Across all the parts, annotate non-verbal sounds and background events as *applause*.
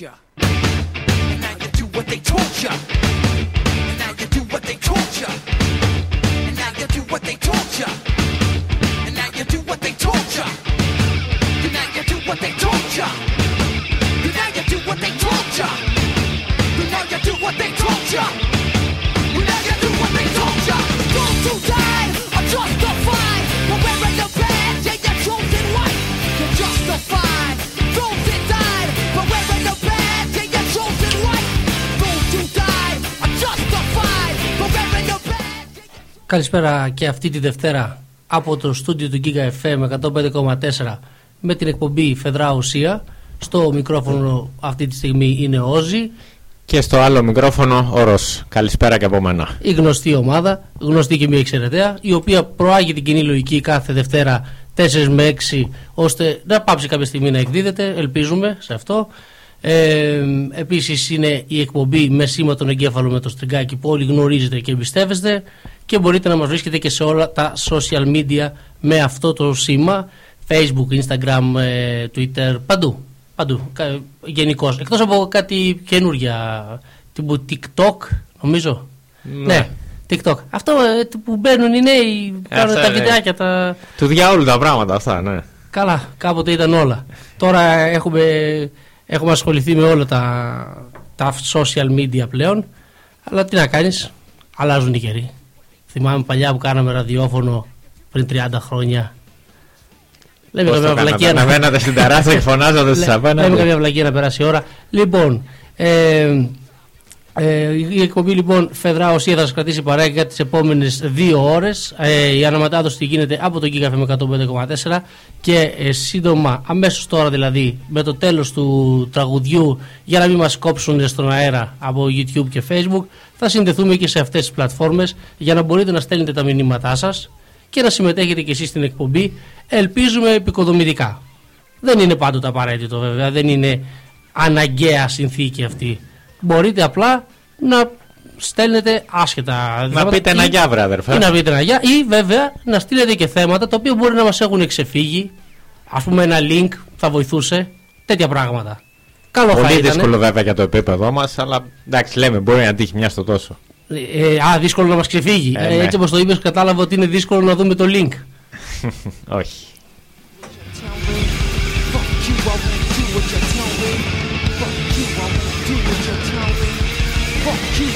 you Καλησπέρα και αυτή τη Δευτέρα από το στούντιο του Giga FM 105,4 με την εκπομπή Φεδρά Ουσία. Στο μικρόφωνο αυτή τη στιγμή είναι ο Όζη, Και στο άλλο μικρόφωνο ο Ρος. Καλησπέρα και από μένα. η γνωστή ομάδα, γνωστή και μια εξαιρεταία, η οποία προάγει την κοινή λογική κάθε Δευτέρα 4 με 6, ώστε να πάψει κάποια στιγμή να εκδίδεται. Ελπίζουμε σε αυτό. Ε, Επίσης είναι η εκπομπή με σήμα τον εγκέφαλο με το στριγκάκι που όλοι γνωρίζετε και εμπιστεύεστε και μπορείτε να μας βρίσκετε και σε όλα τα social media με αυτό το σήμα facebook, instagram, ε, twitter, παντού, παντού γενικώς. εκτός από κάτι καινούργια τύπου tiktok νομίζω ναι, tiktok αυτό ε, που μπαίνουν οι νέοι κάνουν αυτά τα είναι. βιντεάκια τα... Του διαόλου τα πράγματα αυτά, ναι. Καλά, κάποτε ήταν όλα. Τώρα έχουμε, έχουμε ασχοληθεί με όλα τα, τα social media πλέον. Αλλά τι να κάνεις, αλλάζουν οι καιροί. Θυμάμαι παλιά που κάναμε ραδιόφωνο πριν 30 χρόνια. Λέμε Πώς το καμιά βλακία κάνατε, να μένατε στην τεράστια και φωνάζατε στις Λέ- Λέμε απέναντι. καμιά βλακία να περάσει η ώρα. Λοιπόν, ε, ε, η εκπομπή λοιπόν Φεδρά Οσία θα σας κρατήσει παρέα για τις επόμενες δύο ώρες. Ε, η αναμετάδοση γίνεται από το Giga FM 105,4 και ε, σύντομα, αμέσως τώρα δηλαδή, με το τέλος του τραγουδιού για να μην μας κόψουν στον αέρα από YouTube και Facebook, θα συνδεθούμε και σε αυτές τις πλατφόρμες για να μπορείτε να στέλνετε τα μηνύματά σας και να συμμετέχετε και εσείς στην εκπομπή. Ελπίζουμε επικοδομητικά. Δεν είναι πάντοτε απαραίτητο βέβαια, δεν είναι αναγκαία συνθήκη αυτή. Μπορείτε απλά να στέλνετε άσχετα Να θέματα πείτε ένα ή- γεια, βρε αδερφέ. ή να πείτε ένα γεια ή βέβαια να στείλετε και θέματα τα οποία μπορεί να μας έχουν εξεφύγει. Ας πούμε ένα link θα βοηθούσε. Τέτοια πράγματα. Καλό θα Πολύ ήταν. δύσκολο βέβαια για το επίπεδο μας, αλλά εντάξει, λέμε, μπορεί να τύχει μια στο τόσο. Ε, α, δύσκολο να μας ξεφύγει. Ε, Ε, ναι. έτσι όπως το είπες κατάλαβα ότι είναι δύσκολο να δούμε το link. *laughs* Όχι.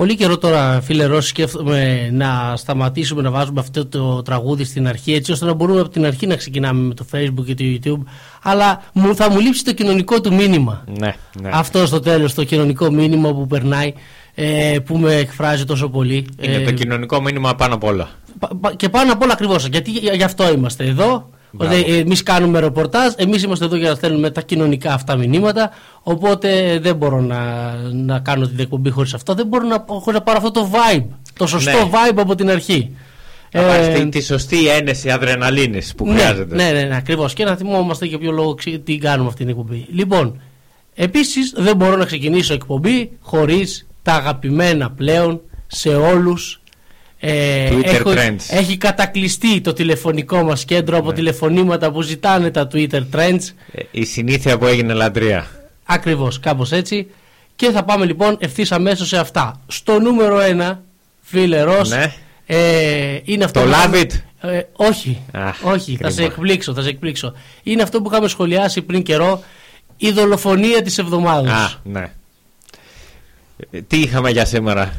Πολύ καιρό τώρα, φίλε Ρώση, σκέφτομαι να σταματήσουμε να βάζουμε αυτό το τραγούδι στην αρχή, έτσι ώστε να μπορούμε από την αρχή να ξεκινάμε με το Facebook και το YouTube. Αλλά μου, θα μου λείψει το κοινωνικό του μήνυμα. Ναι, ναι. Αυτό στο τέλος, το κοινωνικό μήνυμα που περνάει, ε, που με εκφράζει τόσο πολύ. Είναι Ε, το κοινωνικό μήνυμα πάνω απ' όλα. πα- πα- και πάνω απ' όλα ακριβώς. Γιατί για- γι' αυτό είμαστε εδώ. Μπράβο. Εμείς κάνουμε ρεπορτάζ, εμείς είμαστε εδώ για να στέλνουμε τα κοινωνικά αυτά μηνύματα. Οπότε δεν μπορώ να, να κάνω την εκπομπή χωρίς αυτό. Δεν μπορώ να, χωρίς να πάρω αυτό το vibe. Το σωστό Ναι. vibe από την αρχή. Να πάρεις Ε, τη, τη σωστή ένεση αδρεναλίνης που ναι, χρειάζεται. Ναι, ναι, ναι ακριβώς. Και να θυμόμαστε για ποιο λόγο ξε- τι κάνουμε αυτή την εκπομπή. Λοιπόν, επίσης δεν μπορώ να ξεκινήσω εκπομπή χωρίς τα αγαπημένα πλέον σε όλους Ε, Twitter έχω- Trends. έχει κατακλειστεί το τηλεφωνικό μας κέντρο από τηλεφωνήματα που ζητάνε τα Twitter Trends. Ε, Η συνήθεια που έγινε λατρεία. Ακριβώς, κάπως έτσι. Και θα πάμε λοιπόν ευθύς αμέσως σε αυτά. Στο νούμερο 1, φίλε Ρος, Ναι. ε, είναι αυτό Το που Love είχαμε- It. Ε, όχι, Αχ, όχι, θα σε κρίμα. εκπλήξω, θα σε εκπλήξω. Είναι αυτό που είχαμε σχολιάσει πριν καιρό, η δολοφονία της εβδομάδας. Α, ναι. Ε, Τι είχαμε για σήμερα;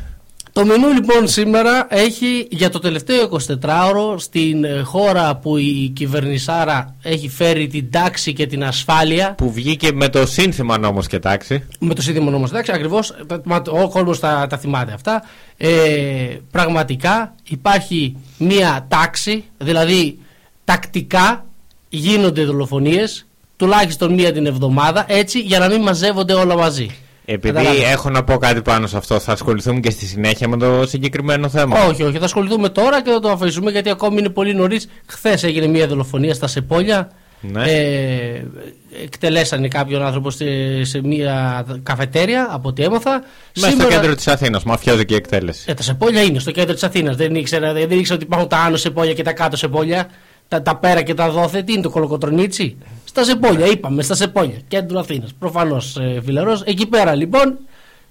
Το μενού λοιπόν σήμερα έχει για το τελευταίο 24ωρο στην ε, χώρα που η κυβερνησάρα έχει φέρει την τάξη και την ασφάλεια. Που βγήκε με το σύνθημα νόμος και τάξη. με το σύνδημο νόμος εντάξει ακριβώς. Τα- μα- ο κόσμος τα, τα θυμάται αυτά. Ε, πραγματικά υπάρχει μία τάξη δηλαδή τακτικά γίνονται δολοφονίες τουλάχιστον μία την εβδομάδα έτσι για να μην μαζεύονται όλα μαζί Επειδή Καταλάβατε. έχω να πω κάτι πάνω σε αυτό, θα ασχοληθούμε και στη συνέχεια με το συγκεκριμένο θέμα. Όχι, όχι, θα ασχοληθούμε τώρα και θα το αφήσουμε γιατί ακόμη είναι πολύ νωρίς. Χθες έγινε μια δολοφονία στα Σεπόλια. Ναι. Ε, εκτελέσανε κάποιον άνθρωπο σε, σε μια καφετέρια, από ό,τι έμαθα. Μέσα στο κέντρο της Αθήνας, μαφιόζικη εκτέλεση. Ε, τα Σεπόλια είναι στο κέντρο της Αθήνας. Δεν ήξερα, δεν ήξερα ότι υπάρχουν τα άνω Σεπόλια και τα κάτω Σεπόλια. Τα, τα πέρα και τα δόθε. Τι είναι το κολοκοτρονίτσι; Στα Σεπόλια, είπαμε, στα Σεπόλια. Κέντρο Αθήνας. Προφανώς ε, φιλερό. Εκεί πέρα λοιπόν,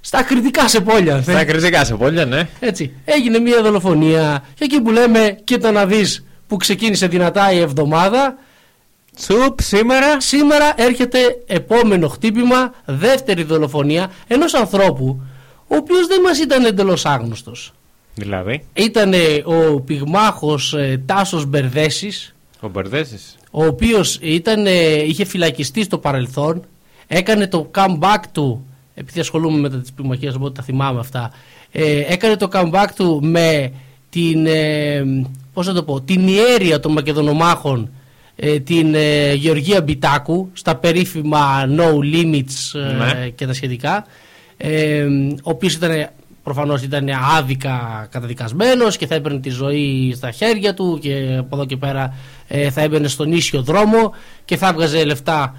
στα κριτικά Σεπόλια. Στα κριτικά σε πόλια, ναι. Έτσι. Έγινε μια δολοφονία. Και εκεί που λέμε, κοίτα να δεις που ξεκίνησε δυνατά η εβδομάδα, Τσουπ, σήμερα. σήμερα έρχεται επόμενο χτύπημα, δεύτερη δολοφονία ενός ανθρώπου, ο οποίος δεν μας ήταν εντελώς άγνωστος. Δηλαδή, Ήταν ο πυγμάχος ε, Τάσος Μπερδέσης, ο Μπερδέσης. Ο οποίος ήταν, ε, είχε φυλακιστεί στο παρελθόν, έκανε το comeback του, επειδή ασχολούμαι με τις πυγμαχίες, οπότε τα θυμάμαι αυτά, ε, έκανε το comeback του με την, ε, πώς να το πω, την ιέρεια των Μακεδονομάχων, ε, την ε, Γεωργία Μπιτάκου, στα περίφημα No Limits ε, Ναι. και τα σχετικά, ε, ο οποίος ήταν προφανώς ήταν άδικα καταδικασμένος και θα έπαιρνε τη ζωή στα χέρια του και από εδώ και πέρα ε, θα έμπαινε στον ίσιο δρόμο και θα έβγαζε λεφτά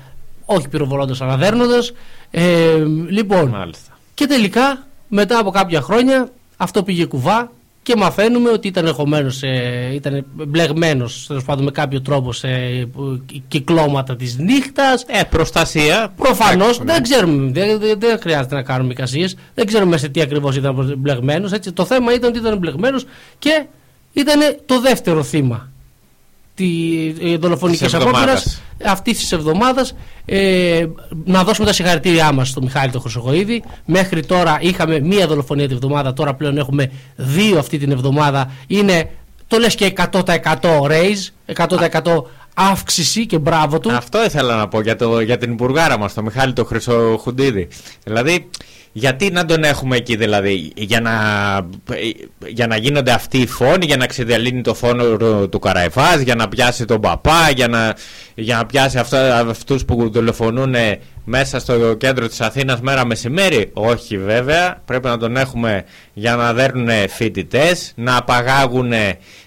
όχι πυροβολώντας αλλά δέρνοντας. Ε, λοιπόν, Μάλιστα. και τελικά μετά από κάποια χρόνια αυτό πήγε κουβά και μαθαίνουμε ότι ήταν εχωμένος, ε, ήταν μπλεγμένος τέλος πάντων με κάποιο τρόπο σε ε, κυκλώματα της νύχτας Ε, προστασία. Προφανώς Εντάξει, ναι. δεν ξέρουμε, δεν, δεν, δεν χρειάζεται να κάνουμε εικασίες. Δεν ξέρουμε σε τι ακριβώς ήταν μπλεγμένος. Το θέμα ήταν ότι ήταν μπλεγμένος και ήταν το δεύτερο θύμα τη δολοφονική Της απόπειρας εβδομάδας. αυτής της εβδομάδας. Ε, να δώσουμε τα συγχαρητήριά μας στον Μιχάλη τον Χρυσογοίδη. Μέχρι τώρα είχαμε μία δολοφονία τη εβδομάδα, τώρα πλέον έχουμε δύο αυτή την εβδομάδα. Είναι το λες και 100% raise, 100% αύξηση και μπράβο του. Αυτό ήθελα να πω για, το, για την Υπουργάρα μας, τον Μιχάλη τον Χρυσοχουντίδη. Δηλαδή, γιατί να τον έχουμε εκεί, δηλαδή, για να, για να γίνονται αυτοί οι φόνοι, για να ξεδιαλύνει το φόνο του Καραϊφάς, για να πιάσει τον παπά, για να, για να πιάσει αυτά, αυτούς που δολοφονούν μέσα στο κέντρο της Αθήνας μέρα μεσημέρι; Όχι βέβαια, πρέπει να τον έχουμε για να δέρνουν φοιτητές, να απαγάγουν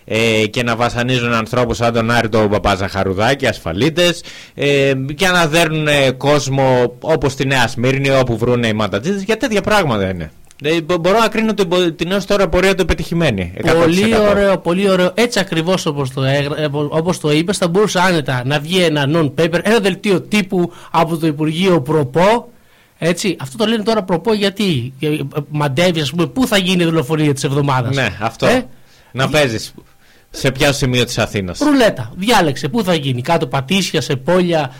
ε, και να βασανίζουν ανθρώπους σαν τον Άρη τον Παπαζαχαρουδάκη, ασφαλίτες ε, και να δέρνουν κόσμο όπως στη Νέα Σμύρνη όπου βρουν οι ματατζίδες για τέτοια πράγματα είναι. Ε, μπο- μπορώ να κρίνω την, πο- την έως τώρα πορεία του επιτυχημένη. 100%. Πολύ ωραίο, πολύ ωραίο. Έτσι ακριβώς όπως το, έγρα- ε, όπως το είπες, θα μπορούσε άνετα να βγει ένα non-paper, ένα δελτίο τύπου από το Υπουργείο Προπό. Έτσι, αυτό το λένε τώρα προπό γιατί ε, ε, μαντεύεις, ας πούμε, πού θα γίνει η δολοφονία της εβδομάδας. Ναι, αυτό. Ε, να παίζεις σε ποιο σημείο της Αθήνας. Ρουλέτα. Διάλεξε πού θα γίνει. Κάτω πατήσια, σε πόλια.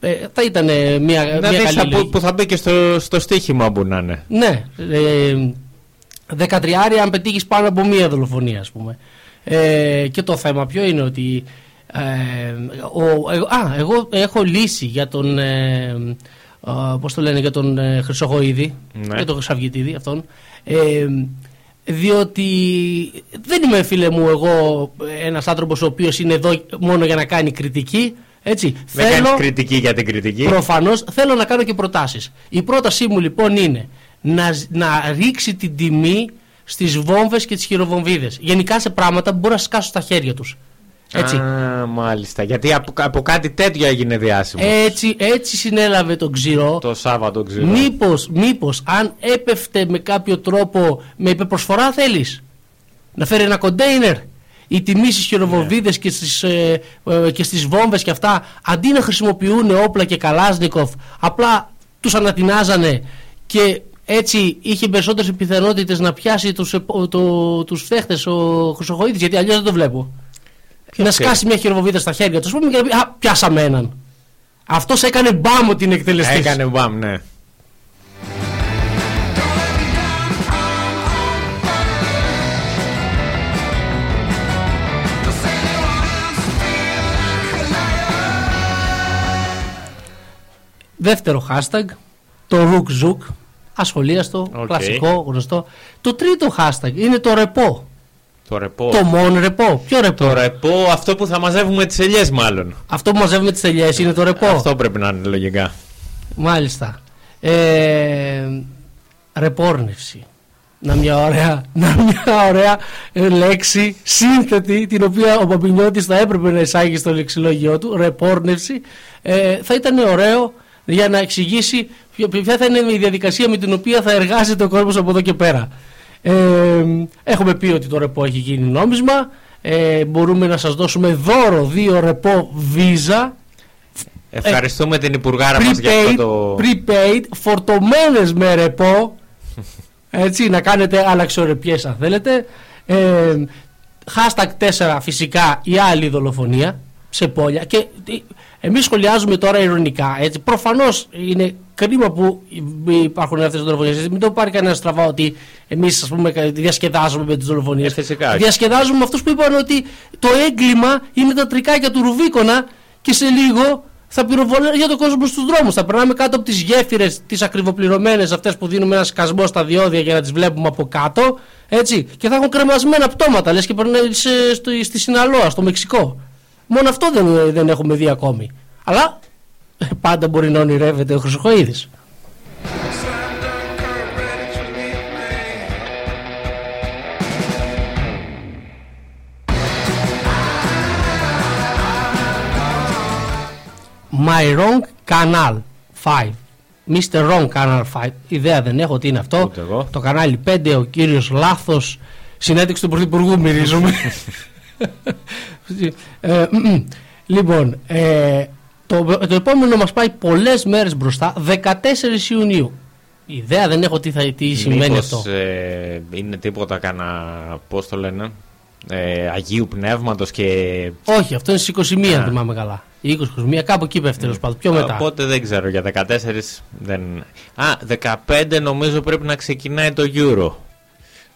Ε, θα ήταν ε, μια, Να μια δεις καλή θα- που, λογική. που θα μπει και στο, στο στοίχημα που να είναι. Ναι. Ε, δεκατριάρια αν πετύχεις πάνω από μία δολοφονία, ας πούμε. Ε, και το θέμα ποιο είναι ότι. Ε, ο, εγώ- α, εγώ έχω λύση για τον. Ε, πώς το λένε, για τον ε, Χρυσοχοίδη. Ναι. Για τον Χρυσαυγητήδη αυτόν. Ε, διότι δεν είμαι φίλε μου εγώ ένας άνθρωπος ο οποίος είναι εδώ μόνο για να κάνει κριτική έτσι. Δεν κάνεις κριτική για την κριτική; Προφανώς θέλω να κάνω και προτάσεις. Η πρότασή μου λοιπόν είναι να, να ρίξει την τιμή στις βόμβες και τις χειροβομβίδες. Γενικά σε πράγματα που μπορεί να σκάσουν στα χέρια τους. Έτσι. Α, μάλιστα. Γιατί από, από κάτι τέτοιο έγινε διάσημος. έτσι, έτσι συνέλαβε τον ξηρό. το Σάββατο ξέρω. Μήπως, μήπως αν έπεφτε με κάποιο τρόπο με υπερπροσφορά θέλεις; Να φέρει ένα κοντέινερ; Οι τιμή στις χειροβοβίδε και στις ε, ε, και στις βόμβες και αυτά, αντί να χρησιμοποιούν όπλα και καλάσνικοφ, απλά τους ανατινάζανε και έτσι είχε περισσότερες πιθανότητες να πιάσει τους το, τους φταίχτες ο Χρυσοχοίδης, γιατί αλλιώς δεν το βλέπω. να σκάσει μια χειροβοβίδα στα χέρια τους, πούμε και να πει Α, πιάσαμε έναν. Αυτός έκανε μπαμ ότι είναι εκτελεστή. Έκανε μπαμ, ναι. Δεύτερο hashtag, το ρουκ ασχολίαστο, Οκ. κλασικό, γνωστό. Το τρίτο hashtag είναι το ρεπό. Το ρεπό. Το μόνο ρεπό. Ποιο ρεπό; Το ρεπό, αυτό που θα μαζεύουμε τις ελιές μάλλον. Αυτό που μαζεύουμε τις ελιές είναι το ρεπό. Αυτό πρέπει να είναι λογικά. Μάλιστα. Ε, ρεπόρνευση. Να μια ωραία, να μια ωραία ε, λέξη σύνθετη την οποία ο Μπαμπινιώτης θα έπρεπε να εισάγει στο λεξιλόγιο του ρεπόρνευση ε, θα ήταν ωραίο για να εξηγήσει ποιο- ποια θα είναι η διαδικασία με την οποία θα εργάζεται ο κόσμος από εδώ και πέρα. Ε, έχουμε πει ότι το ρεπό έχει γίνει νόμισμα. Ε, μπορούμε να σας δώσουμε δώρο δύο ρεπό βίζα Ευχαριστούμε την Υπουργάρα μας για αυτό prepaid, το... prepaid φορτωμένες με ρεπό. *laughs* Έτσι να κάνετε αλλαξορεπιές αν θέλετε. Ε, hashtag 4 φυσικά η άλλη δολοφονία σε πόλια. Και ε, εμείς σχολιάζουμε τώρα ειρωνικά έτσι προφανώς είναι κρίμα που υπάρχουν αυτές τις δολοφονίες Έτσι, μην το πάρει κανένας στραβά ότι εμείς ας πούμε διασκεδάζουμε με τις δολοφονίες Ε, φυσικά. διασκεδάζουμε με αυτούς που είπαν ότι το έγκλημα είναι τα τρικάκια του Ρουβίκονα και σε λίγο θα πυροβολεί για τον κόσμο στους δρόμους. Θα περνάμε κάτω από τις γέφυρες, τις ακριβοπληρωμένες αυτές που δίνουμε ένα σκασμό στα διόδια για να τις βλέπουμε από κάτω. Έτσι, και θα έχουν κρεμασμένα πτώματα, λες και περνάει σε- στο- στη Συναλόα, στο Μεξικό. Μόνο αυτό δεν, δεν έχουμε δει ακόμη. Αλλά ε, πάντα μπορεί να ονειρεύεται ο Χρυσοχοίδης. My Wrong Canal 5. Mr. Wrong Canal 5. Ιδέα δεν έχω τι είναι αυτό. Ούτε εγώ. Το κανάλι 5, ο κύριος Λάθος, συνέντευξη του Πρωθυπουργού μυρίζουμε. *laughs* ε, μ, μ. λοιπόν, ε, το, το επόμενο μας πάει πολλές μέρες μπροστά, 14 Ιουνίου. Ιδέα δεν έχω τι, θα, τι σημαίνει Μήπως, αυτό. ε, είναι τίποτα κάνα, πώς το λένε, ε, Αγίου Πνεύματος και... Όχι, αυτό είναι στις 21 αν Α. θυμάμαι καλά. Ή 20-21, κάπου εκεί πέφτει τέλος πάντων. Πιο μετά. Οπότε δεν ξέρω, για 14 δεν... Α, 15 νομίζω πρέπει να ξεκινάει το Euro.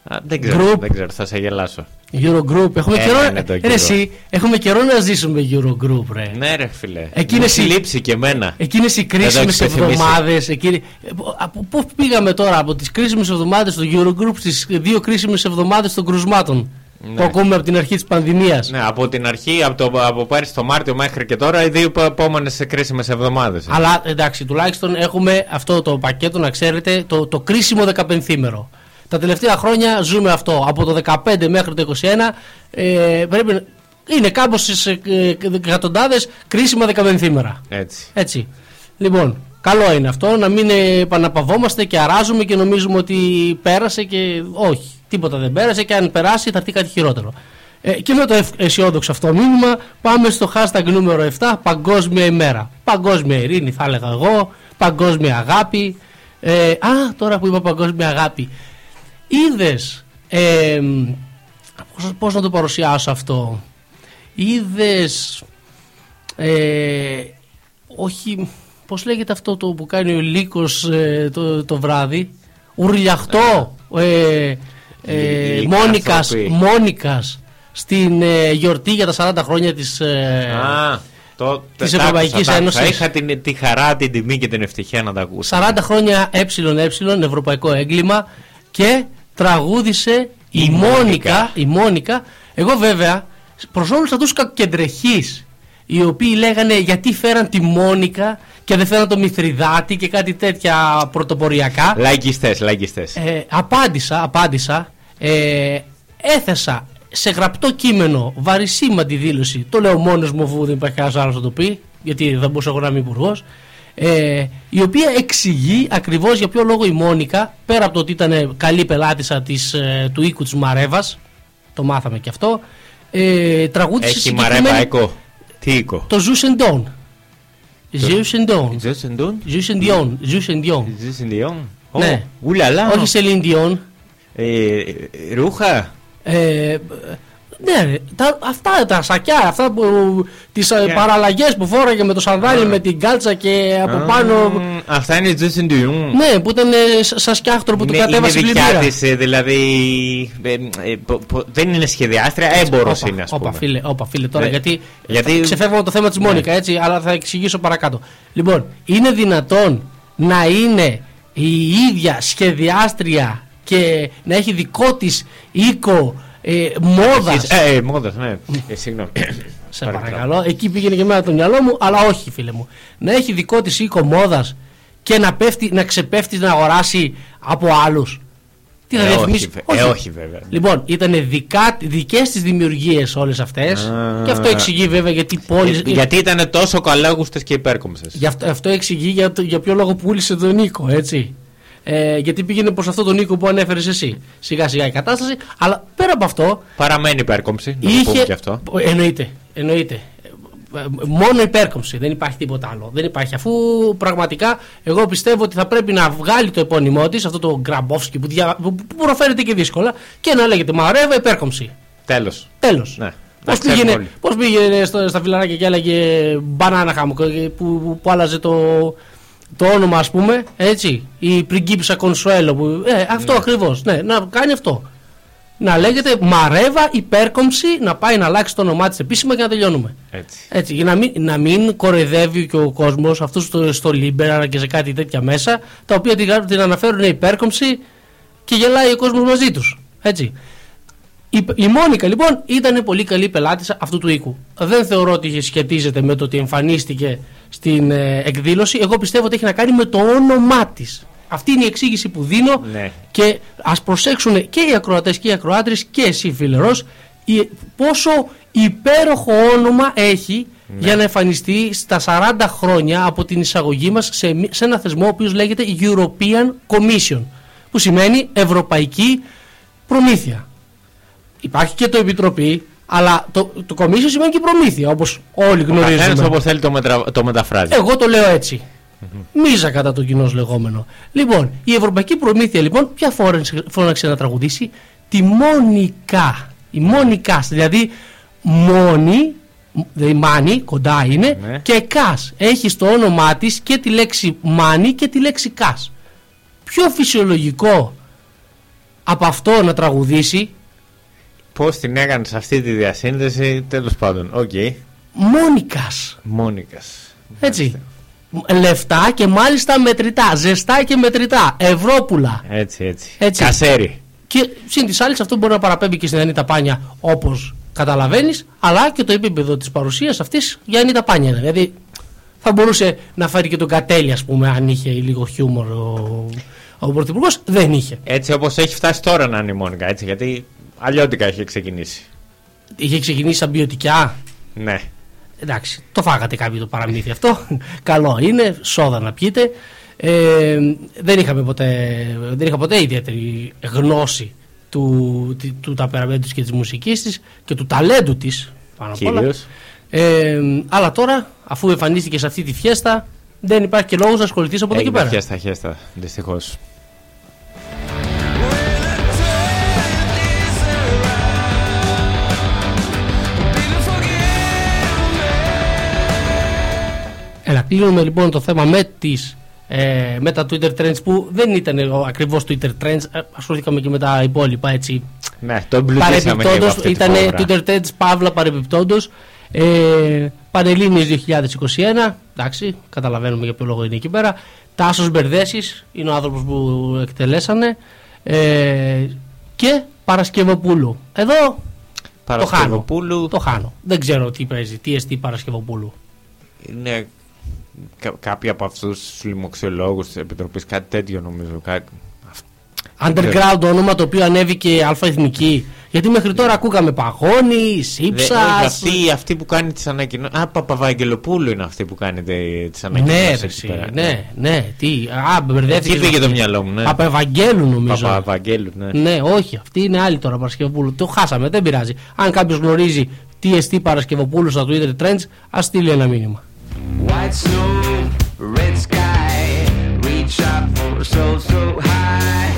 Α, δεν ξέρω, Group. δεν ξέρω, θα σε γελάσω. Eurogroup. Έχουμε Ένα καιρό, είναι το ρε, Euro. εσύ, έχουμε καιρό να ζήσουμε Eurogroup, ρε. Ναι ρε φίλε, Εκείνες μου έχει οι- λείψει και εμένα. Εκείνες οι κρίσιμες έχεις υπενθυμίσει. εβδομάδες εκείνη... ε, από πού πήγαμε τώρα από τις κρίσιμες εβδομάδες του Eurogroup στις δύο κρίσιμες εβδομάδες των κρουσμάτων Ναι. που ακούμε από την αρχή της πανδημίας; Ναι, από την αρχή, από, το, από πέρυσι το Μάρτιο μέχρι και τώρα, οι δύο επόμενες κρίσιμες εβδομάδες. αλλά εντάξει τουλάχιστον έχουμε αυτό το πακέτο να ξέρετε το, το κρίσιμο 15ήμερο τα τελευταία χρόνια ζούμε αυτό από το 15 μέχρι το 21 ε, πρέπει να... είναι κάπως στις ε, ε, εκατοντάδες κρίσιμα 15ήμερα Έτσι. Έτσι. Λοιπόν, καλό είναι αυτό να μην ε, επαναπαυόμαστε και αράζουμε και νομίζουμε ότι πέρασε και όχι. Τίποτα δεν πέρασε και αν περάσει θα έρθει κάτι χειρότερο. Ε, και με το ευ- αισιόδοξο αυτό μήνυμα πάμε στο hashtag νούμερο 7 Παγκόσμια ημέρα. Παγκόσμια ειρήνη θα έλεγα εγώ, παγκόσμια αγάπη. Ε, α, τώρα που είπα παγκόσμια αγάπη. Είδες, ε, πώς, πώς να το παρουσιάσω αυτό. Είδες ε, όχι, πώς λέγεται αυτό το που κάνει ο Λύκος ε, το, το βράδυ. Ουρλιαχτό ε, ε, Λυ- Μόνικας, λυκάνθρωποι. Μόνικας στην ε, γιορτή για τα 40 χρόνια της ε, Α, το, της τα Ευρωπαϊκής άκουσα, τα άκουσα. Ένωσης. Είχα την, τη χαρά, την τιμή και την ευτυχία να τα ακούσω. 40 χρόνια ε, ε, ευρωπαϊκό έγκλημα και τραγούδισε η, Η Μόνικα, Μόνικα. η Μόνικα. Εγώ βέβαια προς όλους αυτούς τους κακοκεντρεχείς οι οποίοι λέγανε γιατί φέραν τη Μόνικα και δεν φέραν το Μηθριδάτη και κάτι τέτοια πρωτοποριακά Λαϊκιστές, λαϊκιστές. ε, απάντησα, απάντησα ε, έθεσα σε γραπτό κείμενο βαρισίμαντη δήλωση το λέω μόνος μου αφού δεν υπάρχει κανένας άλλος να το πει γιατί δεν μπορούσα εγώ να είμαι υπουργός. Ε, η οποία εξηγεί ακριβώς για ποιο λόγο η Μόνικα πέρα από το ότι ήταν καλή πελάτησα της, ε, του οίκου της Μαρέβας το μάθαμε και αυτό. Ε, τραγούδισε Έχει συγκεκριμένη- μαρέβα έκο. Τι οίκο; Το Ζουσεντόν. Ζουσεντόν. Ζεσεντούν. Ζουσεντιόν. Ζουσεντιόν. Ζεσεντιόν. Ναι. Ουλαλά. Όχι Σελίντιον. Ε, Ρούχα. Ε, ναι, ρε, τα, αυτά τα σακιά, αυτά που, τις yeah. Yeah. παραλλαγές που φόραγε με το σανδάλι, με την κάλτσα και από πάνω. Μμμ, Αυτά είναι Ζεσεντιούν. Ναι, που ήταν ε, σ- σαν σκιάχτρο που του Είναι, είναι κατέβασε δικιά πλημμύρα. της, ε, δηλαδή ε, ε, πο- πο- δεν είναι σχεδιάστρια, έμπορος Όπα, είναι ας όπα, πούμε. φίλε, όπα, φίλε, τώρα Ναι. γιατί, Γιατί- ξεφεύγω από το θέμα της Ναι. Μόνικα, έτσι, αλλά θα εξηγήσω παρακάτω. Λοιπόν, είναι δυνατόν να είναι η ίδια σχεδιάστρια και να έχει δικό της οίκο ε, μόδας Ε, ε, μόδας, ναι. Ε, Συγγνώμη. *coughs* Σε παρακαλώ. Εκεί πήγαινε και εμένα το μυαλό μου, αλλά όχι, φίλε μου. Να έχει δικό της οίκο μόδας και να, πέφτει, να ξεπέφτει να αγοράσει από άλλους. Τι θα Ε, διαφημίσει; όχι, βε- ε, όχι, βέβαια. Λοιπόν, ήταν δικές τη δημιουργίες όλες αυτές. Α. Και αυτό εξηγεί βέβαια γιατί πόλει. Ε, Γιατί ήταν τόσο καλάγουστες και υπέρκομψες. Γι' αυτό, αυτό εξηγεί για, το- για ποιο λόγο πούλησε τον Νίκο, έτσι. Ε, γιατί πήγαινε προς αυτό τον Νίκο που ανέφερες εσύ. Σιγά σιγά η κατάσταση. Αλλά πέρα από αυτό, Παραμένει υπέρκομψη, να το πούμε είχε. και αυτό. Εννοείται. εννοείται. Ε, ε, Μόνο υπέρκομψη. Δεν υπάρχει τίποτα άλλο. Δεν υπάρχει. Αφού πραγματικά εγώ πιστεύω ότι θα πρέπει να βγάλει το επώνυμό της, αυτό το Γκραμπόφσκι που, δια, που, που προφέρεται και δύσκολα, και να λέγεται Μαρέβα υπέρκομψη. Τέλος. Τέλος. Ναι. Πώς Να ξέρουμε πήγαινε, όλοι. πώς πήγαινε στο, στα φιλαράκια και έλεγε μπανάνα χάμου που, που, που άλλαζε το, το όνομα, ας πούμε, έτσι. Η πριγκίπισσα Κονσουέλο. Που, ε, αυτό Ναι. ακριβώς. Ναι, να κάνει αυτό. Να λέγεται Μαρέβα υπέρκομψη, να πάει να αλλάξει το όνομά της επίσημα και να τελειώνουμε. Έτσι. Έτσι, για να μην, να μην κοροϊδεύει και ο κόσμος αυτούς στο, στο Λίμπερα και σε κάτι τέτοια μέσα, τα οποία την, την αναφέρουν υπέρκομψη και γελάει ο κόσμος μαζί τους. Έτσι. Η, η Μόνικα λοιπόν ήταν πολύ καλή πελάτησα αυτού του οίκου. Δεν θεωρώ ότι σχετίζεται με το ότι εμφανίστηκε στην ε, εκδήλωση. Εγώ πιστεύω ότι έχει να κάνει με το όνομά της. Αυτή είναι η εξήγηση που δίνω Ναι. και ας προσέξουν και οι ακροατές και οι ακροάτρες και εσύ φίλερος η- πόσο υπέροχο όνομα έχει για να εμφανιστεί στα 40 χρόνια από την εισαγωγή μας σε, μη- σε ένα θεσμό ο οποίος λέγεται European Commission που σημαίνει Ευρωπαϊκή Προμήθεια. Υπάρχει και το Επιτροπή αλλά το, το Commission σημαίνει και προμήθεια όπως όλοι Καθένας γνωρίζουμε. όπως θέλει το, μετρα... το μεταφράζει. Εγώ το λέω έτσι. Μίζα κατά το κοινό λεγόμενο. Λοιπόν, η Ευρωπαϊκή Προμήθεια λοιπόν, ποια φόρεσε- φώναξε να τραγουδήσει, τη Μόνικα. Η Μόνικα, δηλαδή μόνη, δηλαδή μάνι, κοντά είναι, Ναι. και κας. Έχει στο όνομά της και τη λέξη μάνι και τη λέξη κας. Πιο φυσιολογικό από αυτό να τραγουδήσει Πώς την έκανες σε αυτή τη διασύνδεση, τέλος πάντων. Οκ. Μόνικας. Μόνικας. Έτσι. Λεφτά και μάλιστα μετρητά. Ζεστά και μετρητά. Ευρώπουλα. Έτσι, έτσι. Έτσι. Κασέρι. Και συν τοις άλλοις, αυτό μπορεί να παραπέμπει και στην Ανίτα Πάνια όπως καταλαβαίνεις, αλλά και το επίπεδο της παρουσίας αυτής για Ανίτα Πάνια. είναι. Δηλαδή θα μπορούσε να φέρει και τον Κατέλη, ας πούμε, αν είχε λίγο χιούμορ ο, ο Πρωθυπουργός. Δεν είχε. Έτσι όπως έχει φτάσει τώρα να είναι η Μόνικα, έτσι, γιατί αλλιώτικα έχει ξεκινήσει. Είχε ξεκινήσει σαν ποιοτικά. Ναι. Εντάξει, το φάγατε κάποιοι το παραμύθι αυτό. *laughs* Καλό είναι, σόδα να πιείτε. Ε, δεν, είχαμε ποτέ, δεν είχα ποτέ ιδιαίτερη γνώση του, του, του ταπεραμένου της και της μουσικής της και του ταλέντου της πάνω απ' όλα. Κυρίως. Ε, αλλά τώρα, αφού εμφανίστηκε σε αυτή τη φιέστα, δεν υπάρχει και λόγος να ασχοληθείς από εδώ και Έγινε πέρα. χέστα, χέστα, δυστυχώς. Έλα, κλείνουμε λοιπόν το θέμα με, τις, ε, με τα Twitter Trends που δεν ήταν ακριβώς Twitter Trends, ε, ασχοληθήκαμε και με τα υπόλοιπα έτσι. Ναι, το εμπλουτίσαμε και από Παρεμπιπτόντως, αυτή τη ήταν φορά. Twitter Trends Παύλα παρεμπιπτόντως. Ε, Πανελλήνιες 2021, εντάξει, καταλαβαίνουμε για ποιο λόγο είναι εκεί πέρα. Τάσος Μπερδέσης είναι ο άνθρωπος που εκτελέσανε. Ε, και Παρασκευοπούλου. Εδώ το χάνω. Παρασκευοπούλου Το χάνω. Δεν ξέρω τι παίζει, τι εστί Παρασκευοπούλου. είναι κα- κάποιοι από αυτούς τους λοιμοξιολόγους της Επιτροπής, κάτι τέτοιο νομίζω. Κάτι... Underground όνομα το οποίο ανέβηκε αλφα εθνική Γιατί μέχρι τώρα ακούγαμε Παγώνη, Δε- Σύψας. όχι, αυτή, αυτή που κάνει τις ανακοινώσει. Α, Παπαβαγγελοπούλου είναι αυτή που κάνει τις ανακοινώσεις. Ναι, ρε, εσύ, ναι, ναι, τι. Α, μπερδεύτηκες. Εκεί πήγε το μυαλό μου, ναι. Παπαευαγγέλου νομίζω. Παπαβαγγέλου, ναι. Ναι, όχι, αυτή είναι άλλη τώρα Παρασκευοπούλου. Το χάσαμε, δεν πειράζει. Αν κάποιος γνωρίζει τι εστί Παρασκευοπούλου στα Twitter Trends, ας στείλει ένα μήνυμα. White snow, red sky, reach up for so so high.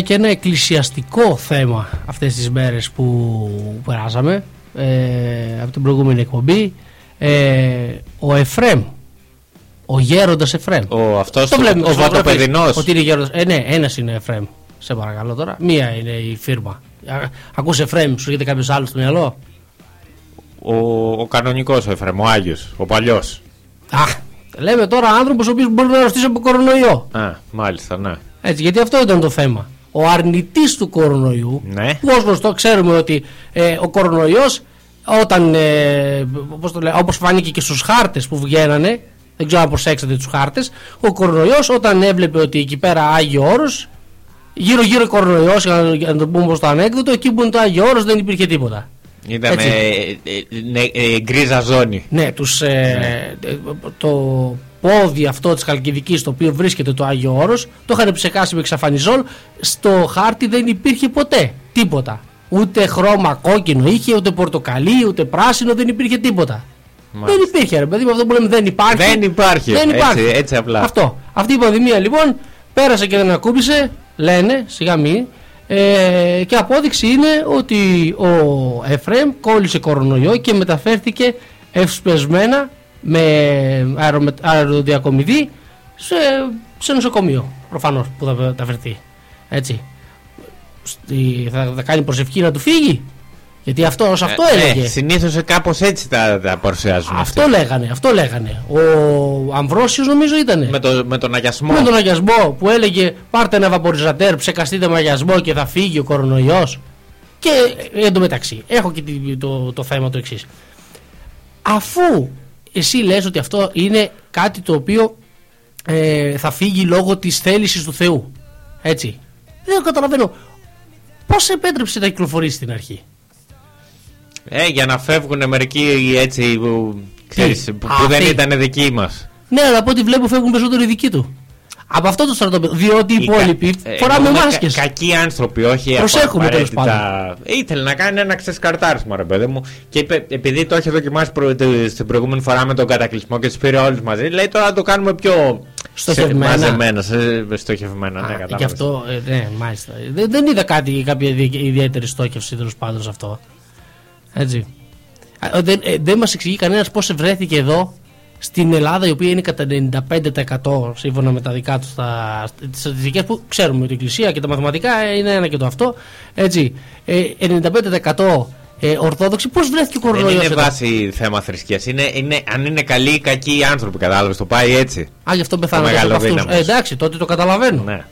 Είχαμε και ένα εκκλησιαστικό θέμα αυτές τις μέρες που περάσαμε ε, από την προηγούμενη εκπομπή. Ε, ο Εφρέμ, ο γέροντας Εφρέμ. Ο αυτός, Το βλέπουμε ο στις φωτογραφίες, βατοπεδινός. Ότι είναι γέροντας. Ε, ναι, ένας είναι Εφρέμ. Σε παρακαλώ τώρα. Μία είναι η φίρμα. Α, Ακούς Εφρέμ, σου έρχεται κάποιος άλλος στο μυαλό; Ο, ο κανονικός ο Εφραίμ, ο Άγιος, ο παλιός. Α, λέμε τώρα άνθρωπος ο οποίος μπορεί να αρρωστήσει από κορονοϊό. Α, μάλιστα, ναι. Έτσι, γιατί αυτό ήταν το θέμα. Ο αρνητής του κορονοϊού, Ναι. που ως γνωστό ξέρουμε ότι ε, ο κορονοϊός όταν, ε, όπως, το λέω, όπως φάνηκε και στους χάρτες που βγαίνανε, δεν ξέρω αν προσέξατε τους χάρτες, ο κορονοϊός όταν έβλεπε ότι εκεί πέρα Άγιο Όρος, γύρω γύρω κορονοϊός, για να, για να το πούμε όπως το ανέκδοτο, εκεί που είναι το Άγιο Όρος δεν υπήρχε τίποτα. Ήταν Έτσι. ε, ε, ναι, ε, γκρίζα ζώνη. Ναι, τους, ε, ε, το πόδι αυτό της Χαλκιδικής στο οποίο βρίσκεται το Άγιο Όρος το είχαν ψεκάσει με ξαφανιζόλ στο χάρτη δεν υπήρχε ποτέ τίποτα ούτε χρώμα κόκκινο είχε ούτε πορτοκαλί ούτε πράσινο δεν υπήρχε τίποτα Μάλιστα. δεν υπήρχε ρε παιδί μου αυτό που λέμε δεν υπάρχει Δεν υπάρχει, δεν υπάρχει. έτσι- έτσι απλά. αυτό αυτή η πανδημία λοιπόν πέρασε και δεν ακούμπησε λένε σιγά μη ε, και απόδειξη είναι ότι ο Εφρέμ κόλλησε κορονοϊό και μεταφέρθηκε ευσπεσμένα με αερομετ, αεροδιακομιδή σε, σε νοσοκομείο προφανώς που θα μεταφερθεί έτσι Στη, θα, θα κάνει προσευχή να του φύγει γιατί αυτό, ως αυτό έλεγε Ε, Συνήθως κάπως έτσι τα, τα παρουσιάζουν. αυτό αυτοί. λέγανε, αυτό λέγανε. Ο Αμβρόσιος νομίζω ήτανε. Με, το, με τον αγιασμό. Με τον αγιασμό που έλεγε πάρτε ένα βαποριζατέρ, ψεκαστείτε με αγιασμό και θα φύγει ο κορονοϊός. Και ε, εντωμεταξύ, έχω και τη- το, το θέμα το εξής. Αφού εσύ λες ότι αυτό είναι κάτι το οποίο ε, θα φύγει λόγω της θέλησης του Θεού. Έτσι. Δεν καταλαβαίνω. Πώς επέτρεψε να κυκλοφορήσει στην αρχή; Ε, για να φεύγουν μερικοί έτσι που, ξέρεις, που, που Αυτοί. δεν ήταν δικοί μας. Ναι, αλλά από ό,τι βλέπω φεύγουν περισσότερο οι δικοί του. Από αυτό το στρατόπεδο. Διότι οι υπόλοιποι ε, φοράμε μάσκες. κακοί άνθρωποι, όχι Προσέχουμε, τέλος απαραίτητα. Ήθελε να κάνει ένα ξεσκαρτάρισμα, ρε παιδί μου. Και είπε, επειδή το είχε δοκιμάσει προ, τε- στην προηγούμενη φορά με τον κατακλυσμό και τους πήρε όλους μαζί, λέει τώρα να το κάνουμε πιο. Στοχευμένα. σε- μαζεμένα, σε, στοχευμένα. Ναι, Α, κατάλαβες. Γι' αυτό, ε, ναι, μάλιστα. Δεν, δεν είδα κάτι, κάποια ιδι- ιδιαίτερη στόχευση τέλος πάντων σε αυτό. Έτσι. Α, ε, Δεν, ε, δεν μας εξηγεί κανένας πώς βρέθηκε εδώ στην Ελλάδα, η οποία είναι κατά 95% σύμφωνα με τα δικά τους τι στατιστικές που ξέρουμε ότι η Εκκλησία και τα μαθηματικά ε, είναι ένα και το αυτό. Έτσι. Ε, 95% ε, Ορθόδοξοι, πώς βρέθηκε ο Δεν κορονοϊό είναι βάση θέμα θρησκείας. Είναι, είναι, αν είναι καλοί ή κακοί οι άνθρωποι, κατάλαβες. Το πάει έτσι. Α, γι' αυτό πεθάνατε μεγάλο από αυτούς. δύναμος. Ε, εντάξει, τότε το καταλαβαίνω. Ναι.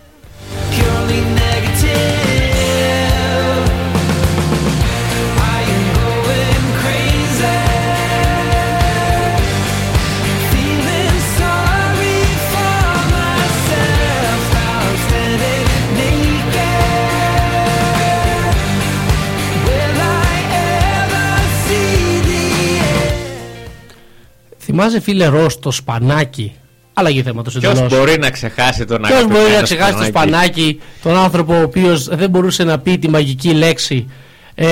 Θυμάσαι φίλε Ρος το σπανάκι; Αλλαγή θέματος Ποιος εντελώς. μπορεί να ξεχάσει τον Ποιος μπορεί να αγαπημένο ξεχάσει το Σπανάκη. σπανάκι, τον άνθρωπο ο οποίος δεν μπορούσε να πει τη μαγική λέξη. Ε,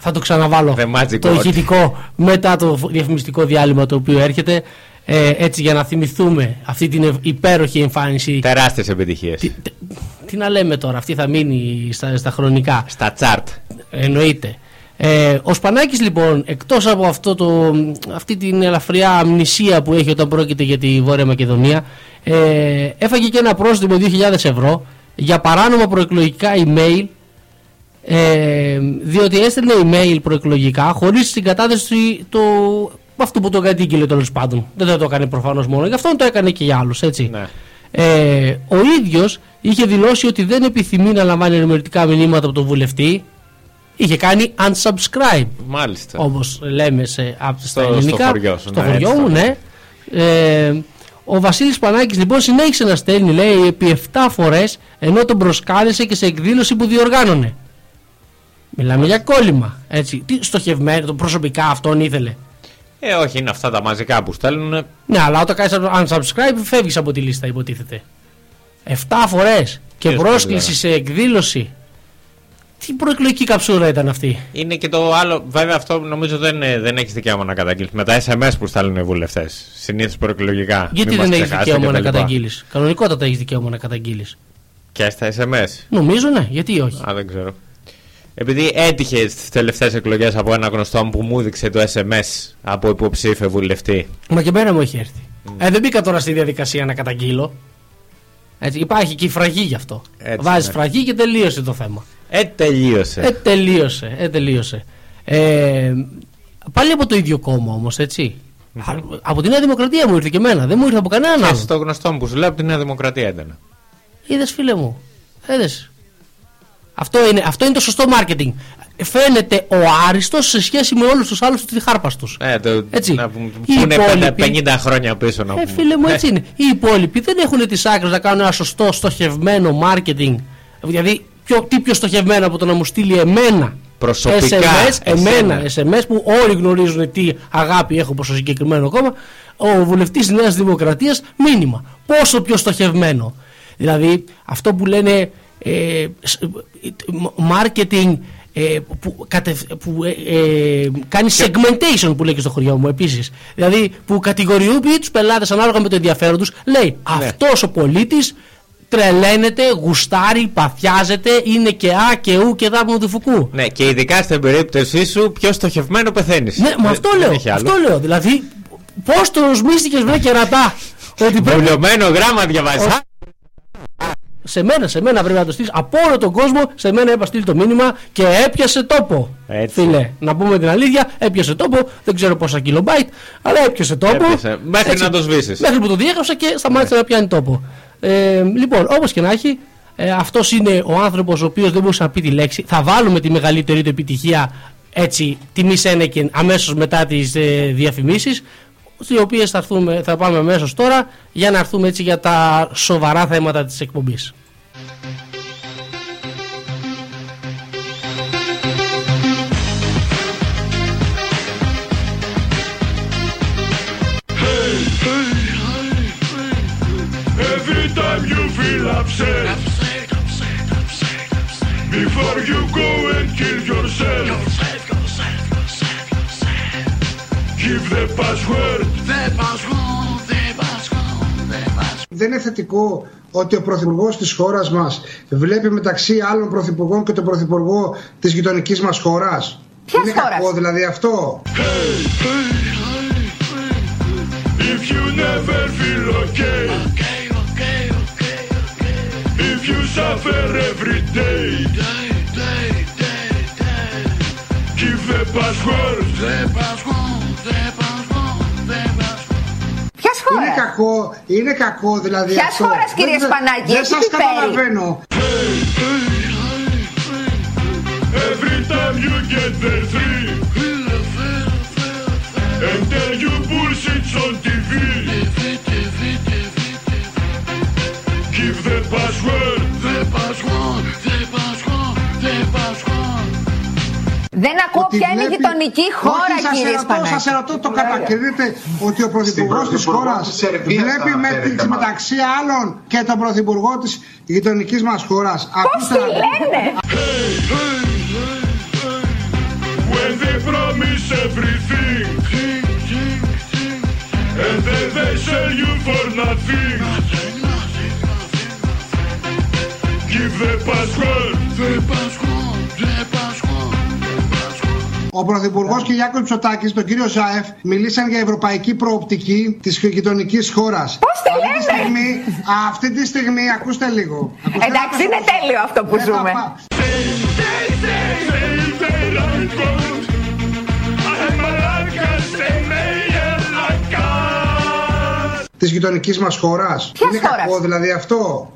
θα το ξαναβάλω. The magic το word. ηχητικό μετά το διαφημιστικό διάλειμμα το οποίο έρχεται. Ε, έτσι για να θυμηθούμε αυτή την ευ- υπέροχη εμφάνιση. Τεράστιες επιτυχίες. Τι, τι- τι να λέμε τώρα, αυτή θα μείνει στα, στα χρονικά. Στα τσάρτ. Εννοείται. Ε, ο Σπανάκης λοιπόν, εκτός από αυτό το, αυτή την ελαφριά αμνησία που έχει όταν πρόκειται για τη Βόρεια Μακεδονία, ε, έφαγε και ένα πρόστιμο 2.000 ευρώ για παράνομα προεκλογικά email, ε, διότι έστελνε email προεκλογικά χωρίς την κατάθεση του αυτού που το κατήγγειλε τέλος πάντων. Δεν θα το έκανε προφανώς μόνο, γι' αυτό το έκανε και για άλλους, έτσι. Ναι. Ε, ο ίδιος είχε δηλώσει ότι δεν επιθυμεί να λαμβάνει ενημερωτικά μηνύματα από τον βουλευτή. Είχε κάνει unsubscribe, Μάλιστα. όπως λέμε σε, απ- στα Στο- ελληνικά. στο χωριό σου, Στο ναι, χωριό έτσι μου, το ναι. Ε, ο Βασίλης Πανάκης λοιπόν συνέχισε να στέλνει, λέει, επί 7 φορές, ενώ τον προσκάλεσε και σε εκδήλωση που διοργάνωνε. Μιλάμε για κόλλημα. Έτσι. Τι στοχευμένο, το προσωπικά αυτόν ήθελε. Ε, όχι, είναι αυτά τα μαζικά που στέλνουν. Ναι, αλλά όταν κάνεις unsubscribe φεύγεις από τη λίστα, υποτίθεται. 7 φορές και Ποιος πρόσκληση το σε εκδήλωση. Τι προεκλογική καψούρα ήταν αυτή; Είναι και το άλλο. Βέβαια, αυτό νομίζω δεν, ε, δεν έχεις δικαίωμα να καταγγείλεις. Με τα SMS που στέλνουν οι βουλευτές. Συνήθως προεκλογικά. Γιατί Μην δεν μας έχεις ξεχάσετε δικαίωμα να κτλ. καταγγείλεις; Κανονικότατα έχεις δικαίωμα να καταγγείλεις. Και στα SMS. Νομίζω ναι, γιατί όχι; Α, δεν ξέρω. Επειδή έτυχε στις τελευταίες εκλογές από ένα γνωστό μου που μου έδειξε το SMS από υποψήφιο βουλευτή. Μα και εμένα μου έχει έρθει. Ε, δεν μπήκα τώρα στη διαδικασία να καταγγείλω. Έτσι, υπάρχει και η φραγή γι' αυτό. Έτσι, Βάζεις ναι. φραγή και τελείωσε το θέμα. Ε, τελείωσε. Ε, τελείωσε. Ε, τελείωσε. Ε, πάλι από το ίδιο κόμμα όμως, έτσι. Α, Από τη Νέα Δημοκρατία μου ήρθε και εμένα. Δεν μου ήρθε από κανέναν Και άλλο. στο γνωστό μου που σου λέω από τη Νέα Δημοκρατία ήταν. Είδες, φίλε μου. Είδες. Αυτό είναι, αυτό είναι το σωστό marketing. Φαίνεται ο άριστος σε σχέση με όλους τους άλλους τους χάρπαστου. Ε, το, Έτσι. Να, που, Οι που είναι υπόλοιποι- 50 χρόνια πίσω να Ε, πούμε. φίλε μου, έτσι είναι. Οι υπόλοιποι δεν έχουν τις άκρες να κάνουν ένα σωστό στοχευμένο marketing. Δηλαδή, πιο, τι πιο στοχευμένο από το να μου στείλει εμένα Προσωπικά, SMS, εμένα εσένα. SMS που όλοι γνωρίζουν τι αγάπη έχω προς το συγκεκριμένο κόμμα, ο βουλευτής της Νέας Δημοκρατίας μήνυμα. Πόσο πιο στοχευμένο. Δηλαδή, αυτό που λένε ε, σ- ε, marketing ε, που, κατευ- που ε, ε, κάνει segmentation που λέει και στο χωριό μου επίσης. Δηλαδή που κατηγοριοποιεί τους πελάτες ανάλογα με το ενδιαφέρον τους. Λέει αυτός ο πολίτης τρελαίνεται, γουστάρει, παθιάζεται, είναι και Α και Ου και Δ του φουκού. Ναι, και ειδικά στην περίπτωσή σου, πιο στοχευμένο πεθαίνεις. Ναι, μα αυτό λέω. Αυτό λέω. Δηλαδή, πώς το σμίστηκε βρε κερατά. ότι πρέπει Βουλιωμένο γράμμα διαβάζεις. Ο- σε μένα, σε μένα πρέπει να το στείλεις. Από όλο τον κόσμο, σε μένα είπα στείλει το μήνυμα και έπιασε τόπο. Έτσι. Φίλε, να πούμε την αλήθεια, έπιασε τόπο. Δεν ξέρω πόσα κιλομπάιτ, αλλά έπιασε τόπο. Έπιασε. Μέχρι να το σβήσεις. Μέχρι που το διέγραψα και σταμάτησε να πιάνει τόπο. Ε, λοιπόν, όπως και να έχει, ε, αυτός είναι ο άνθρωπος ο οποίος δεν μπορούσε να πει τη λέξη. Θα βάλουμε τη μεγαλύτερη του επιτυχία έτσι τιμή Σένεκεν αμέσως μετά τις ε, διαφημίσεις. Στι οποίες θα, έρθουμε- θα πάμε αμέσως τώρα για να έρθουμε έτσι για τα σοβαρά θέματα της εκπομπής. Feel upset, before you go and kill yourself, give the password. Δεν είναι θετικό ότι ο Πρωθυπουργός της χώρας μας βλέπει μεταξύ άλλων Πρωθυπουργών και τον Πρωθυπουργό της γειτονικής μας χώρας; Ποιας Είναι χώρας; κακό δηλαδή αυτό; If you never feel okay, if you suffer every day, give the password. Ποιας Είναι χώρας; κακό, είναι κακό δηλαδή Ποιας αυτό. χώρας, κύριε Δεν- Σπανάκη, Δεν έχει σας πιπέρι. καταλαβαίνω. Every time you get the three, and tell you bullshit on TV, the password. The password, the password, the password. Δεν ακούω ότι ποια είναι η βλέπει- γειτονική χώρα, Όχι, σας κύριε ερωτώ, Σπανάκη. σας ερωτώ, το κατακρίνετε ότι ο Πρωθυπουργός της Πρωθυπουργό χώρας της Σερβίας βλέπει θα με, αναφέρεται, τις- μάλλον. μεταξύ άλλων και τον Πρωθυπουργό της γειτονικής μας χώρας. Πώς Ακούστε τη να δείτε. λένε; When they promise everything And then they sell you for nothing Give the password The password, the password Ο Πρωθυπουργός Κυριάκος Μητσοτάκης, τον κύριο Ζάεφ, μιλήσαν για ευρωπαϊκή προοπτική της γειτονικής χώρας. Πώς τη Αυτή τη λένε; στιγμή, αυτή τη στιγμή, ακούστε λίγο. Ακούστε Εντάξει, να είναι σας- τέλειο αυτό που Δεν θα ζούμε. πά- Say, say, say, say the right word I'm a Lakas, say me a Lakas Της γειτονικής μας χώρας. Ποιας Είναι χώρας; κακό δηλαδή αυτό;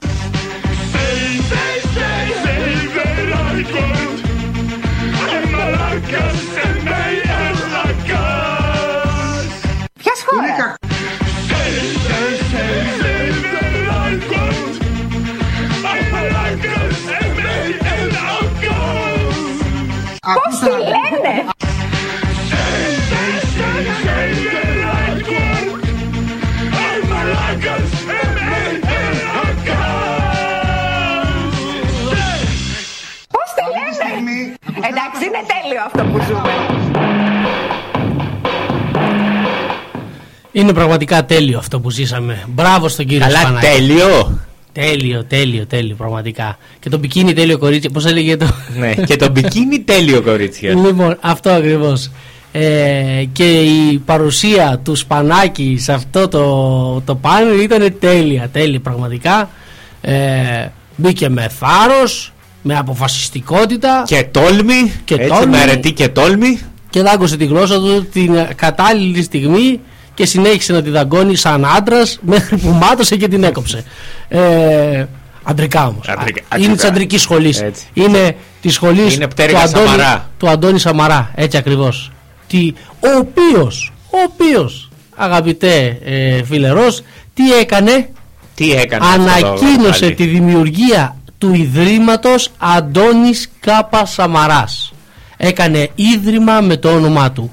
Πώς Ακούστε τη να δείτε. λένε; Πώς τη Αυτή τη λένε; στιγμή, Εντάξει, είναι τέλειο αυτό που ζούμε. Είναι πραγματικά τέλειο αυτό που ζήσαμε. Μπράβο στον κύριο Καλά, Σπανάκη. τέλειο. Τέλειο, τέλειο, τέλειο, πραγματικά. Και το μπικίνι τέλειο κορίτσι. Πώς έλεγε το. ναι, και το μπικίνι *laughs* τέλειο, κορίτσια. λοιπόν, αυτό ακριβώς. Ε, και η παρουσία του Σπανάκη σε αυτό το, το πάνελ ήταν τέλεια, τέλεια πραγματικά. Ε, μπήκε με θάρρος, με αποφασιστικότητα Και τόλμη. Και έτσι, τόλμη. με αρετή και τόλμη. και δάγκωσε τη γλώσσα του την κατάλληλη στιγμή και συνέχισε να τη δαγκώνει σαν άντρας μέχρι που μάτωσε και την έκοψε. Ε, αντρικά όμως. Αντρικά, Είναι αντρικά. της αντρικής σχολής. Έτσι. Είναι της σχολής Είναι του, πτέρυγα Αντώνη, Σαμαρά. του Αντώνη Σαμαρά. Έτσι ακριβώς. Ο οποίος, ο οποίος, αγαπητέ ε, φιλερός, τι έκανε, Τι έκανε αυτό το ανακοίνωσε βράδυ. τη δημιουργία του Ιδρύματος Αντώνης Κάπα Σαμαράς. Έκανε ίδρυμα με το όνομά του.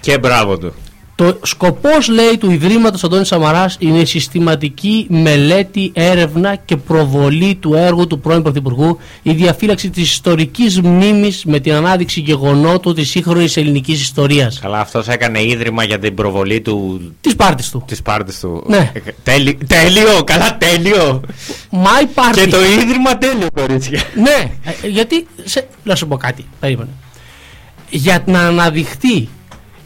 Και μπράβο του. Το σκοπός λέει του Ιδρύματος Αντώνης Σαμαράς είναι η συστηματική μελέτη, έρευνα και προβολή του έργου του πρώην Πρωθυπουργού, η διαφύλαξη της ιστορικής μνήμης με την ανάδειξη γεγονότου της σύγχρονης ελληνικής ιστορίας. Καλά, αυτός έκανε ίδρυμα για την προβολή του. Της πάρτης του. Της πάρτης του. Ναι. Ε, τέλει- τέλειο, καλά, τέλειο. My party. Και το ίδρυμα τέλειο, κορίτσια. Ναι, ε, γιατί. Σε, να σου πω κάτι, περίμενε. Για να αναδειχθεί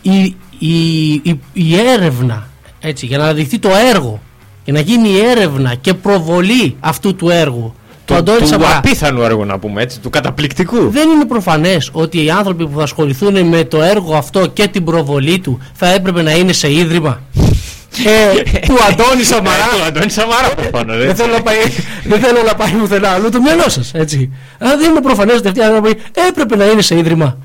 η, η, η, η έρευνα, έτσι, για να αναδειχθεί το έργο, για να γίνει η έρευνα και προβολή αυτού του έργου του Αντώνη του Σαμαρά. απίθανου έργου, να πούμε έτσι, του καταπληκτικού. Δεν είναι προφανές ότι οι άνθρωποι που θα ασχοληθούν με το έργο αυτό και την προβολή του θα έπρεπε να είναι σε ίδρυμα. *laughs* ε, του Αντώνη Σαμαρά. Ε, Του Αντώνη Σαμαρά, προφανώς. Δεν θέλω να πάει, δεν θέλω να πάει πουθενά αλλού το μυαλό σας. Έτσι. Αλλά δεν είναι προφανές ότι αυτοί οι άνθρωποι έπρεπε να είναι σε ίδρυμα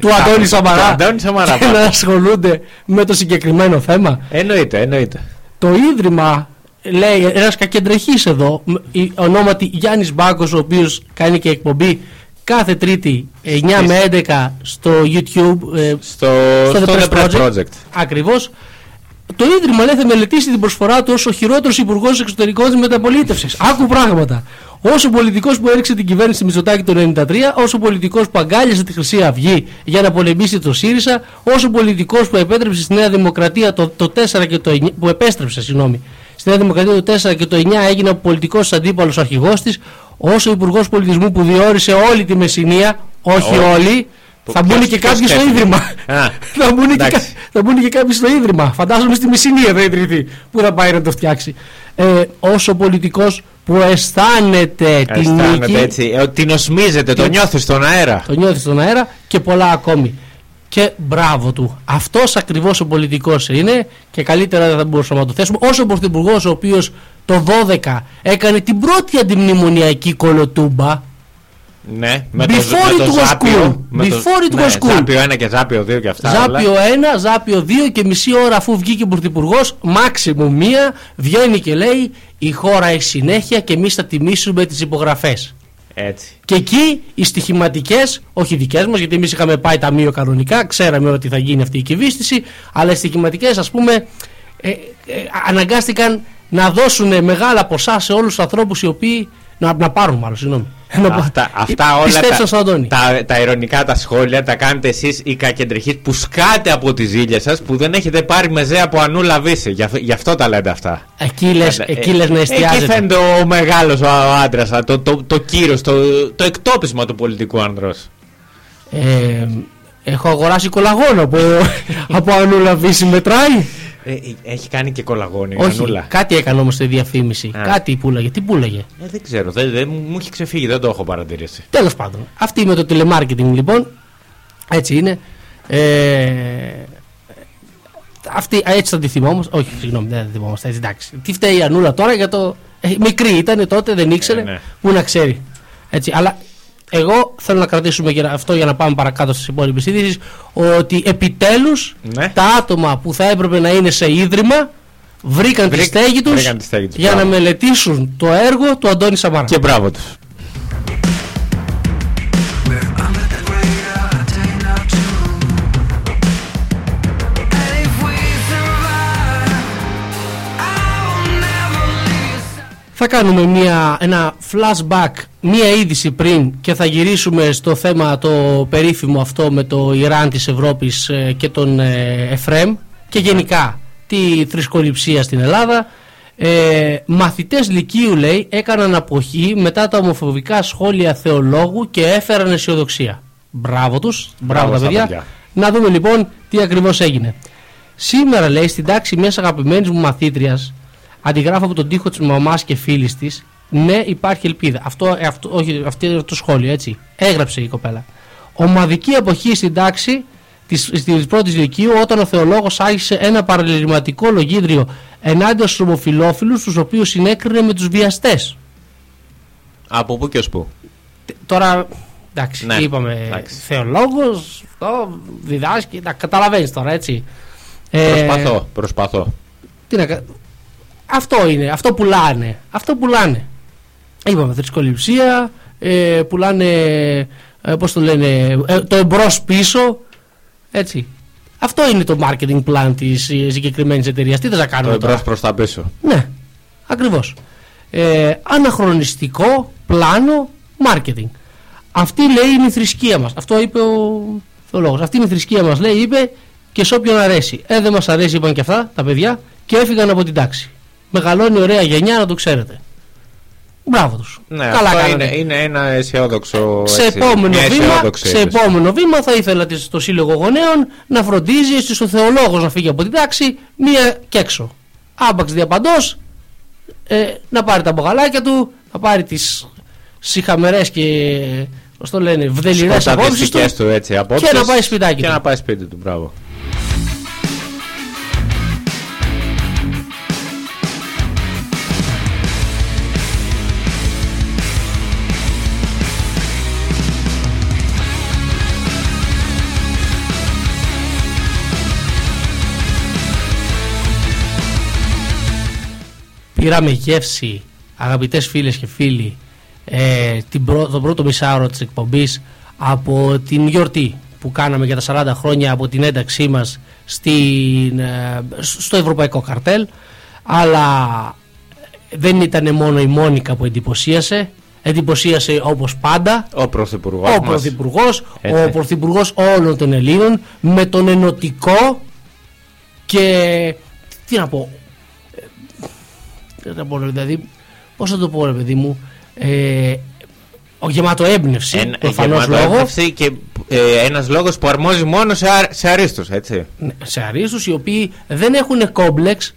του Κάπου, Αντώνη του Σαμαρά Αντώνη Σαμαρά, και να πάντα. ασχολούνται με το συγκεκριμένο θέμα. Εννοείται, εννοείται. Το ίδρυμα, λέει ένας κακεντρεχής εδώ, μ- η- ονόματι Γιάννης Μπάκος, ο οποίος κάνει και εκπομπή κάθε Τρίτη 9 με 11 στο YouTube. ε, Στο, στο στο The Press Project. Project. Ακριβώς. Το Ίδρυμα λέει θα μελετήσει την προσφορά του ως ο χειρότερος υπουργός εξωτερικών της μεταπολίτευσης. Άκου πράγματα. Όσο πολιτικός που έριξε την κυβέρνηση Μητσοτάκη το 1993, όσο πολιτικός που αγκάλιασε τη Χρυσή Αυγή για να πολεμήσει το ΣΥΡΙΖΑ, όσο πολιτικός που επέτρεψε στη Νέα Δημοκρατία το, το 4 και το 9, που επέστρεψε, συγγνώμη, στη Νέα Δημοκρατία το 4 και το 9 έγινε ο πολιτικός αντίπαλος αρχηγός της, όσο υπουργός πολιτισμού που διόρισε όλη τη Μεσσηνία, όχι Ό, όλοι, Που- θα μπουν ποιος- και ποιος κάποιοι στο σκέφτηκες. ίδρυμα. Α, *laughs* θα, μπουν και, εντάξει. κα- θα μπουν και κάποιοι στο ίδρυμα. Φαντάζομαι στη Μεσσηνία θα ιδρυθεί. Πού θα πάει να το φτιάξει. Ε, όσο πολιτικός που αισθάνεται την Αισθάνεται νίκη, έτσι. Ε, ότι νοσμίζεται, το Και- νιώθεις στον αέρα. το νιώθεις στον αέρα και πολλά ακόμη. Και μπράβο του. Αυτός ακριβώς ο πολιτικός είναι και καλύτερα δεν θα μπορούσαμε να το θέσουμε. Όσο ο πρωθυπουργό, ο οποίος το 12 έκανε την πρώτη αντιμνημονιακή κολοτούμπα. Ναι, με Before το, it με το was Ζάπιο. cool. με το- Before it ναι, was cool. Ζάπιο 1 και Ζάπιο 2 και αυτά. όλα. Ζάπιο 1, Ζάπιο 2 και μισή ώρα αφού βγήκε ο Πρωθυπουργός, μάξιμου μία, βγαίνει και λέει: Η χώρα έχει συνέχεια και εμείς θα τιμήσουμε τις υπογραφές. Έτσι. Και εκεί οι στοιχηματικές, όχι δικές μας, γιατί εμείς είχαμε πάει ταμείο κανονικά, ξέραμε ότι θα γίνει αυτή η κυβίστηση, αλλά οι στοιχηματικές, ας πούμε, ε, ε, αναγκάστηκαν να δώσουν μεγάλα ποσά σε όλους τους ανθρώπους οι οποίοι. Να, να πάρουν, μάλλον, συγγνώμη. Να πα- Αυτά, αυτά όλα πιστέψαν τα, στον Αντώνη. τα, τα ειρωνικά τα σχόλια τα κάνετε εσείς οι κακεντρεχείς που σκάτε από τις ζήλια σας που δεν έχετε πάρει μεζέ από Ανούλα Βύση. Γι' αυτό, γι' αυτό τα λέτε αυτά. Εκεί λες, Ε, εκεί ε, λες να Εκεί εστιάζεται. φαίνεται ο μεγάλος ο άντρας, το, το, το κύρος, το, το εκτόπισμα του πολιτικού άνδρος. Ε, έχω αγοράσει κολαγόνο από, από Ανούλα Βύση μετράει. Ε, ε, έχει κάνει και κολαγόνι η Όχι, Ανούλα. κάτι έκανε όμως στη διαφήμιση. Α. Κάτι πουλάγε. Τι πούλαγε. Ε, δεν ξέρω, δεν, δεν- μου έχει ξεφύγει, δεν το έχω παρατηρήσει. Τέλος πάντων. Αυτή με το τηλεμάρκετινγκ λοιπόν. Έτσι είναι. Ε, αυτή, α, έτσι θα τη θυμόμαστε. Όχι, συγγνώμη, δεν θα τη θυμόμαστε. Έτσι, εντάξει. Τι φταίει η Ανούλα τώρα για το. Ε, μικρή ήταν τότε, δεν ήξερε. Ε, ναι. Πού να ξέρει. Έτσι, αλλά εγώ θέλω να κρατήσουμε και αυτό για να πάμε παρακάτω στις υπόλοιπες ειδήσεις. Ότι επιτέλους Ναι. τα άτομα που θα έπρεπε να είναι σε ίδρυμα βρήκαν τη Βρή- στέγη τους βρήκαν τη στέγη τους, για να μπράβο. μελετήσουν το έργο του Αντώνη Σαμαρά. Και μπράβο τους. Θα κάνουμε μια, ένα flashback, μια είδηση πριν και θα γυρίσουμε στο θέμα το περίφημο αυτό με το Ιράν της Ευρώπης ε, και τον ε, Εφρέμ και γενικά τη θρησκοληψία στην Ελλάδα. Ε, μαθητές Λυκείου λέει έκαναν αποχή μετά τα ομοφοβικά σχόλια θεολόγου και έφεραν αισιοδοξία. Μπράβο τους, μπράβο, Μπράβο τα στα παιδιά. παιδιά. Να δούμε λοιπόν τι ακριβώς έγινε. Σήμερα λέει στην τάξη μιας αγαπημένης μου μαθήτριας αντιγράφω από τον τοίχο της μαμάς και φίλης της ναι υπάρχει ελπίδα. Αυτό, ε, αυτό, όχι, αυτό είναι το σχόλιο έτσι. Έγραψε η κοπέλα. Ομαδική αποχή στην τάξη της, της πρώτης ηλικίου όταν ο θεολόγος άρχισε ένα παραλυρηματικό λογίδριο ενάντια στους ομοφιλόφιλους τους οποίους συνέκρινε με τους βιαστές. Από πού και ως πού; Τώρα, εντάξει, Ναι, είπαμε εντάξει. θεολόγος, αυτό, διδάσκει, τα καταλαβαίνεις τώρα έτσι. Ε, Προσπαθώ, προσπαθώ. τι να κα- Αυτό είναι, αυτό πουλάνε. Αυτό πουλάνε. Είπαμε θρησκοληψία, ε, πουλάνε, ε, πώς το λένε, ε, το εμπρός πίσω, έτσι. Αυτό είναι το marketing plan της ε, συγκεκριμένης εταιρείας. Τι θες να Το κάνουμε τώρα; εμπρός προς τα πίσω. Ναι, ακριβώς. Ε, αναχρονιστικό πλάνο marketing. Αυτή λέει είναι η θρησκεία μας. Αυτό είπε ο θεολόγος. Αυτή είναι η θρησκεία μας λέει, είπε και σε όποιον αρέσει. Ε, δεν μας αρέσει είπαν και αυτά τα παιδιά και έφυγαν από την τάξη. Μεγαλώνει ωραία γενιά να το ξέρετε. Μπράβο τους. Ναι, Καλά αυτό κάνανε. είναι, είναι ένα αισιόδοξο. Σε έτσι, επόμενο, μια βήμα, αισιόδοξη σε είδηση. επόμενο βήμα θα ήθελα της- το Σύλλογο Γονέων να φροντίζει ώστε ο θεολόγος να φύγει από την τάξη μία και έξω. Άπαξ διαπαντός, ε, να πάρει τα μπογαλάκια του, να πάρει τις συχαμερές και πώς το λένε, βδελιρές απόψεις του Σκοταδιστικές του έτσι απόψεις και να πάει σπιτάκι Και του. να πάει σπίτι του, μπράβο. Πήραμε γεύση, αγαπητές φίλες και φίλοι, ε, την πρω- το πρώτο μισάωρο της εκπομπής από την γιορτή που κάναμε για τα 40 χρόνια από την ένταξή μας στην, ε, στο Ευρωπαϊκό Καρτέλ αλλά δεν ήταν μόνο η Μόνικα που εντυπωσίασε εντυπωσίασε όπως πάντα Ο Πρωθυπουργός ο μας. Πρωθυπουργός, Έτσι. ο Πρωθυπουργός όλων των Ελλήνων με τον ενωτικό και τι να πω ε, τι να πω ρε, δηλαδή πώς θα το πω ρε παιδί μου ε, ο γεμάτο έμπνευση Ένα- προφανώς γεμάτο λόγος έμπνευση και ε, ένας λόγος που αρμόζει μόνο σε, α, σε αρίστους, έτσι. Ναι, σε αρίστους οι οποίοι δεν έχουν κόμπλεξ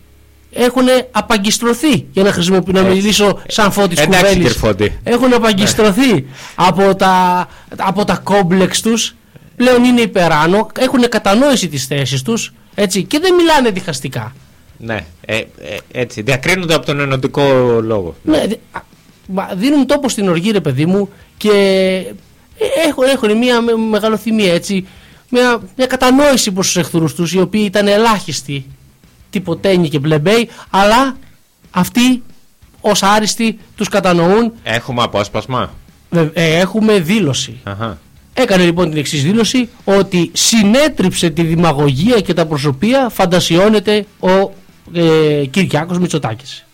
έχουν απαγκιστρωθεί για να χρησιμοποιήσω να Έτσι. μιλήσω σαν φώτης Εντάξει, κουβέλης κύριε Φώτη. έχουν απαγκιστρωθεί από, τα, από τα κόμπλεξ τους πλέον είναι υπεράνω έχουν κατανόηση τις θέσεις τους έτσι, και δεν μιλάνε διχαστικά Ναι, ε, ε, έτσι. Διακρίνονται από τον ενωτικό λόγο. ναι, δι- α, μα δίνουν τόπο στην οργή ρε παιδί μου και ε, έχουν, έχουν μια με- μεγαλοθυμία έτσι μια, μια κατανόηση προς τους εχθρούς τους οι οποίοι ήταν ελάχιστοι τυποτένιοι και πλεμπέοι αλλά αυτοί ως άριστοι τους κατανοούν Έχουμε απόσπασμα; Βε- ε, έχουμε δήλωση. Αχα. Έκανε λοιπόν την εξής δήλωση ότι συνέτριψε τη δημαγωγία και τα προσωπία φαντασιώνεται ο ε, Κυριάκος Μητσοτάκης.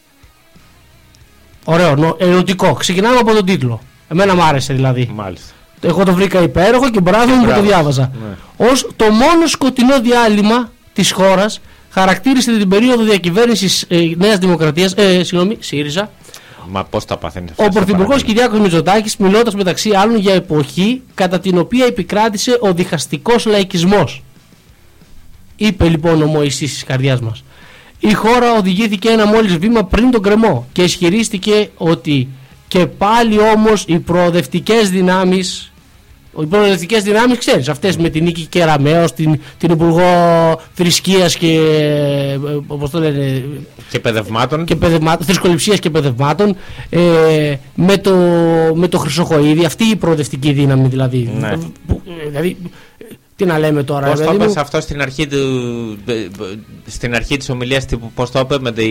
Ωραίο, νο- ερωτικό. Ξεκινάμε από τον τίτλο. Εμένα μου άρεσε δηλαδή. Μάλιστα. Εγώ το βρήκα υπέροχο και μπράβο μου που το Μπράβο. διάβαζα. Ναι. Ως το μόνο σκοτεινό διάλειμμα της χώρας χαρακτήρισε την περίοδο διακυβέρνησης ε, Νέας Δημοκρατίας, ε, συγγνώμη, ΣΥΡΙΖΑ, Μα πώς τα παθαίνει ο Πρωθυπουργός Κυριάκος Μητσοτάκης μιλώντας μεταξύ άλλων για εποχή κατά την οποία επικράτησε ο διχαστικός λαϊκισμός. Είπε λοιπόν ο Μωυσής της καρδιάς μας. Η χώρα οδηγήθηκε ένα μόλις βήμα πριν τον κρεμό και ισχυρίστηκε ότι και πάλι όμως οι προοδευτικές δυνάμεις οι προοδευτικές δυνάμεις, ξέρεις, αυτές με την Νίκη Κεραμέο, την, την Υπουργό Θρησκείας και. Όπω το λένε, Και παιδευμάτων. και παιδευμάτων, θρησκοληψίας και παιδευμάτων ε, με, το, με το Χρυσοχοίδη, αυτή η προοδευτική δύναμη δηλαδή. Ναι. Που, ε, δηλαδή ε, τι να λέμε τώρα. Πώς το παιδί μου, έπεσε αυτό στην αρχή, του, ε, ε, στην αρχή της ομιλίας τύπου, πώς το είπε με τη...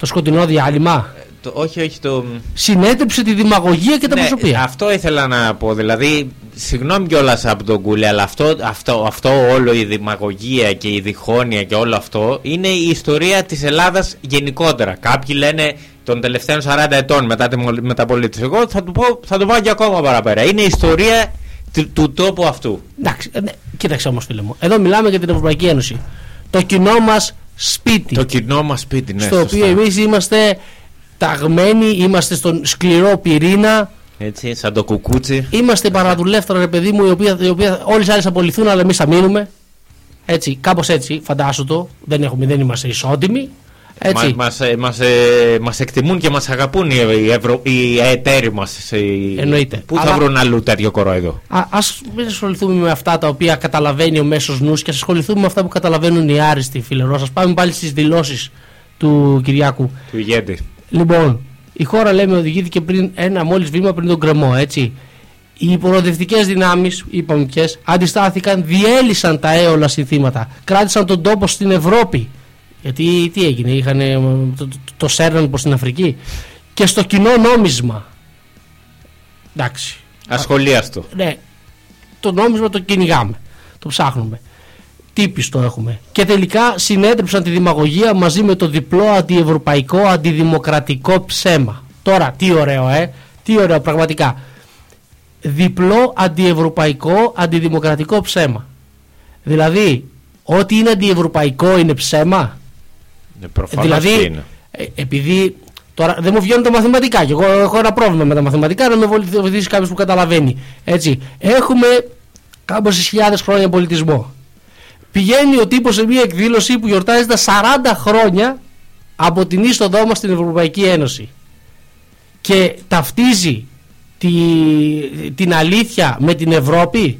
το σκοτεινό διάλειμμα; Το, όχι, όχι το... Συνέτρεψε τη δημαγωγία και τα Ναι, προσωπία. αυτό ήθελα να πω. Δηλαδή, συγγνώμη κιόλας από τον Κούλι, αλλά αυτό, αυτό, αυτό όλο η δημαγωγία και η διχόνοια και όλο αυτό είναι η ιστορία της Ελλάδας γενικότερα. Κάποιοι λένε των τελευταίων 40 ετών μετά τη μολ- μεταπολίτευση. Εγώ θα, του πω, θα το πάω και ακόμα παραπέρα. Είναι η ιστορία του, του τόπου αυτού. Εντάξει, ε, ναι, κοίταξε όμως, φίλε μου. Εδώ μιλάμε για την Ευρωπαϊκή Ένωση. Το κοινό μας σπίτι. Το κοινό μας σπίτι, ναι. στο σωστά. οποίο εμείς είμαστε ταγμένοι, είμαστε στον σκληρό πυρήνα. Έτσι, σαν το κουκούτσι. Είμαστε παραδουλεύτρα, ρε παιδί μου, οι οποία, οι οποία όλε οι άλλε απολυθούν, αλλά εμείς θα μείνουμε. Έτσι, κάπως έτσι, φαντάσου το. Δεν, έχουμε, δεν είμαστε ισότιμοι. Έτσι. Μας, μας, ε, μας, ε, μας εκτιμούν και μας αγαπούν οι, οι, Ευρω... οι εταίροι μας. οι- Εννοείται. Πού θα Αλλά- βρουν αλλού τέτοιο κορόιδο. Α ας μην ασχοληθούμε με αυτά τα οποία καταλαβαίνει ο μέσος νους και ας ασχοληθούμε με αυτά που καταλαβαίνουν οι άριστοι φιλερό. Α πάμε πάλι στις δηλώσεις του Κυριάκου. Του ηγέτη. Λοιπόν, η χώρα λέμε οδηγήθηκε πριν ένα μόλις βήμα πριν τον κρεμό, έτσι. Οι προοδευτικές δυνάμεις, είπαμε ποιε, αντιστάθηκαν, διέλυσαν τα έολα συνθήματα. Κράτησαν τον τόπο στην Ευρώπη. Γιατί τι έγινε, είχαν, το, το, το σέρναν προς την Αφρική. Και στο κοινό νόμισμα. Εντάξει. Ασχολίαστο. Ναι, το νόμισμα το κυνηγάμε. Το ψάχνουμε. Τι πιστό έχουμε. Και τελικά συνέτρεψαν τη δημαγωγία μαζί με το διπλό αντιευρωπαϊκό αντιδημοκρατικό ψέμα. Τώρα, τι ωραίο, ε. Τι ωραίο, πραγματικά. Διπλό αντιευρωπαϊκό αντιδημοκρατικό ψέμα. Δηλαδή, ό,τι είναι αντιευρωπαϊκό είναι ψέμα. Ε, προφανώς δηλαδή, και είναι. ε, επειδή τώρα δεν μου βγαίνουν τα μαθηματικά και εγώ έχω ένα πρόβλημα με τα μαθηματικά να με βοηθήσει κάποιος που καταλαβαίνει. Έτσι, έχουμε κάμποσε χιλιάδες χρόνια πολιτισμό. Πηγαίνει ο τύπος σε μια εκδήλωση που γιορτάζει τα 40 χρόνια από την είσοδό μας στην Ευρωπαϊκή Ένωση και ταυτίζει τη, την αλήθεια με την Ευρώπη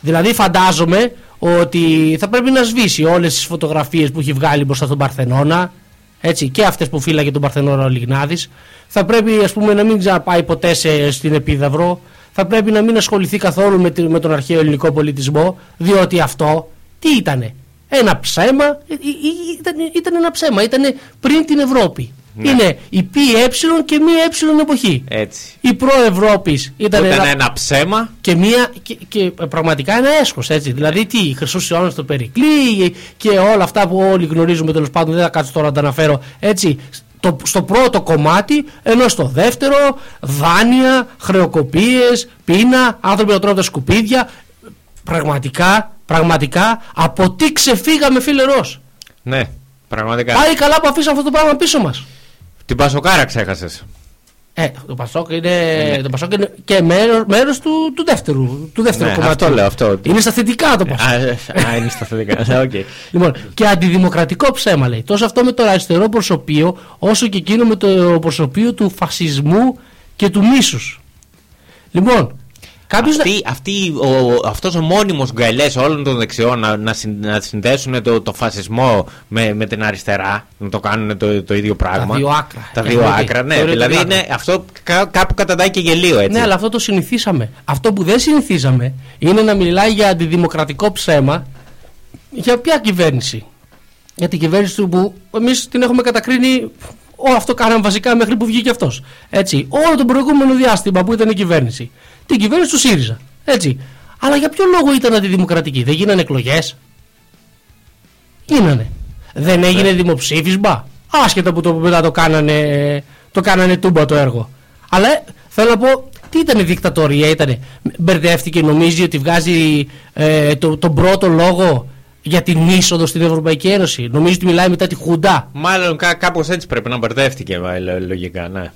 Δηλαδή φαντάζομαι ότι θα πρέπει να σβήσει όλες τις φωτογραφίες που έχει βγάλει μπροστά στον Παρθενώνα έτσι, και αυτές που φύλαγε τον Παρθενώνα ο Λιγνάδης. Θα πρέπει ας πούμε να μην ξαναπάει ποτέ σε, στην Επίδαυρο. Θα πρέπει να μην ασχοληθεί καθόλου με, τη- με τον αρχαίο ελληνικό πολιτισμό διότι αυτό τι ήτανε ένα ψέμα ε, ε, ε, ήταν, ήταν ένα ψέμα ήταν πριν την Ευρώπη Ναι. είναι η ΠΕ και μη ε εποχή Έτσι. η προ-Ευρώπης ήταν, Ήταν ένα ένα ψέμα. και, μία, και, και πραγματικά ένα έσχος έτσι. Δηλαδή τι, Χρυσός αιώνα στο Περικλή και όλα αυτά που όλοι γνωρίζουμε τέλος πάντων, δεν θα κάτσω τώρα να τα αναφέρω έτσι. Το, στο πρώτο κομμάτι, ενώ στο δεύτερο δάνεια, χρεοκοπίες, πείνα, άνθρωποι να τρώνε τα σκουπίδια. Πραγματικά, πραγματικά, από τι ξεφύγαμε φίλε Ρος; Ναι, πραγματικά. Πάει καλά που αφήσαμε αυτό το πράγμα πίσω μας. Την Πασοκάρα ξέχασες. Ε, το Πασόκ είναι, το Πασόκ είναι και μέρος, μέρος του, του δεύτερου, του δεύτερου Ναι, κομμάτι. αυτό λέω, αυτό. Είναι στα θετικά το Πασόκ. Α, ε, α, είναι στα θετικά. Οκ. *laughs* Λοιπόν, και αντιδημοκρατικό ψέμα λέει. Τόσο αυτό με το αριστερό προσωπείο, όσο και εκείνο με το προσωπείο του φασισμού και του μίσους. Λοιπόν, κάποιος να- Αυτή, αυτή, ο, αυτός ο μόνιμος γκαλές όλων των δεξιών να, να, συν- να συνδέσουν το, το φασισμό με, με την αριστερά, να το κάνουν το, το ίδιο πράγμα. δύο άκρα. Τα δύο Εννοείται. άκρα, ναι. Θεωρείται Δηλαδή δύο είναι, άκρα. αυτό κά- κάπου καταντάει και γελίο έτσι. Ναι, αλλά αυτό το συνηθίσαμε. Αυτό που δεν συνηθίζαμε είναι να μιλάει για αντιδημοκρατικό ψέμα για ποια κυβέρνηση. Για την κυβέρνηση του που εμείς την έχουμε κατακρίνει Όλο αυτό κάναμε βασικά μέχρι που βγήκε αυτός. Έτσι. Όλο το προηγούμενο διάστημα που ήταν η κυβέρνηση. Την κυβέρνηση του ΣΥΡΙΖΑ. Έτσι. Αλλά για ποιο λόγο ήταν αντιδημοκρατική; Δεν γίνανε εκλογές; Γίνανε. Δεν έγινε δημοψήφισμα; Άσχετα που το μετά το κάνανε, το κάνανε τούμπα το έργο. Αλλά ε, θέλω να πω, τι ήταν η δικτατορία, ήτανε; Μπερδεύτηκε, νομίζει ότι βγάζει ε, το, τον πρώτο λόγο για την είσοδο στην Ευρωπαϊκή Ένωση. Νομίζει ότι μιλάει μετά τη Χουντά. Μάλλον κά, κάπως έτσι πρέπει να μπερδεύτηκε ε, λο- λογικά, ναι.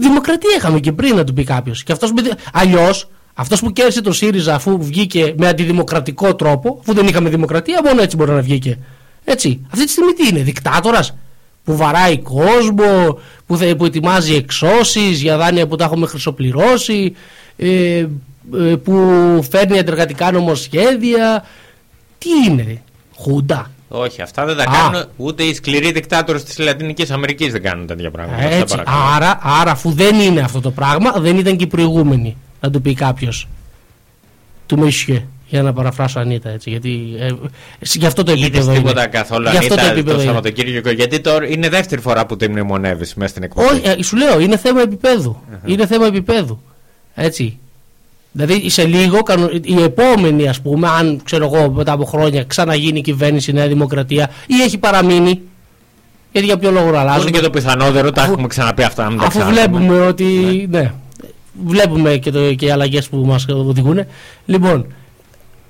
Δημοκρατία είχαμε και πριν να του πει κάποιος. Και αυτός με... Αλλιώς, αυτός που κέρδισε το ΣΥΡΙΖΑ αφού βγήκε με αντιδημοκρατικό τρόπο, αφού δεν είχαμε δημοκρατία, μόνο έτσι μπορεί να βγήκε. Έτσι. Αυτή τη στιγμή τι είναι, δικτάτορας; Που βαράει κόσμο, που, θε, που ετοιμάζει εξώσεις για δάνεια που τα έχουμε χρυσοπληρώσει, ε, ε, που φέρνει αντεργατικά νομοσχέδια. Τι είναι, Χούντα. Όχι, αυτά δεν τα Α. κάνουν ούτε οι σκληροί δικτάτορες της Λατινικής Αμερικής δεν κάνουν τέτοια πράγματα. Σας τα Έτσι. παρακαλώ. Άρα, άρα, αφού δεν είναι αυτό το πράγμα, δεν ήταν και οι προηγούμενοι. Να του πει κάποιος. Του Μεσιέ. Για να παραφράσω Ανίτα έτσι. Γιατί ε, γι' αυτό το Είδες επίπεδο. τίποτα είναι. καθόλου Γι' αυτό το Ανίτα, επίπεδο. το είναι. Σαββατοκύριακο. Γιατί τώρα είναι δεύτερη φορά που τη μνημονεύεις μέσα στην εκπομπή. Όχι, ε, σου λέω, είναι θέμα επίπεδου. Είναι θέμα επίπεδου. Έτσι. Δηλαδή σε λίγο, κανο- η επόμενη, ας πούμε, αν ξέρω εγώ μετά από χρόνια ξαναγίνει η κυβέρνηση η Νέα Δημοκρατία ή έχει παραμείνει. Γιατί για ποιο λόγο να Που αλλάζουμε; είναι και το πιθανότερο, τα Αφού- έχουμε ξαναπεί αυτά. να μην τα Αφού ξαναπούμε. βλέπουμε ότι. Ναι. Βλέπουμε και, το, και οι αλλαγές που μας οδηγούν. Λοιπόν,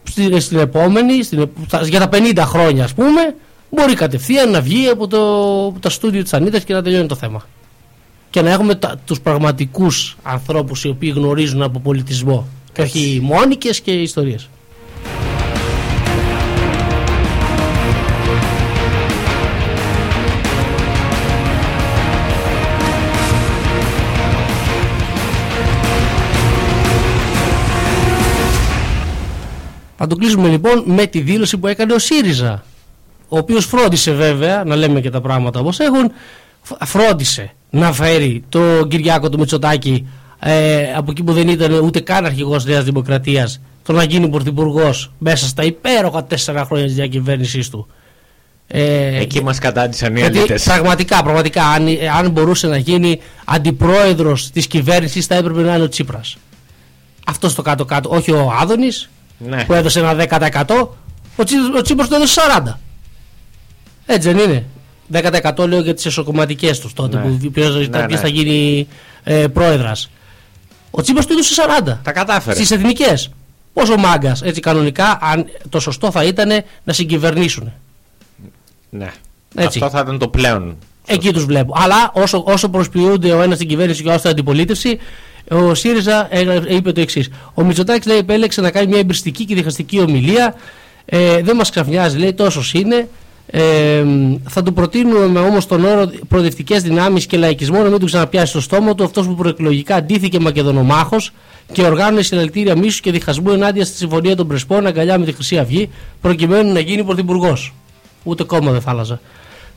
στην, στην επόμενη, στην, επ- στα- για τα 50 χρόνια, ας πούμε, μπορεί κατευθείαν να βγει από το, από τα στούντιο της Ανίτα και να τελειώνει το θέμα. Και να έχουμε τα, τους πραγματικούς ανθρώπους οι οποίοι γνωρίζουν από πολιτισμό και όχι μόνικες και ιστορίες. Θα το κλείσουμε λοιπόν με τη δήλωση που έκανε ο ΣΥΡΙΖΑ. Ο οποίος φρόντισε βέβαια, να λέμε και τα πράγματα όπως έχουν, φ- φρόντισε να φέρει τον Κυριάκο του Μητσοτάκη ε, από εκεί που δεν ήταν ούτε καν αρχηγός Νέας Δημοκρατίας το να γίνει πρωθυπουργός μέσα στα υπέροχα τέσσερα χρόνια της διακυβέρνησής του. Ε, Εκεί μας κατάντησαν οι γιατί ελίτες. πραγματικά, πραγματικά αν, αν μπορούσε να γίνει αντιπρόεδρος της κυβέρνησης θα έπρεπε να είναι ο Τσίπρας. Αυτός στο κάτω-κάτω, όχι ο Άδωνης Ναι. που έδωσε ένα 10%, ο, Τσι, ο Τσίπρας το έδωσε 40%. Έτσι δεν είναι. 10% λέω για τις εσωκομματικές τους τότε Ναι. που ποιος, Ναι, ποιος ναι. θα γίνει ε, πρόεδρας. Ο Τσίπρας το έδωσε 40%. Τα κατάφερε. Στις εθνικές. Πόσο μάγκας, έτσι κανονικά, αν το σωστό θα ήταν να συγκυβερνήσουν. Ναι. Έτσι. Αυτό θα ήταν το πλέον. Εκεί τους βλέπω. Αλλά όσο, όσο προσποιούνται ο ένας στην κυβέρνηση και ο άλλος στην αντιπολίτευση, ο ΣΥΡΙΖΑ έγρα- είπε το εξής. Ο Μητσοτάκης λέει επέλεξε να κάνει μια εμπριστική και διχαστική ομιλία. Ε, δεν μας ξαφνιάζει, λέει, τόσος είναι. Ε, θα του προτείνουμε όμως τον όρο προοδευτικές δυνάμεις και λαϊκισμό να μην του ξαναπιάσει στο στόμα του αυτός που προεκλογικά αντίθηκε Μακεδονομάχος και οργάνωνε συλλαλητήρια μίσους και διχασμού ενάντια στη συμφωνία των Πρεσπών αγκαλιά με τη Χρυσή Αυγή προκειμένου να γίνει πρωθυπουργός. Ούτε κόμμα δεν θα άλλαζα.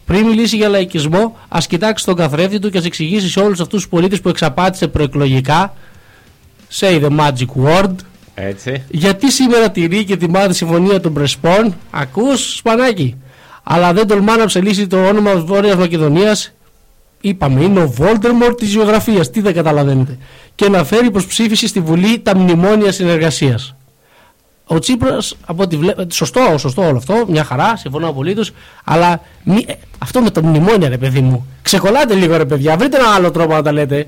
Πριν μιλήσει για λαϊκισμό, ας κοιτάξει τον καθρέφτη του και ας εξηγήσει σε όλους αυτούς τους πολίτες που εξαπάτησε προεκλογικά. Say the magic word. Έτσι. Γιατί σήμερα τηρεί και τιμά τη συμφωνία των Πρεσπών, ακούς σπανάκι. Αλλά δεν τολμά να ψελίσει το όνομα Βόρειας Μακεδονίας. Είπαμε, είναι ο Βόλτερμορ της γεωγραφίας, τι δεν καταλαβαίνετε. Και να φέρει προς ψήφιση στη Βουλή τα μνημόνια συνεργασίας. Ο Τσίπρας, από ό,τι βλέπω, σωστό, σωστό όλο αυτό, μια χαρά, συμφωνώ απολύτως. Αλλά μη- ε, αυτό με τα μνημόνια, ρε παιδί μου. Ξεκολλάτε λίγο, ρε παιδιά, βρείτε ένα άλλο τρόπο να τα λέτε.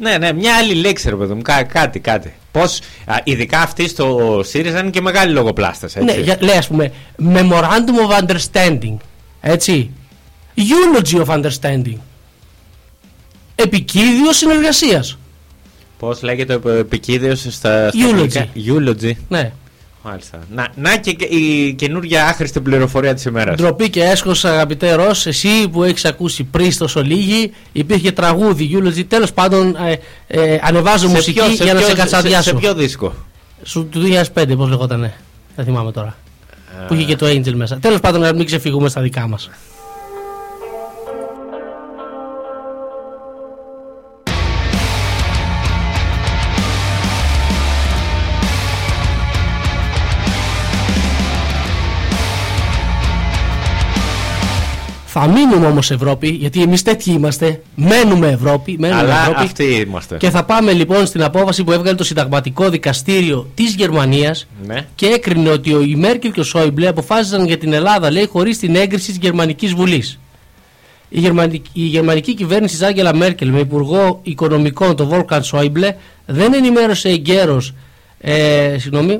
Ναι, ναι, μια άλλη λέξη, ρε παιδί μου. Κά- κάτι, κάτι. Πώς, ειδικά αυτή στο ΣΥΡΙΖΑ είναι και μεγάλη λογοπλάστας. Ναι, για, λέει ας πούμε Memorandum of Understanding Έτσι Eulogy of Understanding Επικίδιο συνεργασίας Πώς λέγεται ο επικίδιο στα, στα Eulogy. αγγλικά; Eulogy. Ναι Μάλιστα. Να, να και και η καινούργια άχρηστη πληροφορία της ημέρας. Ντροπή και έσχος αγαπητέ Ρος Εσύ που έχεις ακούσει πριν τόσο λίγη Υπήρχε τραγούδι Eulogy Τέλος πάντων ε, ε, ανεβάζω μουσική για να σε σε, κατσαδιάσω σε ποιο δίσκο; Σου, Του 2005 πώς λεγότανε Δεν θυμάμαι τώρα Που είχε και το Angel μέσα Τέλος πάντων να μην ξεφύγουμε στα δικά μας Θα μείνουμε όμως Ευρώπη, γιατί εμείς τέτοιοι είμαστε. Μένουμε Ευρώπη. Μένουμε Αλλά Ευρώπη. αυτοί είμαστε. Και θα πάμε λοιπόν στην απόφαση που έβγαλε το Συνταγματικό Δικαστήριο της Γερμανίας Ναι. και έκρινε ότι ο, η Μέρκελ και ο Σόιμπλε αποφάσισαν για την Ελλάδα, λέει, χωρίς την έγκριση της Γερμανικής Βουλής. Η γερμανική, η γερμανική κυβέρνηση της Άγγελα Μέρκελ με υπουργό οικονομικών τον Βόλκαν Σόιμπλε δεν ενημέρωσε εγκαίρως. Ε, συγγνώμη,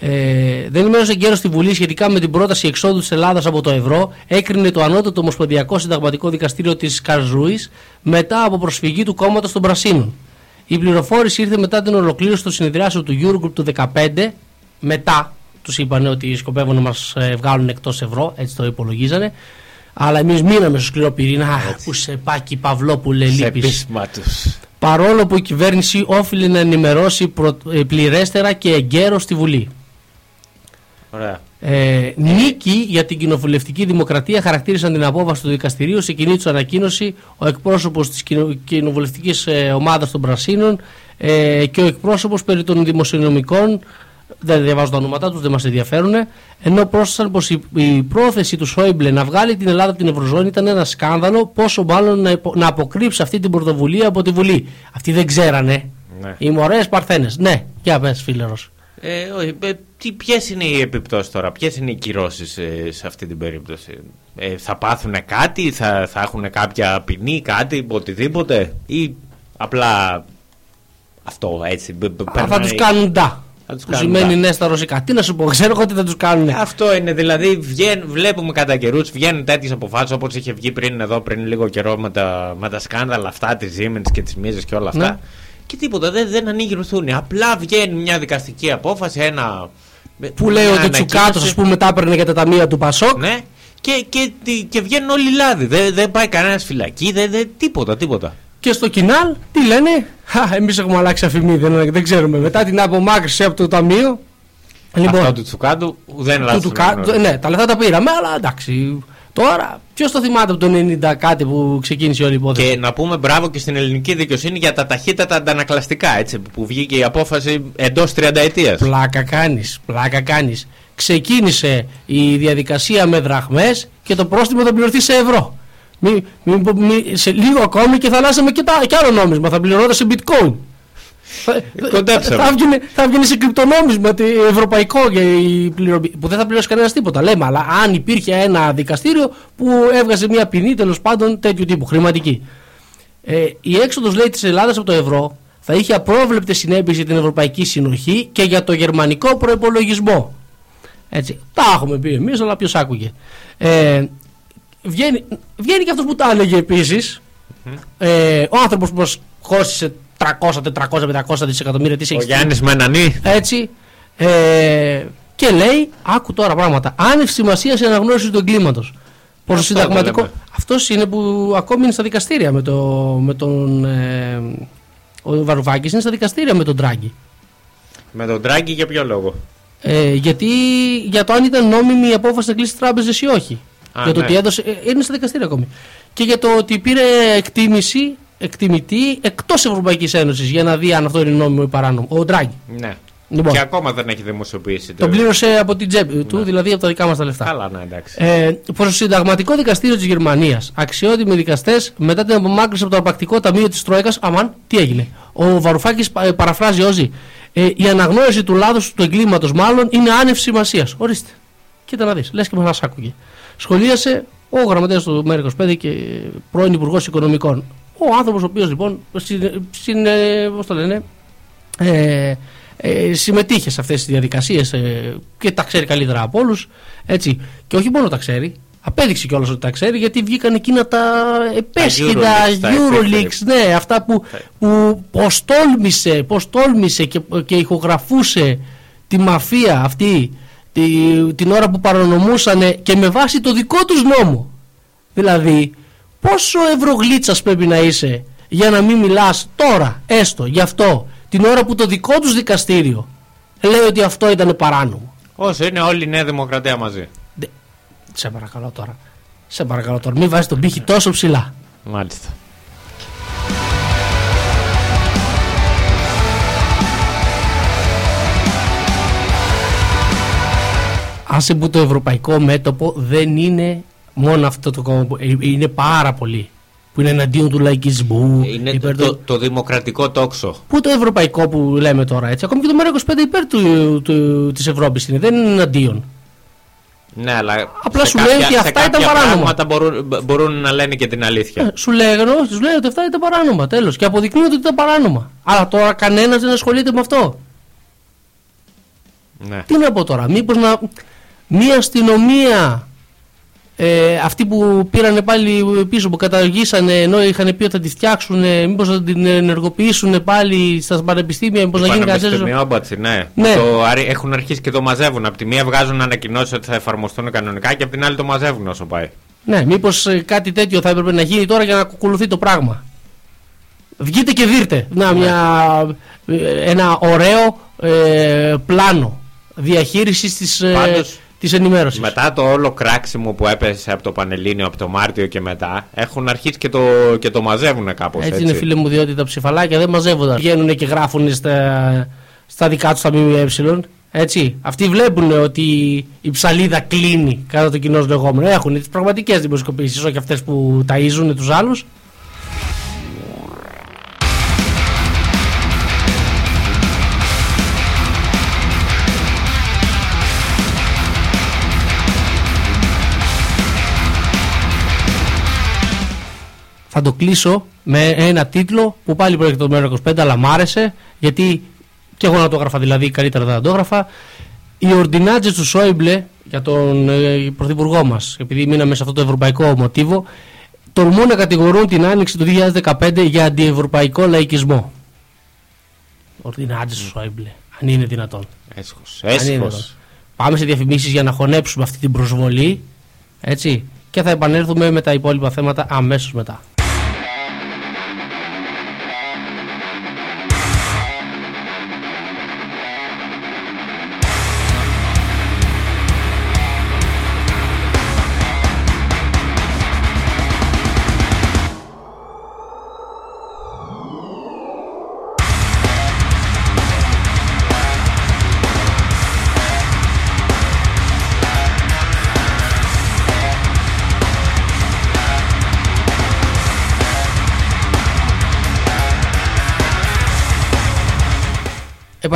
ε, δεν ενημέρωσε εγκαίρω στη Βουλή σχετικά με την πρόταση εξόδου της Ελλάδας από το ευρώ. Έκρινε το ανώτατο Ομοσπονδιακό Συνταγματικό Δικαστήριο της Καρζούης μετά από προσφυγή του κόμματος των Πρασίνων. Η πληροφόρηση ήρθε μετά την ολοκλήρωση των συνεδριάσεων του Eurogroup του 2015. Μετά τους είπαν ότι σκοπεύουν να μας βγάλουν εκτός ευρώ, έτσι το υπολογίζανε. Αλλά εμείς μείναμε στο σκληρό πυρήνα. Αχ, Που σε πάκι Παυλόπουλε Σε λείπεις. πείσμα τους. Παρόλο που η κυβέρνηση όφιλε να ενημερώσει προ- ε, πληρέστερα και εγκαίρως στη Βουλή. Ωραία. Ε, νίκη για την κοινοβουλευτική δημοκρατία χαρακτήρισαν την απόφαση του δικαστηρίου. Σε κοινή τους ανακοίνωση, ο εκπρόσωπος της κοινοβουλευτικής ε, ομάδας των Πρασίνων ε, και ο εκπρόσωπος περί των δημοσιονομικών. Δεν διαβάζω τα ονόματά τους, δεν μας ενδιαφέρουν. Ενώ πρόσθεσαν πως η, η πρόθεση του Σόιμπλε να βγάλει την Ελλάδα από την Ευρωζώνη ήταν ένα σκάνδαλο, πόσο μάλλον να, υπο- να αποκρύψει αυτή την πρωτοβουλία από τη Βουλή. Αυτοί δεν ξέρανε. Ναι. Οι μωρές Παρθένες. Ναι, για πες, φίλερος. Ε, όχι, ε, τι, ποιες είναι οι επιπτώσεις τώρα, ποιες είναι οι κυρώσεις ε, σε αυτή την περίπτωση; Ε, θα πάθουν κάτι, θα, θα έχουν κάποια ποινή, κάτι, οτιδήποτε ή απλά αυτό έτσι. μπ- μπ- Α, θα παίρνουν- τους κάνουν ντά. Θα τους Που κάνουν σημαίνει ντά. ναι στα ρωσικά. Τι να σου πω, ξέρω εγώ τι θα τους κάνουν. Αυτό είναι δηλαδή, βγαίν, βλέπουμε κατά καιρούς, βγαίνουν τέτοιες αποφάσεις όπως είχε βγει πριν εδώ, πριν λίγο καιρό με τα, με τα σκάνδαλα αυτά τη Siemens και τη Μίζε και όλα αυτά. Ναι. Και τίποτα, δεν, δεν ανοίγει ρουθούνη. Απλά βγαίνει μια δικαστική απόφαση, ένα. Που λέει μια ότι ο Τσουκάτος, ανακοίνωση. ας πούμε, τα έπαιρνε για τα ταμεία του Πασόκ. Ναι, και, και, τι- και βγαίνουν όλοι λάδι. Δεν, δεν πάει κανένας φυλακή, δεν, δεν, τίποτα, τίποτα. Και στο κοινάλ, τι λένε; Χα, εμείς έχουμε αλλάξει αφημί, δεν, δεν ξέρουμε. Μετά την απομάκρυση από το ταμείο. Λοιπόν, Αυτό του Τσουκάτου δεν του, λάθος του, κα- δεν ναι, τα λεφτά τα πήραμε, αλλά εντάξει. Τώρα, ποιος το θυμάται από το 90 κάτι που ξεκίνησε όλη η υπόθεση; Και να πούμε μπράβο και στην ελληνική δικαιοσύνη για τα ταχύτατα αντανακλαστικά, έτσι, που βγήκε η απόφαση εντός 30 ετίας. Πλάκα κάνεις, πλάκα κάνεις. Ξεκίνησε η διαδικασία με δραχμές και το πρόστιμο θα πληρωθεί σε ευρώ. Μη, μη- μη- σε λίγο ακόμη και θα αλλάσαμε και, τα, και άλλο νόμισμα. Θα πληρώνονταν σε bitcoin. Θα- κοντέψαμε. Θα έβγαινε, θα έβγαινε σε κρυπτονόμισμα τι- ευρωπαϊκό για η πληρωμή, που δεν θα πληρώσει κανένας τίποτα. Λέμε, αλλά αν υπήρχε ένα δικαστήριο που έβγαζε μια ποινή τέλος πάντων τέτοιου τύπου, χρηματική. Ε, η έξοδος λέει της Ελλάδας από το ευρώ θα είχε απρόβλεπτες συνέπειες για την Ευρωπαϊκή Συνοχή και για το γερμανικό προϋπολογισμό. Έτσι. Τα έχουμε πει εμείς, αλλά ποιος άκουγε. Ε, βγαίνει, βγαίνει και αυτός που τα έλεγε επίσης. Ε, ο άνθρωπος που μας χώρισε 300, 400, 500 δισεκατομμύρια της Ο έχεις Γιάννης Μενανή. έτσι. Ε, και λέει, άκου τώρα πράγματα. Άνευ σημασίας σε αναγνώρισης του εγκλήματος. Προς το Αυτό συνταγματικό. λέμε. Αυτός είναι που ακόμη είναι στα δικαστήρια με, το, με τον. Ε, ο Βαρουφάκης είναι στα δικαστήρια με τον Τράγκη. Με τον Τράγκη για ποιο λόγο; Ε, γιατί για το αν ήταν νόμιμη η απόφαση να κλείσει τράπεζες ή όχι. Α, για το ναι. ότι έδωσε. ε, είναι στα δικαστήρια ακόμη. Και για το ότι πήρε εκτίμηση, εκτιμητή εκτός Ευρωπαϊκής Ένωσης για να δει αν αυτό είναι νόμιμο ή παράνομο. Ο Τράγκη. Ναι. Λοιπόν. Και ακόμα δεν έχει δημοσιοποιήσει. Τον πλήρωσε από την τσέπη του, δηλαδή από τα δικά μας τα λεφτά. Καλά, ναι, εντάξει. Ε, Προς το Συνταγματικό Δικαστήριο της Γερμανίας, αξιότιμοι δικαστές, μετά την απομάκρυνση από το αρπακτικό ταμείο της Τρόικας, αμάν, τι έγινε. Ο Βαρουφάκης παραφράζει όζη. Ε, η αναγνώριση του λάθους του εγκλήματος, μάλλον, είναι άνευ σημασίας. Ορίστε. Κοίτα να δεις, λες και μας άκουγε. Σχολίασε ο γραμματέας του ΜΕΡΑ25 και πρώην Υπουργός Οικονομικών. Ο άνθρωπος ο οποίος λοιπόν συν, συν, ε, πώς το λένε, ε, ε, συμμετείχε σε αυτές τις διαδικασίες ε, και τα ξέρει καλύτερα από όλους έτσι. και όχι μόνο τα ξέρει απέδειξε κιόλας ότι τα ξέρει γιατί βγήκαν εκείνα τα επέσχυτα Euroleaks, τα Euroleaks ναι, αυτά που, που πως τόλμησε, πως τόλμησε και, και ηχογραφούσε τη μαφία αυτή τη, την ώρα που παρανομούσαν και με βάση το δικό τους νόμο δηλαδή πόσο ευρωγλίτσας πρέπει να είσαι για να μην μιλάς τώρα έστω γι' αυτό την ώρα που το δικό τους δικαστήριο λέει ότι αυτό ήταν παράνομο; Όσο είναι όλη η Νέα Δημοκρατία μαζί. Δε- Σε παρακαλώ τώρα. Σε παρακαλώ τώρα. Μην βάζεις τον πύχη τόσο ψηλά. Μάλιστα. Άσε που το ευρωπαϊκό μέτωπο δεν είναι μόνο αυτό το κόμμα που ε, είναι πάρα πολύ. Που είναι εναντίον του λαϊκισμού. Είναι υπέρ το, του- το δημοκρατικό τόξο. Πού το ευρωπαϊκό που λέμε τώρα έτσι. Ακόμη και το ΜΕΡΑ25 υπέρ του, του, της Ευρώπης είναι. Δεν είναι εναντίον. Ναι, αλλά Απλά σε σου λέει ότι σε αυτά ήταν κάποια παράνομα. πράγματα μπορούν, μπορούν να λένε και την αλήθεια. Ε, Σου λέγανε, σου λέει ότι αυτά ήταν παράνομα. Τέλος. Και αποδεικνύονται ότι ήταν παράνομα. Αλλά τώρα κανένας δεν ασχολείται με αυτό. Ναι. Τι να πω τώρα, μήπως να. Μία αστυνομία. Ε, αυτοί που πήραν πάλι πίσω, που καταργήσανε ενώ είχαν πει ότι θα τη φτιάξουν, μήπως θα την ενεργοποιήσουν πάλι στα πανεπιστήμια, μήπως να γίνει κάτι τέτοιο. Πανεπιστημιόμπατσι, ναι. Ναι. Το, άρι- έχουν αρχίσει και το μαζεύουν. Από τη μία βγάζουν ανακοινώσεις ότι θα εφαρμοστούν κανονικά και από την άλλη το μαζεύουν όσο πάει. Ναι, μήπως κάτι τέτοιο θα έπρεπε να γίνει τώρα για να ακολουθεί το πράγμα. Βγείτε και δείτε. Να, μια, ε, ένα ωραίο ε, πλάνο διαχείρισης της, ε, Πάντως, της ενημέρωσης. Μετά το όλο κράξιμο που έπεσε από το Πανελλήνιο από το Μάρτιο και μετά, έχουν αρχίσει και το, και το μαζεύουν κάπως έτσι, έτσι. είναι φίλε μου, διότι τα ψηφαλάκια δεν μαζεύονται. Βγαίνουν και γράφουν στα, στα δικά τους τα ΜΜΕ. Έτσι. Αυτοί βλέπουν ότι η ψαλίδα κλείνει κατά το κοινό λεγόμενο. Έχουν τις πραγματικές δημοσκοπήσεις, όχι αυτές που ταΐζουν τους άλλους. Θα το κλείσω με ένα τίτλο που πάλι προέρχεται το μέρο 25, αλλά μ' άρεσε γιατί και εγώ να το έγραφα δηλαδή, καλύτερα δεν θα το έγραφα. Οι ορντινάτζε του Σόιμπλε για τον ε, πρωθυπουργό μας, επειδή μείναμε σε αυτό το ευρωπαϊκό μοτίβο, τολμούν να κατηγορούν την άνοιξη του 2015 για αντιευρωπαϊκό λαϊκισμό. Ορντινάτζε του Σόιμπλε, αν είναι δυνατόν. Έσχος, Αν είναι δυνατόν. έσχος. Πάμε σε διαφημίσεις για να χωνέψουμε αυτή την προσβολή. Έτσι. Και θα επανέλθουμε με τα υπόλοιπα θέματα αμέσως μετά.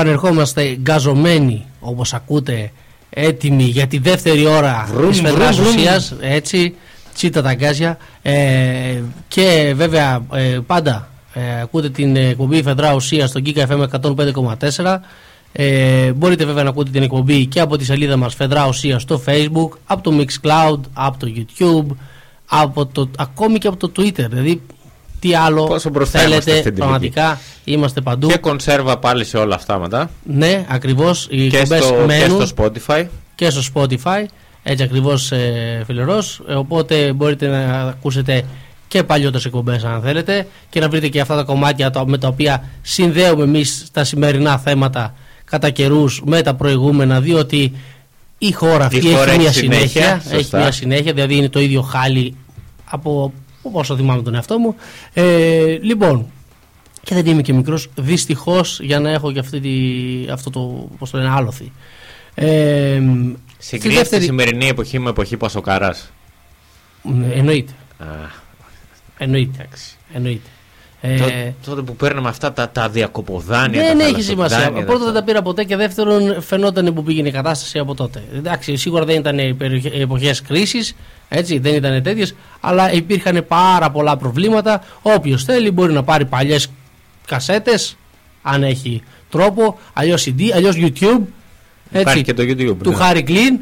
Επανερχόμαστε γκαζωμένοι όπως ακούτε έτοιμοι για τη δεύτερη ώρα Βρουμ, της βρουμ, φεδράς βρουμ. ουσίας έτσι τσίτα τα γκάζια ε, και βέβαια ε, πάντα ε, ακούτε την εκπομπή Φεδρά Ουσίας στο Giga FM 105,4 ε, μπορείτε βέβαια να ακούτε την εκπομπή και από τη σελίδα μας Φεδρά Ουσίας στο Facebook από το Mixcloud, από το YouTube από το, ακόμη και από το Twitter. Δηλαδή τι άλλο Πόσο μπροστά είμαστε θέλετε αυτή την πραγματικά; Είμαστε παντού Και κονσέρβα πάλι σε όλα αυτά μετά. ναι, ακριβώς οι Και εκπομπές στο, και μένουν στο Spotify. και στο Spotify έτσι ακριβώς ε, φιλερός Ε, οπότε μπορείτε να ακούσετε και παλιότερες εκπομπές αν θέλετε και να βρείτε και αυτά τα κομμάτια τα- με τα οποία συνδέουμε εμείς τα σημερινά θέματα κατά καιρούς με τα προηγούμενα διότι η χώρα αυτή Η χώρα έχει έχει μια συνέχεια, συνέχεια, έχει σωστά. μια συνέχεια δηλαδή είναι το ίδιο χάλι από όσο θυμάμαι τον εαυτό μου ε, λοιπόν και δεν είμαι και μικρός δυστυχώς για να έχω και αυτή τη, αυτό το πώς το λένε άλοθη ε, στη Συγκρίνει τη δεύτερη- σημερινή εποχή με εποχή Πασοκάρας. Ναι, Εννοείται. Α, Εννοείται. εντάξει. Εννοείται. Τότε, Ε, τότε που παίρναμε αυτά τα, τα διακοποδάνεια. δεν τα έχει σημασία. θαλασσοδάνεια, Πρώτον τα- δεν τα πήρα ποτέ και δεύτερον φαινόταν που πήγαινε η κατάσταση από τότε. Εντάξει, σίγουρα δεν ήταν εποχές κρίσης, έτσι, δεν ήταν τέτοιες, αλλά υπήρχαν πάρα πολλά προβλήματα. Όποιος θέλει μπορεί να πάρει παλιές κασέτες, αν έχει τρόπο, αλλιώς CD, αλλιώς YouTube. Υπάρχει Έτσι, και το YouTube. του ναι. Χάρη Κλίν.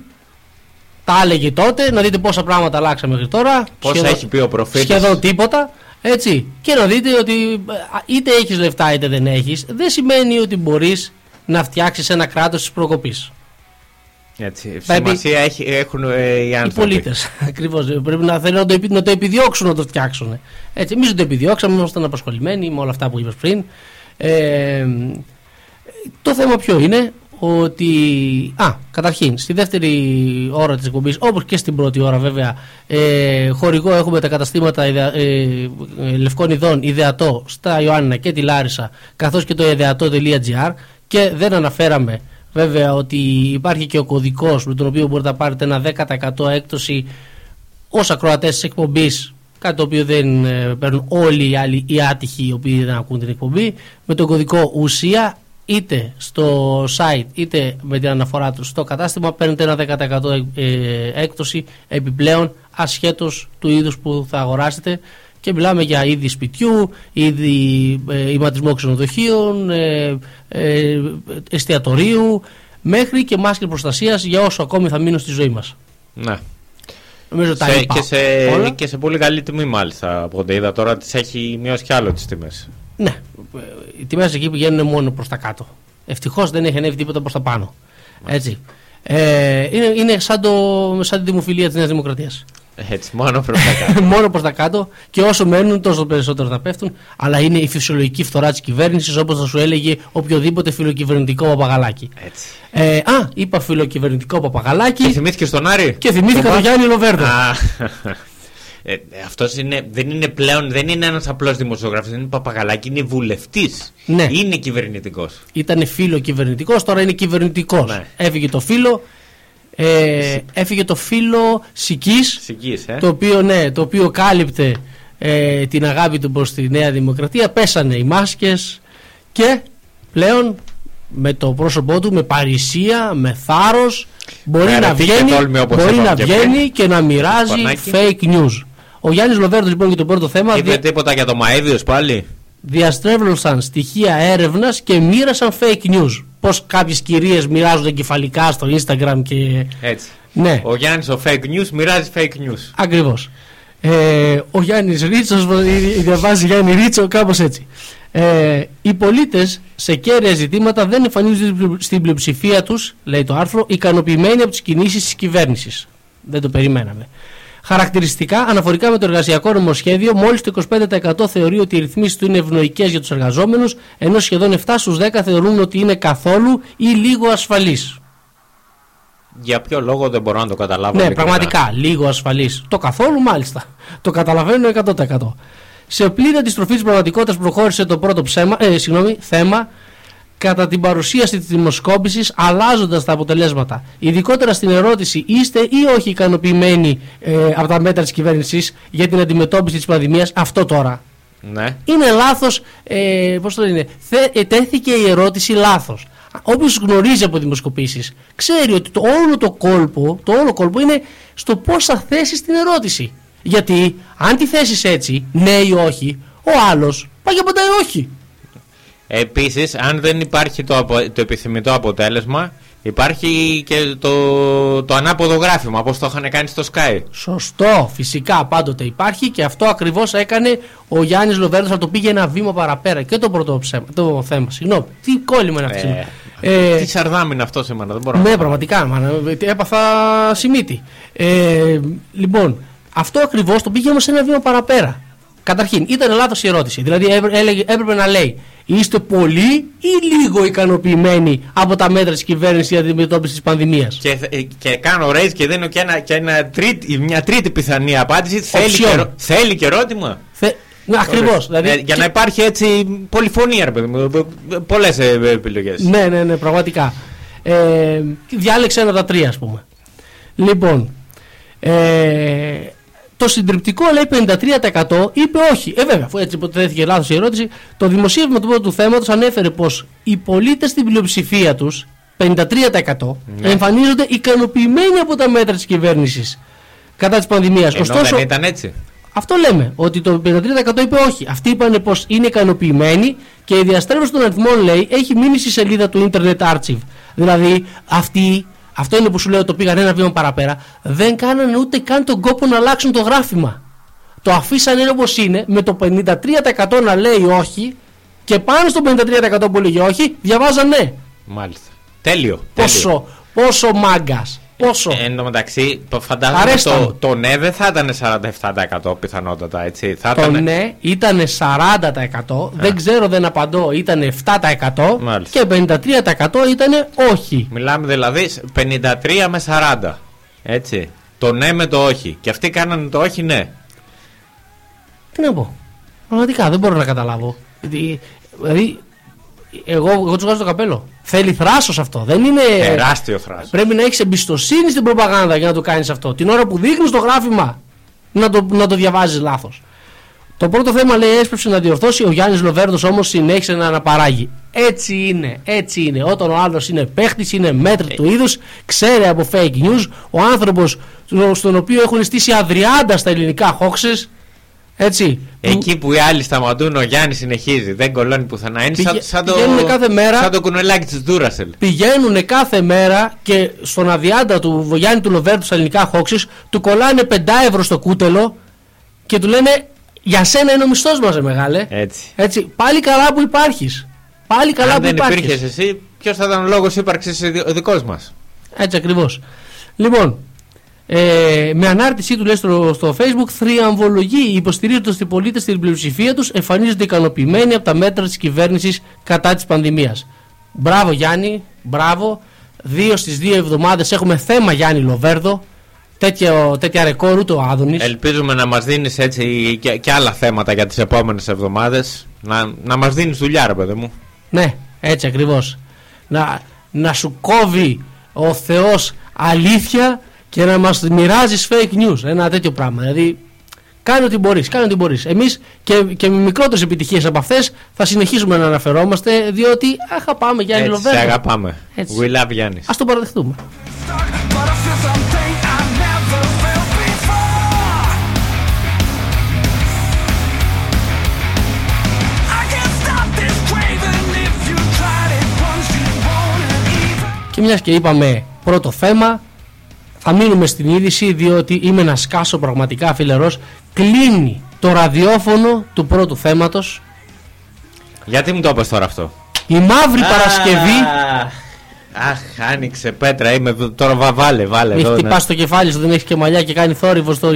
Τα έλεγε τότε, να δείτε πόσα πράγματα αλλάξαμε μέχρι τώρα. Πόσα Σχεδόν- έχει πει ο προφήτης. Σχεδόν τίποτα. Έτσι. Και να δείτε ότι ε, είτε έχεις λεφτά είτε δεν έχεις, δεν σημαίνει ότι μπορείς να φτιάξεις ένα κράτος της προκοπής. Έτσι. Θα επι- Σημασία έχει, έχουν ε, οι Οι άνθρωποι. πολίτες. *laughs* Ακριβώς. Πρέπει να θέλουν να το, επι- να το επιδιώξουν να το φτιάξουν. Έτσι. Εμείς δεν το επιδιώξαμε, ήμασταν απασχολημένοι με όλα αυτά που είπες πριν. Ε, το θέμα ποιο είναι ότι. Α, καταρχήν, στη δεύτερη ώρα της εκπομπής, όπως και στην πρώτη ώρα βέβαια, ε, χορηγό έχουμε τα καταστήματα ιδεα- ε, ε, λευκών ειδών ιδεατό στα Ιωάννινα και τη Λάρισα, καθώς και το ιδεατό.gr και δεν αναφέραμε βέβαια ότι υπάρχει και ο κωδικός με τον οποίο μπορείτε να πάρετε ένα 10% έκπτωση ως ακροατές της εκπομπής κάτι το οποίο δεν ε, παίρνουν όλοι οι άλλοι οι άτυχοι οι οποίοι δεν ακούν την εκπομπή με τον κωδικό ουσία είτε στο site είτε με την αναφορά του στο κατάστημα παίρνετε ένα 10% ε, έκπτωση επιπλέον ασχέτως του είδους που θα αγοράσετε και μιλάμε για είδη σπιτιού, είδη ε, ηματισμό ξενοδοχείων, ε, ε, εστιατορίου μέχρι και μάσκες προστασίας για όσο ακόμη θα μείνουν στη ζωή μας. Ναι. Νομίζω τα Σε, είπα και, σε, όλα. και σε πολύ καλή τιμή μάλιστα από ό,τι είδα τώρα τις έχει μειώσει κι άλλο τις τιμές. Ναι, ε, οι τιμές εκεί πηγαίνουν μόνο προς τα κάτω. Ευτυχώς δεν έχει ανέβει τίποτα προς τα πάνω. Έτσι. Ε, είναι, είναι σαν, το, σαν τη δημοφιλία της Νέας Δημοκρατίας. Έτσι, μόνο προς τα κάτω. *laughs* μόνο προς τα κάτω και όσο μένουν τόσο περισσότερο θα πέφτουν. Αλλά είναι η φυσιολογική φθορά της κυβέρνησης όπως θα σου έλεγε οποιοδήποτε φιλοκυβερνητικό παπαγαλάκι. Έτσι. Ε, α, είπα φιλοκυβερνητικό παπαγαλάκι Και θυμήθηκες στον Άρη; και θυμήθηκα Τον τον Γιάννη Λοβέρδο. Α, *laughs* ε, αυτός είναι, δεν είναι πλέον, δεν είναι ένας απλός δημοσιογράφος, είναι παπαγαλάκι, είναι βουλευτής. Ναι. Είναι κυβερνητικός. Ήταν φίλο κυβερνητικός, τώρα είναι κυβερνητικός. Ναι. Έφυγε το φίλο. Ε, έφυγε το φίλο Σικής Σικής, ε. το οποίο, ναι, το οποίο κάλυπτε ε, την αγάπη του προς τη Νέα Δημοκρατία πέσανε οι μάσκες και πλέον με το πρόσωπό του με παρησία, με θάρρος μπορεί Με να αρετή και βγαίνει, τόλμη, όπως μπορεί είπαμε να και βγαίνει πριν. και να μοιράζει Πανάκι. fake news ο Γιάννης Λοβέρδος λοιπόν για το πρώτο θέμα Είπε δια, τίποτα για το Μαέδιος πάλι; διαστρέβλωσαν στοιχεία έρευνας και μοίρασαν fake news πως κάποιες κυρίες μοιράζονται κεφαλικά στο Instagram και Έτσι. ναι Ο Γιάννης ο fake news μοιράζει fake news. Ακριβώς. Ε, ο Γιάννης Ρίτσος διαβάζει Γιάννη Ρίτσο, κάπως έτσι. Ε, οι πολίτες σε κέρια ζητήματα δεν εμφανίζονται στην πλειοψηφία τους, λέει το άρθρο, ικανοποιημένοι από τις κινήσεις της κυβέρνησης. Δεν το περιμέναμε. Χαρακτηριστικά, αναφορικά με το εργασιακό νομοσχέδιο, μόλις το 25% θεωρεί ότι οι ρυθμίσεις του είναι ευνοϊκές για τους εργαζόμενους, ενώ σχεδόν 7 στους 10 θεωρούν ότι είναι καθόλου ή λίγο ασφαλεί. Για ποιο λόγο δεν μπορώ να το καταλάβω. Ναι, ειλικρινά; πραγματικά, λίγο ασφαλής. Το καθόλου μάλιστα. Το καταλαβαίνω 100%. Σε πλήρη αντιστροφή της πραγματικότητας προχώρησε το πρώτο ψέμα, ε, συγγνώμη, θέμα κατά την παρουσίαση της δημοσκόπησης αλλάζοντας τα αποτελέσματα. Ειδικότερα στην ερώτηση είστε ή όχι ικανοποιημένοι ε, από τα μέτρα της κυβέρνησης για την αντιμετώπιση της πανδημίας, αυτό τώρα; Ναι. Είναι λάθος, ε, πώς το λένε, θε, ε, τέθηκε η ερώτηση λάθος. Όποιος γνωρίζει από δημοσκοπήσεις ξέρει ότι το όλο το κόλπο, το όλο κόλπο είναι στο πώς θα θέσεις την ερώτηση. Γιατί αν τη θέσεις έτσι, ναι ή όχι, ο άλλος πάει και απαντάει όχι. Επίσης, αν δεν υπάρχει το, απο- το επιθυμητό αποτέλεσμα, υπάρχει και το, το ανάποδο γράφημα, όπως το είχαν κάνει στο Sky. Σωστό, φυσικά πάντοτε υπάρχει και αυτό ακριβώς έκανε ο Γιάννης Λοβέρδος να το πήγε ένα βήμα παραπέρα και το πρώτο ψέμα, το θέμα. Συγγνώμη, τι κόλλημα είναι αυτή. Ε, Ε, Τι σαρδάμι είναι αυτό σήμερα, δεν μπορώ να Ναι, το πραγματικά. Μα, έπαθα σημείτη. Ε, λοιπόν, αυτό ακριβώς το πήγε όμως ένα βήμα παραπέρα. Καταρχήν, ήταν λάθος η ερώτηση. Δηλαδή, έπρεπε, έλεγε- έπρεπε να λέει Είστε πολύ ή λίγο ικανοποιημένοι από τα μέτρα της κυβέρνησης για την αντιμετώπιση της πανδημίας; Και, θε- και κάνω raise και δίνω και, ένα, και ένα τρίτη, μια τρίτη πιθανή απάντηση. Θέλει και, Option. ερω- θέλει και ερώτημα. Θε... Ακριβώς. Δηλαδή, Ε, για και- να υπάρχει έτσι πολυφωνία, ρε παιδί μου. Πολλές επιλογές. Ναι, ναι, ναι, πραγματικά. Ε, διάλεξε ένα από τα τρία, ας πούμε. Λοιπόν, ε, το συντριπτικό λέει 53% είπε όχι. Ε, βέβαια, αφού έτσι υποτέθηκε λάθος η ερώτηση, το δημοσίευμα του πρώτου θέματος ανέφερε πως οι πολίτες στην πλειοψηφία τους, 53%, εμφανίζονται ικανοποιημένοι από τα μέτρα της κυβέρνησης κατά της πανδημίας. Ενώ Ωστόσο, δεν ήταν έτσι. αυτό λέμε, ότι το 53% είπε όχι. Αυτοί είπαν πως είναι ικανοποιημένοι και η διαστρέβλωση των αριθμών λέει έχει μείνει στη σελίδα του Internet Archive. Δηλαδή, αυτοί, αυτό είναι που σου λέω το πήγαν ένα βήμα παραπέρα, δεν κάνανε ούτε καν τον κόπο να αλλάξουν το γράφημα. Το αφήσανε όπως είναι, με το 53% να λέει όχι και πάνω στο 53% που έλεγε όχι, διαβάζαν ναι. Μάλιστα. Τέλειο. τέλειο. Πόσο, πόσο μάγκας. Πόσο; Εν τω μεταξύ, το φαντάζομαι Αρέστα το, μου. το ναι δεν θα ήταν 47% πιθανότατα, έτσι. Θα Το ήταν... ναι ήταν 40%, δεν ξέρω, δεν απαντώ, ήταν 7% Μάλιστα. και 53% ήταν όχι. Μιλάμε δηλαδή 53 με 40. Έτσι. Το ναι με το όχι. Και αυτοί κάνανε το όχι ναι. Τι να πω. Πραγματικά δεν μπορώ να καταλάβω. Δηλαδή, δηλαδή εγώ, εγώ τους βγάζω το καπέλο. Θέλει θράσος αυτό. Δεν είναι. Τεράστιο θράσος. Πρέπει να έχεις εμπιστοσύνη στην προπαγάνδα για να το κάνεις αυτό. Την ώρα που δείχνεις το γράφημα να το, να το διαβάζεις λάθος. Το πρώτο θέμα λέει έσπευσε να διορθώσει, ο Γιάννης Λοβέρδος όμως συνέχισε να αναπαράγει. Έτσι είναι, έτσι είναι. Όταν ο άλλο είναι παίχτης, είναι μέτρη του είδους, ξέρει από fake news, ο άνθρωπος στον οποίο έχουν στήσει αδριάντα στα ελληνικά χόξε. Έτσι. Εκεί που οι άλλοι σταματούν, ο Γιάννης συνεχίζει. Δεν κολλώνει πουθενά. Είναι σαν, Πηγε- σαν το, πηγαίνουνε κάθε μέρα- σαν το κουνελάκι της Δούρασελ. πηγαίνουν κάθε μέρα και στον αδιάντα του Γιάννη του Λοβέρδου στα ελληνικά χόξε, του κολλάνε 5 ευρώ στο κούτελο και του λένε Για σένα είναι ο μισθός μας, ρε μεγάλε. Έτσι. Έτσι. Πάλι καλά που υπάρχεις. Πάλι καλά Αν που δεν υπάρχεις. υπήρχες εσύ, ποιος θα ήταν ο λόγος ύπαρξης ο δικός μας; Έτσι ακριβώς. Λοιπόν, ε, με ανάρτησή του λέει στο, στο facebook θριαμβολογεί υποστηρίζοντας οι πολίτες στην πλειοψηφία τους εμφανίζονται ικανοποιημένοι από τα μέτρα της κυβέρνησης κατά της πανδημίας. Μπράβο Γιάννη, μπράβο. Δύο στις δύο εβδομάδες έχουμε θέμα Γιάννη Λοβέρδο. Τέτοιο, τέτοια ρεκόρ ούτε ο Άδωνης. Ελπίζουμε να μας δίνεις έτσι και, και άλλα θέματα για τις επόμενες εβδομάδες. Να, να μας δίνεις δουλειά, ρε παιδί μου. Ναι, έτσι ακριβώς. Να, να σου κόβει ο Θεός αλήθεια και να μας μοιράζεις fake news. Ένα τέτοιο πράγμα. Δηλαδή, κάνε ό,τι μπορείς, κάνε ό,τι μπορείς. Εμείς και, και με μικρότερες επιτυχίες από αυτές θα συνεχίσουμε να αναφερόμαστε διότι αχα πάμε για Έτσι, σε Λοβέρδο. αγαπάμε. Έτσι. We love Γιάννης. Ας το παραδεχτούμε. But I feel something I never felt before. I can't stop this craving. If you tried it once, you won't even. Και μιας και είπαμε πρώτο θέμα, θα μείνουμε στην είδηση διότι είμαι να σκάσω πραγματικά φιλερός. Κλείνει το ραδιόφωνο του πρώτου θέματος. Γιατί μου το είπες τώρα αυτό; Η Μαύρη Παρασκευή Αχ, άνοιξε πέτρα. Είμαι εδώ, τώρα βα- βάλε, βάλε. Μη εδώ, χτυπάς ναι. το κεφάλι σου, δεν έχει και μαλλιά και κάνει θόρυβο στο,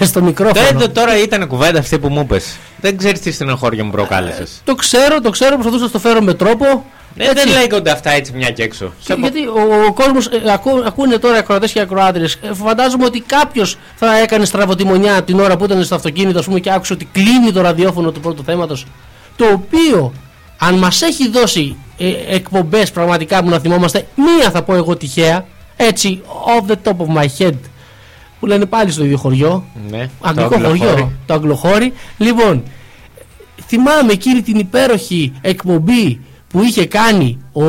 στο μικρόφωνο. Δεν, το- τώρα ήταν κουβέντα αυτή που μου είπες. Δεν ξέρεις τι στενοχώρια μου προκάλεσες. Το ξέρω, το ξέρω, προσπαθούσα να το φέρω με τρόπο. Ε, δεν λέγονται αυτά έτσι μια και έξω. Σε πο- Γιατί ο, ο κόσμος ακού, ακούνε τώρα ακροατές και ακροάτριες. φαντάζομαι ότι κάποιος θα έκανε στραβοτημονιά την ώρα που ήταν στο αυτοκίνητο ας πούμε, και άκουσε ότι κλείνει το ραδιόφωνο του πρώτου θέματος. Το οποίο, αν μας έχει δώσει ε, εκπομπές πραγματικά που να θυμόμαστε, μία θα πω εγώ τυχαία, έτσι, off the top of my head, που λένε πάλι στο ίδιο χωριό, Ναι, Αγγλικό το αγγλοχώρι. χωριό, το αγγλοχώρι. Λοιπόν, θυμάμαι εκείνη την υπέροχη εκπομπή που είχε κάνει ο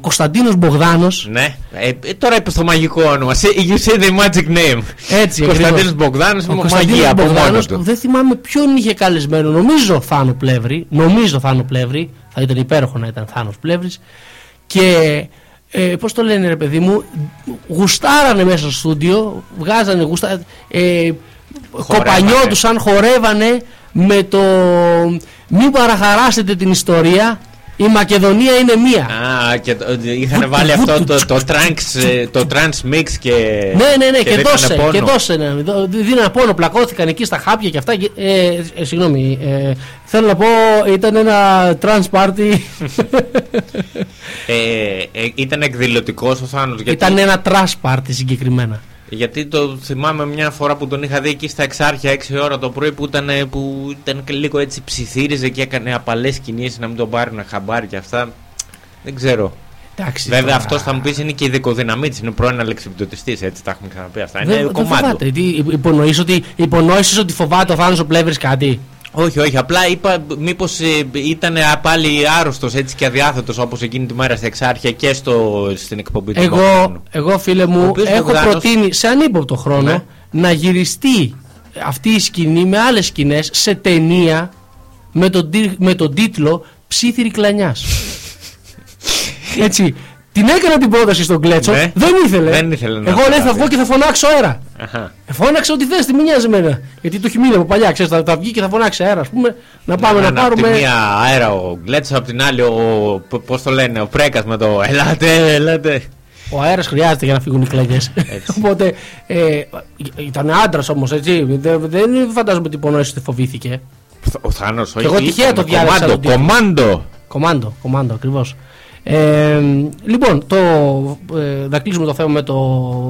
Κωνσταντίνος Μπογδάνος Ναι. Ε, ε, τώρα είπε το μαγικό όνομα. See- You say the magic name. Έτσι, Κωνσταντίνος ακριβώς. Μπογδάνος, Ο μαγεία Κωνσταντίνος από μόνος Μπογδάνος, του. δεν θυμάμαι ποιον είχε καλεσμένο. Νομίζω Θάνο Πλεύρη. Νομίζω Θάνο Πλεύρη. Θα ήταν υπέροχο να ήταν Θάνος Πλεύρης. Και ε, πώς το λένε ρε παιδί μου, γουστάρανε μέσα στο στούντιο, βγάζανε γουστα, ε, κοπανιόντουσαν, χορεύανε με το μην παραχαράσετε την ιστορία, η Μακεδονία είναι μία. Α, και το- είχαν βάλει αυτό το, το, trans, ε, το trans mix και. Ναι, ναι, ναι, και, δίνανε δώσε, πόνο. και δώσε. Ναι. Δω- Δίνανε πόνο, πλακώθηκαν εκεί στα χάπια και αυτά. και- Ε, ε, συγγνώμη, ε, θέλω να πω, ήταν ένα trans party. *laughs* Ε, ε, ήταν εκδηλωτικός ο Θάνος γιατί, ήταν ένα trash party συγκεκριμένα. Γιατί το θυμάμαι μια φορά που τον είχα δει εκεί στα εξάρχεια 6 ώρα το πρωί που ήταν, ε, που ήταν και λίγο έτσι ψιθύριζε και έκανε απαλές κινήσεις να μην τον πάρουν χαμπάρι και αυτά. Δεν ξέρω. Εντάξει, Βέβαια τώρα- αυτός θα μου πεις είναι και ειδικοδυναμίτη, είναι πρώην αλεξιπτωτιστής, έτσι τα έχουμε ξαναπεί αυτά. Δεν- Είναι δεν κομμάτι. φοβάται. Τι, υπονοείς ότι, υπονοήσεις ότι φοβάται ο Θάνος ο Πλεύρης κάτι; Όχι, όχι. Απλά είπα μήπως ήταν πάλι άρρωστος έτσι και αδιάθετος όπως εκείνη τη μέρα στα εξάρχεια και στο, στην εκπομπή του. Εγώ, Μπογδάνου. εγώ φίλε Ο μου οποίος έχω Μπογδάνος- προτείνει σε ανύποπτο χρόνο Ναι. να γυριστεί αυτή η σκηνή με άλλες σκηνές σε ταινία με τον, τι- με τον τίτλο «Ψήθυρη κλανιάς». *laughs* Έτσι, την έκανα την πρόταση στον Κλέτσο, Ναι. δεν ήθελε. Δεν ήθελε να Εγώ το λέει θα κάνει. βγω και θα φωνάξω αέρα. Αχα. Ε, Φώναξε ό,τι θες, τι με νοιάζει εμένα. Γιατί το έχει μείνει από παλιά, ξέρεις, θα, θα βγει και θα φωνάξει αέρα, ας πούμε, να πάμε να, Ναι, Απ' πάρουμε... τη μία αέρα ο Γκλέτσος, απ' την άλλη ο. Πώς το λένε, ο Πρέκας με το Ελάτε, ελάτε. Ο αέρας χρειάζεται για να φύγουν οι κλαγιέ. Οπότε ε, ήταν άντρας όμως, έτσι. Δεν, δεν φαντάζομαι ότι υπονοήσει ότι φοβήθηκε. Ο Θάνος, όχι. εγώ τυχαία ήταν το διάλεξα Κομμάντο, τον τίτλο. κομμάντο. Κομάντο, κομάντο ακριβώς. Ε, λοιπόν, το, ε, να κλείσουμε το θέμα με το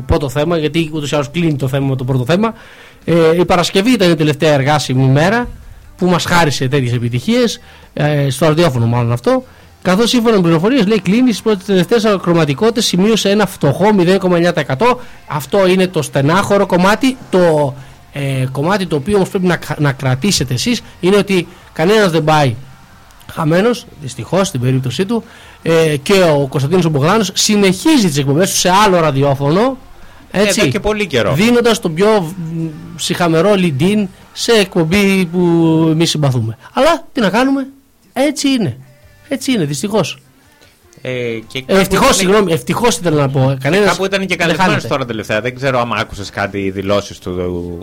πρώτο θέμα, γιατί ούτως ή άλλως κλείνει το θέμα με το πρώτο θέμα. Ε, η Παρασκευή ήταν η τελευταία εργάσιμη μέρα που μας χάρισε τέτοιες επιτυχίες, ε, στο ραδιόφωνο μάλλον αυτό. Καθώς σύμφωνα με πληροφορίες λέει κλείνει στις πρώτε τελευταίες ακροματικότητες, σημείωσε ένα φτωχό 0,9%. Αυτό είναι το στενάχωρο κομμάτι. Το Ε, κομμάτι το οποίο όμως πρέπει να, να κρατήσετε εσείς είναι ότι κανένας δεν πάει χαμένος, δυστυχώς στην περίπτωσή του ε, και ο Κωνσταντίνος Μπογδάνος συνεχίζει τις εκπομπές του σε άλλο ραδιόφωνο έτσι, Εδώ και πολύ καιρό. δίνοντας τον πιο μ, συχαμερό lead-in σε εκπομπή που εμείς συμπαθούμε. Αλλά τι να κάνουμε, έτσι είναι. Έτσι είναι, δυστυχώς. Ε, και Ε, κάπου ευτυχώς, ήταν- συγγνώμη, ευτυχώς ήθελα να πω. Κανένας Κάπου ήταν και δεν καλεσμένος χάνεται. τώρα τελευταία. Δεν ξέρω αν άκουσες κάτι δηλώσεις του.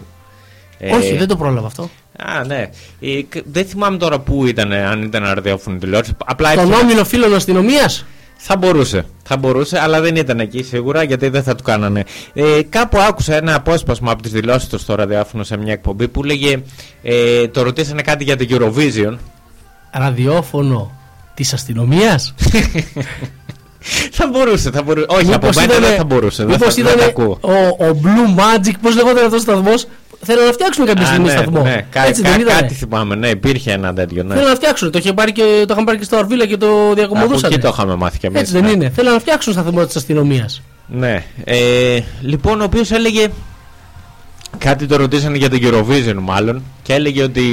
Ε, Όχι, δεν το πρόλαβα αυτό. Α, ναι. Ε, κ- δεν θυμάμαι τώρα πού ήταν, αν ήταν ραδιόφωνο δηλώσει. Απλά Τον έψαχνα. όμιλο φίλων αστυνομίας; Θα μπορούσε. Θα μπορούσε, αλλά δεν ήταν εκεί σίγουρα γιατί δεν θα του κάνανε. Ε, κάπου άκουσα ένα απόσπασμα από τις δηλώσεις του στο ραδιόφωνο σε μια εκπομπή που λέγε. Ε, το ρωτήσανε κάτι για το Eurovision. Ραδιόφωνο της αστυνομίας; *laughs* θα μπορούσε, θα μπορούσε. Όχι, από μένα δεν θα μπορούσε. Δεν Μήπως θα, δεν ήταν τα ακούω. ο, ο Blue Magic, πώς λεγόταν αυτός ο σταθμός; Θέλω να φτιάξουν κάποια Α, στιγμή ναι, σταθμό. ναι, κα- Έτσι κα- δεν ήταν. κάτι θυμάμαι, ναι, υπήρχε ένα τέτοιο. Ναι. Θέλω να φτιάξουν. Το, είχε πάρει και, το είχαν πάρει και στο Αρβίλα και το Από διακομωδούσαν. εκεί το είχαμε μάθει κι εμείς, Έτσι δεν ναι. είναι. Θέλω να φτιάξουν σταθμό της αστυνομίας. Ναι. Ε, λοιπόν, ο οποίος έλεγε. Κάτι το ρωτήσανε για το Eurovision μάλλον και έλεγε ότι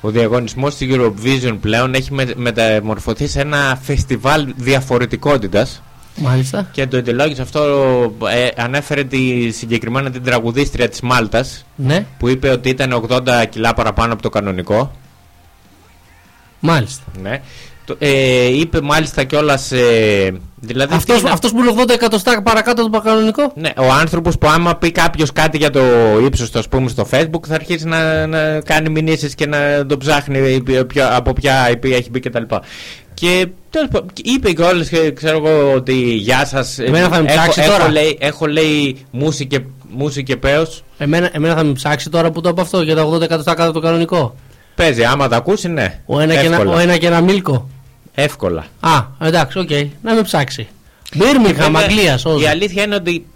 ο διαγωνισμός του Eurovision πλέον έχει με, μεταμορφωθεί σε ένα φεστιβάλ διαφορετικότητας Μάλιστα. και το εντελόγησε αυτό ε, ανέφερε τη συγκεκριμένα την τραγουδίστρια της Μάλτας Ναι, που είπε ότι ήταν 80 κιλά παραπάνω από το κανονικό μάλιστα. ναι. Το- ε, είπε μάλιστα κιόλας. Ε, δηλαδή τι Αυτός, είναι- αυτός που είναι 80 εκατοστά παρακάτω από το κανονικό; Ναι, ο άνθρωπος που άμα πει κάποιος κάτι για το ύψος του, ας πούμε, στο Facebook, θα αρχίσει να, να κάνει μηνύσεις και να το ψάχνει ποιο- από ποια IP έχει μπει κτλ. Και τέλος πάντων, είπε κιόλα, ξέρω εγώ, ότι γεια σας. Εμένα θα με ψάξει έχω, τώρα. Έχω λέει, έχω, λέει μουσι και, μουσι και πέος. Εμένα, εμένα θα με ψάξει τώρα που το είπα αυτό για τα 80 εκατοστά κάτω από το κανονικό. Παίζει, άμα τα ακούσει, ναι. Ο ένα, και ένα, εύκολα. ο ένα και ένα μίλκο. εύκολα. Α, εντάξει, οκ. Να με ψάξει. Μπίρμιγχαμ, Βέβαια, Αγγλίας, Η αλήθεια είναι ότι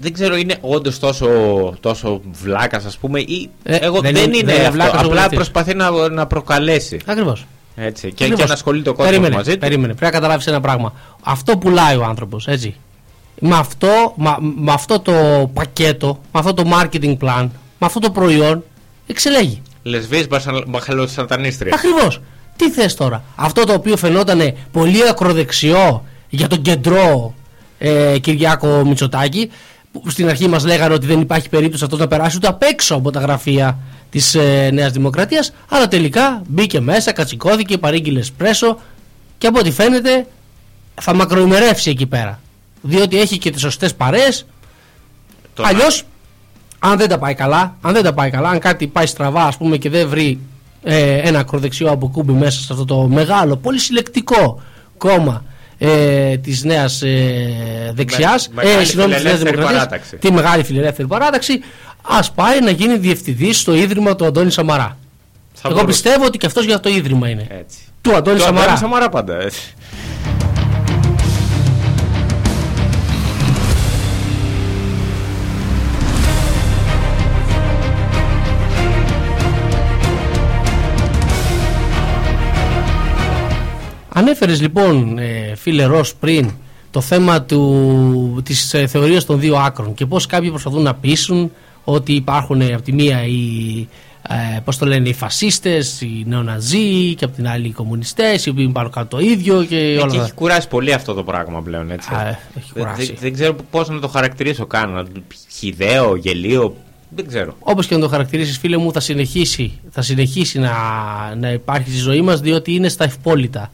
δεν ξέρω, είναι όντως τόσο, τόσο βλάκας, ας πούμε, ή. Ε, εγώ, δεν δεν, είναι- είναι, δεν είναι αυτό. βλάκας ο Απλά βουλευτής. προσπαθεί να, να προκαλέσει. Ακριβώς. Έτσι. Και, και να ασχολείται ο κόσμος περίμενε, μαζί του. Περίμενε, πρέπει να καταλάβεις ένα πράγμα. Αυτό πουλάει ο άνθρωπος, έτσι. Με αυτό, μα- με αυτό το πακέτο, με αυτό το marketing plan, με αυτό το προϊόν, εξελέγει. Λεσβείε μπαχαλοσατανίστρια. Ακριβώς. Τι θες τώρα; Αυτό το οποίο φαινόταν πολύ ακροδεξιό για τον κεντρό ε, Κυριάκο Μητσοτάκη, που στην αρχή μας λέγανε ότι δεν υπάρχει περίπτωση αυτός να περάσει ούτε απ' έξω από τα γραφεία της ε, Νέας Δημοκρατίας, αλλά τελικά μπήκε μέσα, κατσικώθηκε, παρήγγειλε σπρέσο και από ό,τι φαίνεται θα μακροημερεύσει εκεί πέρα. Διότι έχει και τις σωστές παρέες. Το Αλλιώς, αν δεν τα πάει καλά, αν δεν τα πάει καλά, αν κάτι πάει στραβά, ας πούμε, και δεν βρει ε, ένα ακροδεξιό αποκούμπι μέσα σε αυτό το μεγάλο, πολύ συλλεκτικό κόμμα ε, της νέας ε, δεξιάς, Με- μεγάλη ε, συγγνώμη, της Νέας φιλελεύθερη Δημοκρατίας, παράταξη. τη μεγάλη φιλελεύθερη παράταξη, ας πάει να γίνει διευθυντής στο ίδρυμα του Αντώνη Σαμαρά. Θα Εγώ μπορούσε. πιστεύω ότι και αυτός για αυτό το ίδρυμα είναι. Έτσι. Του Αντώνη Το Σαμαρά. Αντώνη Σαμαρά πάντα. έτσι. Ανέφερες λοιπόν ε, φίλε Ρος πριν το θέμα του, της ε, θεωρίας των δύο άκρων και πώς κάποιοι προσπαθούν να πείσουν ότι υπάρχουν ε, από τη μία οι, ε, πώς το λένε, οι φασίστες, οι νεοναζί και από την άλλη οι κομμουνιστές οι οποίοι είναι πάνω κάτω το ίδιο και Ε, όλα και αυτά. έχει κουράσει πολύ αυτό το πράγμα πλέον. Έτσι. Α, ε, έχει Δεν- κουράσει. δεν, δεν ξέρω πώς να το χαρακτηρίσω καν. να- Χιδαίο, γελίο. Δεν ξέρω. Όπως και να το χαρακτηρίσεις φίλε μου θα συνεχίσει, θα συνεχίσει να, να υπάρχει στη ζωή μας διότι είναι στα ευπόλυτα.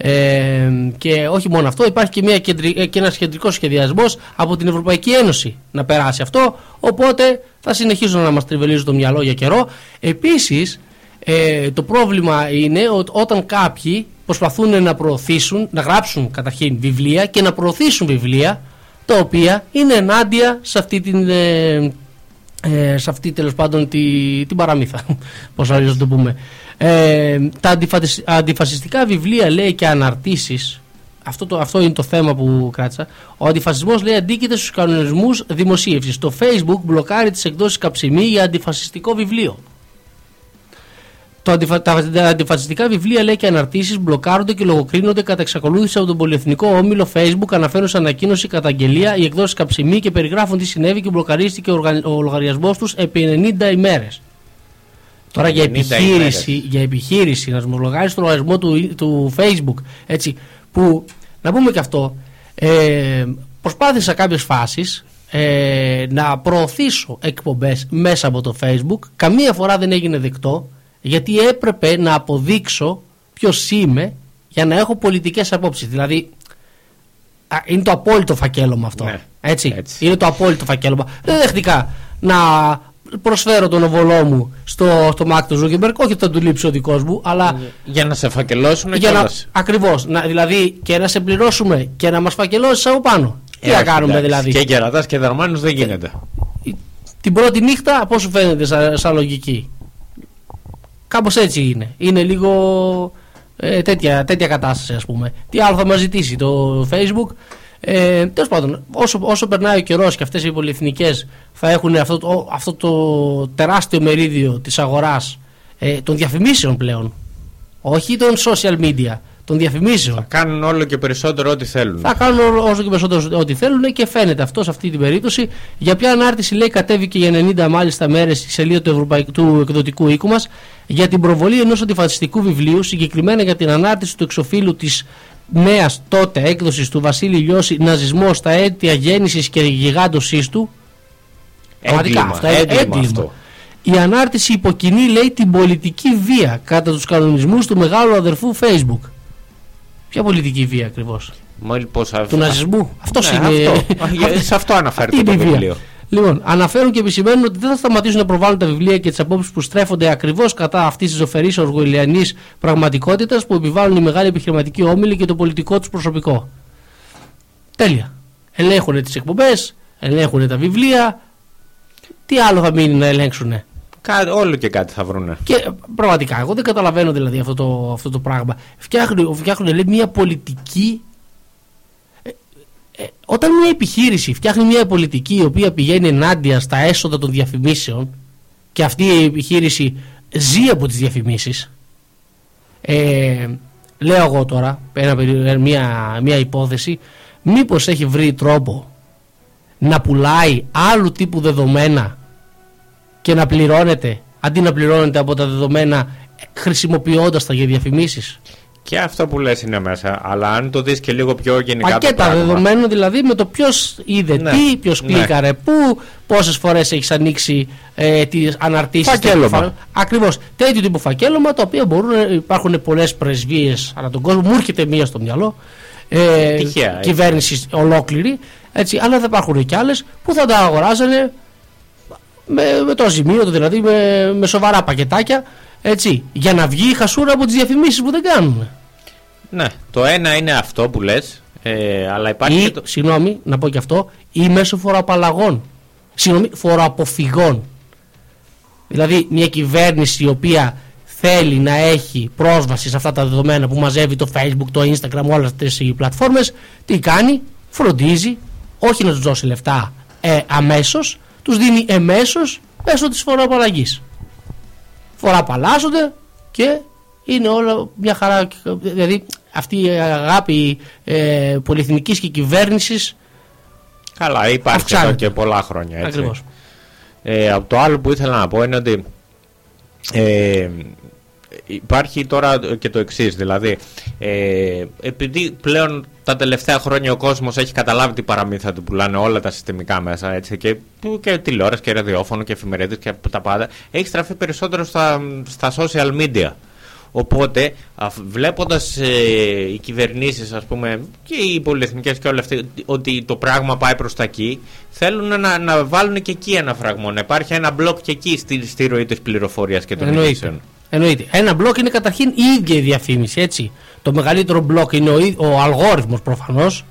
Ε, και όχι μόνο αυτό, υπάρχει και, μια κεντρι, ε, και ένας κεντρικός σχεδιασμός από την Ευρωπαϊκή Ένωση να περάσει αυτό, οπότε θα συνεχίσουν να μας τριβελίζουν το μυαλό για καιρό. Επίσης, ε, το πρόβλημα είναι ότι όταν κάποιοι προσπαθούν να προωθήσουν, να γράψουν καταρχήν βιβλία και να προωθήσουν βιβλία τα οποία είναι ενάντια σε αυτή την, ε, ε, σε αυτή τέλος πάντων τη, την παραμύθα *laughs* πώς αλλιώς να το πούμε ε, τα αντιφατισ- αντιφασιστικά βιβλία λέει και αναρτήσεις αυτό, το, αυτό είναι το θέμα που κράτησα ο αντιφασισμός λέει αντίκειται στους κανονισμούς δημοσίευσης το facebook μπλοκάρει τις εκδόσεις καψιμή για αντιφασιστικό βιβλίο Το αντιφα... Τα τα αντιφασιστικά βιβλία λέει και αναρτήσεις μπλοκάρονται και λογοκρίνονται κατά εξακολούθηση από τον πολυεθνικό όμιλο Facebook. Αναφέρουν σε ανακοίνωση καταγγελία οι εκδόσεις Καψιμή και περιγράφουν τι συνέβη και μπλοκαρίστηκε ο, οργα- ο λογαριασμός τους επί 90 ημέρες. Τώρα για 90 επιχείρηση, ημέρες. για επιχείρηση να μου λογάρει το λογαριασμό του, του Facebook. Έτσι, που να πούμε και αυτό, ε, προσπάθησα κάποιες φάσεις ε, να προωθήσω εκπομπές μέσα από το Facebook. Καμία φορά δεν έγινε δεκτό γιατί έπρεπε να αποδείξω ποιος είμαι για να έχω πολιτικές απόψεις. Δηλαδή α, είναι το απόλυτο φακέλωμα αυτό. Ναι, έτσι. έτσι. Είναι το απόλυτο φακέλωμα. Δεν δεχτικά να προσφέρω τον οβολό μου στο, στο Μαρκ του Ζούκερμπεργκ, όχι ότι θα του λείψει ο δικός μου, αλλά Για να σε φακελώσουν για να, κιόλας. ακριβώς, να, δηλαδή και να σε πληρώσουμε και να μας φακελώσεις από πάνω. Τι Ε, να όχι, κάνουμε εντάξει. δηλαδή; Και κερατάς και δαρμένος δεν γίνεται. Την πρώτη νύχτα πώς σου φαίνεται σαν, σαν λογική. Κάπως έτσι είναι. Είναι λίγο ε, τέτοια, τέτοια κατάσταση ας πούμε. Τι άλλο θα μας ζητήσει το facebook; Ε, Τέλος πάντων, όσο, όσο περνάει ο καιρός και αυτές οι πολυεθνικές θα έχουν αυτό το, αυτό το τεράστιο μερίδιο της αγοράς ε, των διαφημίσεων πλέον. Όχι των social media, των διαφημίσεων. Θα κάνουν όλο και περισσότερο ό,τι θέλουν. Θα κάνουν ό- όσο και περισσότερο ό,τι θέλουν και φαίνεται αυτό σε αυτή την περίπτωση. Για ποια ανάρτηση λέει κατέβηκε για 90 μάλιστα μέρες στη σελίδα του, Ευρωπαϊκού, του εκδοτικού οίκου μας για την προβολή ενός αντιφασιστικού βιβλίου, συγκεκριμένα για την ανάρτηση του εξοφίλου της νέας τότε έκδοσης του Βασίλη Λιώση Ναζισμός στα αίτια γέννησης και γιγάντωσής του. Πραγματικά, Έγκλημα, αυτό είναι έγκλημα έγκλημα. αυτό. Η ανάρτηση υποκινεί, λέει, την πολιτική βία κατά τους κανονισμούς του μεγάλου αδερφού Facebook. Ποια πολιτική βία ακριβώς; Μόλις πώς α- Του ναζισμού. Αυτός Ναι, είναι. αυτό. Αυτή- *laughs* Σε αυτό αναφέρεται αυτή το είναι η βία. βιβλίο. Λοιπόν, αναφέρουν και επισημαίνουν ότι δεν θα σταματήσουν να προβάλλουν τα βιβλία και τις απόψεις που στρέφονται ακριβώς κατά αυτής της ζωφερής οργολιανής πραγματικότητας που επιβάλλουν οι μεγάλοι επιχειρηματικοί όμιλοι και το πολιτικό τους προσωπικό. Τέλεια. Ελέγχουν τις εκπομπές, ελέγχουν τα βιβλία. Τι άλλο θα μείνει να ελέγξουν. Κα- Όλο και κάτι θα βρούνε. Και ε, πραγματικά, εγώ δεν καταλαβαίνω δηλαδή αυτό το, αυτό το πράγμα. Φτιάχνουν, φτιάχνουν λέει, μια πολιτική. Ε, ε, όταν μια επιχείρηση φτιάχνει μια πολιτική η οποία πηγαίνει ενάντια στα έσοδα των διαφημίσεων και αυτή η επιχείρηση ζει από τις διαφημίσεις ε, λέω εγώ τώρα ένα, περι- ε, μια, μια υπόθεση μήπως έχει βρει τρόπο να πουλάει άλλου τύπου δεδομένα και να πληρώνεται αντί να πληρώνεται από τα δεδομένα χρησιμοποιώντας τα για διαφημίσεις; Και αυτό που λες είναι μέσα. Αλλά αν το δεις και λίγο πιο γενικά. το πακέτα πράγμα, δεδομένων δηλαδή με το ποιος είδε Ναι. τι, ποιος Ναι. κλίκαρε, πού, πόσες φορές έχεις ανοίξει ε, τις αναρτήσεις. Φακέλωμα. Ακριβώς. Τέτοιου τύπου φακέλωμα τα οποία μπορούν, ε, υπάρχουν πολλές πρεσβείες ανά τον κόσμο. Μου έρχεται μία στο μυαλό. Ε, Τυχαία, έτσι. κυβέρνησης ολόκληρη. Έτσι, αλλά θα υπάρχουν και άλλες που θα τα αγοράζανε με, με το αζημίωτο, δηλαδή με, με σοβαρά πακετάκια. Έτσι, για να βγει η χασούρα από τις διαφημίσεις που δεν κάνουν. Ναι, το ένα είναι αυτό που λες. Ε, αλλά υπάρχει ή, και το... συγγνώμη, να πω και αυτό, ή μέσω φοροαπαλλαγών. Συγγνώμη, φοροαποφυγών. Δηλαδή, μια κυβέρνηση η οποία θέλει να έχει πρόσβαση σε αυτά τα δεδομένα που μαζεύει το Facebook, το Instagram, όλες αυτές οι πλατφόρμες, τι κάνει, φροντίζει, όχι να τους δώσει λεφτά ε, αμέσως, τους δίνει εμέσως μέσω της φοροαπαλλαγής. Φοροαπαλλάσσονται και είναι όλα μια χαρά. Δηλαδή, αυτή η αγάπη ε, πολυεθνικής και κυβέρνησης Καλά, υπάρχει Αυξάνεται. εδώ και πολλά χρόνια. Έτσι. Ακριβώς. Ε, από το άλλο που ήθελα να πω είναι ότι ε, υπάρχει τώρα και το εξής. Δηλαδή, ε, επειδή πλέον τα τελευταία χρόνια ο κόσμος έχει καταλάβει τι παραμύθα του πουλάνε όλα τα συστημικά μέσα έτσι, και, που και τηλεόραση και ραδιόφωνο και εφημερίδες και τα πάντα, έχει στραφεί περισσότερο στα, στα social media. Οπότε, αφ- βλέποντας ε, οι κυβερνήσεις, ας πούμε, και οι πολυεθνικές και όλα αυτοί, ότι το πράγμα πάει προς τα εκεί, θέλουν να, να βάλουν και εκεί ένα φραγμό, να υπάρχει ένα μπλοκ και εκεί στη, στη ροή της πληροφορίας και των Εννοείται. ειδήσεων. Εννοείται. Ένα μπλοκ είναι καταρχήν η ίδια η διαφήμιση, έτσι. Το μεγαλύτερο μπλοκ είναι ο, ί- ο αλγόριθμος προφανώς,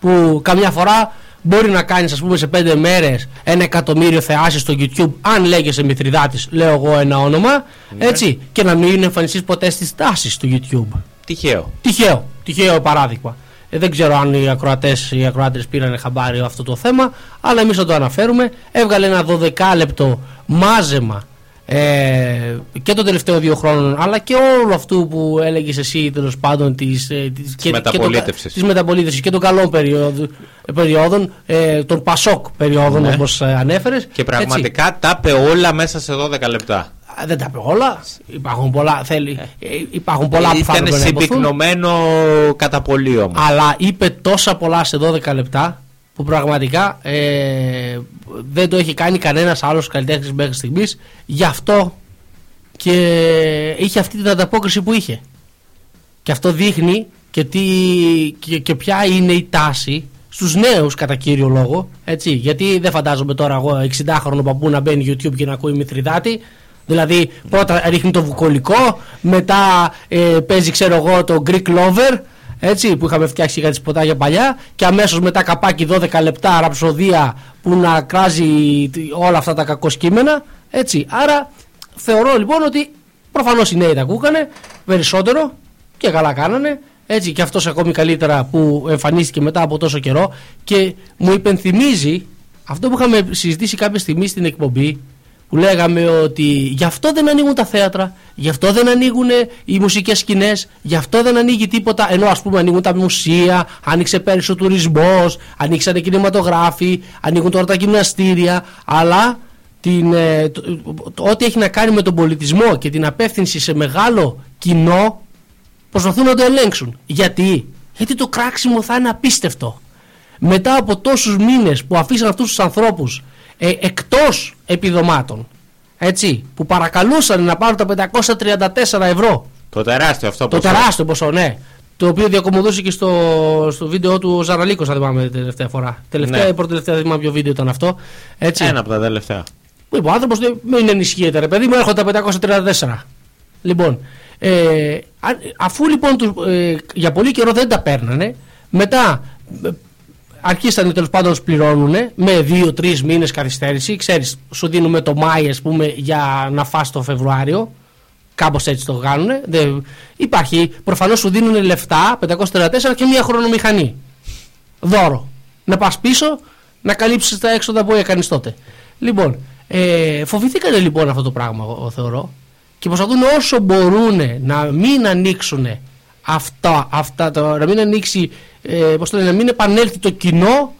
που καμιά φορά μπορεί να κάνεις ας πούμε σε πέντε μέρες ένα εκατομμύριο θεάσεις στο YouTube αν λέγεσαι Μηθριδάτης, λέω εγώ ένα όνομα, Ναι. έτσι, και να μην εμφανιστείς ποτέ στις τάσεις του YouTube. Τυχαίο. Τυχαίο, τυχαίο παράδειγμα. Ε, δεν ξέρω αν οι ακροατές, οι ακροάτες πήραν χαμπάρι αυτό το θέμα, αλλά εμείς θα το αναφέρουμε. Έβγαλε ένα 12 λεπτό μάζεμα ε, και των τελευταίων δύο χρόνων αλλά και όλου αυτού που έλεγες εσύ τέλος πάντων της, ε, της, και, μεταπολίτευσης. και, το- της μεταπολίτευσης και των καλών περιόδου- περιόδων ε, των Πασόκ περιόδων Ναι. όπως ε, ανέφερες Και πραγματικά τα είπε όλα μέσα σε 12 λεπτά. Α, Δεν τα είπε όλα. Υπάρχουν πολλά, θέλει, ε, υπάρχουν πολλά που θα Ήταν έπρεπε να υποθούν. συμπυκνωμένο κατά πολύ όμω. Αλλά είπε τόσα πολλά σε 12 λεπτά που πραγματικά ε, δεν το έχει κάνει κανένας άλλος καλλιτέχνης μέχρι στιγμής. Γι' αυτό και είχε αυτή την ανταπόκριση που είχε. Και αυτό δείχνει και, τι, και, και ποια είναι η τάση στους νέους κατά κύριο λόγο. Έτσι, γιατί δεν φαντάζομαι τώρα εγώ 60χρονο παππού να μπαίνει YouTube και να ακούει Μηθριδάτη. Δηλαδή πρώτα ρίχνει το βουκολικό, μετά ε, παίζει ξέρω εγώ το Greek Lover έτσι, που είχαμε φτιάξει για τις ποτάγια παλιά και αμέσως μετά καπάκι 12 λεπτά ραψοδία που να κράζει τι- όλα αυτά τα κακοσκήμενα έτσι, άρα θεωρώ λοιπόν ότι προφανώς οι νέοι τα ακούγανε περισσότερο και καλά κάνανε έτσι. Και αυτός ακόμη καλύτερα που εμφανίστηκε μετά από τόσο καιρό και μου υπενθυμίζει αυτό που είχαμε συζητήσει κάποια στιγμή στην εκπομπή που λέγαμε ότι γι' αυτό δεν ανοίγουν τα θέατρα, γι' αυτό δεν ανοίγουν οι μουσικές σκηνές, γι' αυτό δεν ανοίγει τίποτα, ενώ ας πούμε ανοίγουν τα μουσεία, άνοιξε πέρυσι ο τουρισμός, ανοίξαν οι κινηματογράφοι, ανοίγουν τώρα τα γυμναστήρια, αλλά την, ε, το- το- ό,τι έχει να κάνει με τον πολιτισμό και την απεύθυνση σε μεγάλο κοινό προσπαθούν να το ελέγξουν. Γιατί; Γιατί το κράξιμο θα είναι απίστευτο. Μετά από τόσους μήνες που αφήσαν αυτούς τους ανθρώπους ε, εκτός επιδομάτων, έτσι, που παρακαλούσαν να πάρουν τα 534 ευρώ, Το τεράστιο αυτό το ποσό. τεράστιο ποσό, ναι, το οποίο διακομωδούσε και στο, στο βίντεο του ο Ζαραλίκος, αν θυμάμαι την τελευταία φορά. Τελευταία Ναι. ή πρώτη τελευταία, δεν θυμάμαι ποιο βίντεο ήταν αυτό. Έτσι. Ένα από τα τελευταία. Λοιπόν, ο άνθρωπος μην ενισχύεται, ρε παιδί μου, έρχονται τα 534. Λοιπόν, ε, αν- αφού λοιπόν τους, ε, για πολύ καιρό δεν τα παίρνανε, μετά ε, αρχίσανε τέλος πάντων να τους πληρώνουν με δύο-τρει μήνες καθυστέρηση. Ξέρεις, σου δίνουμε το Μάη, ας πούμε, για να φας το Φεβρουάριο. Κάπως έτσι το κάνουν. Δεν, υπάρχει, προφανώς σου δίνουν λεφτά, 534 και μια χρονομηχανή. Δώρο. Να πας πίσω, να καλύψεις τα έξοδα που έκανες τότε. Λοιπόν, ε, φοβηθήκανε λοιπόν αυτό το πράγμα, εγώ θεωρώ. Και προσπαθούν όσο μπορούν να μην ανοίξουν αυτά, αυτά το, να μην ανοίξει, ε, πώς το λένε, να μην επανέλθει το κοινό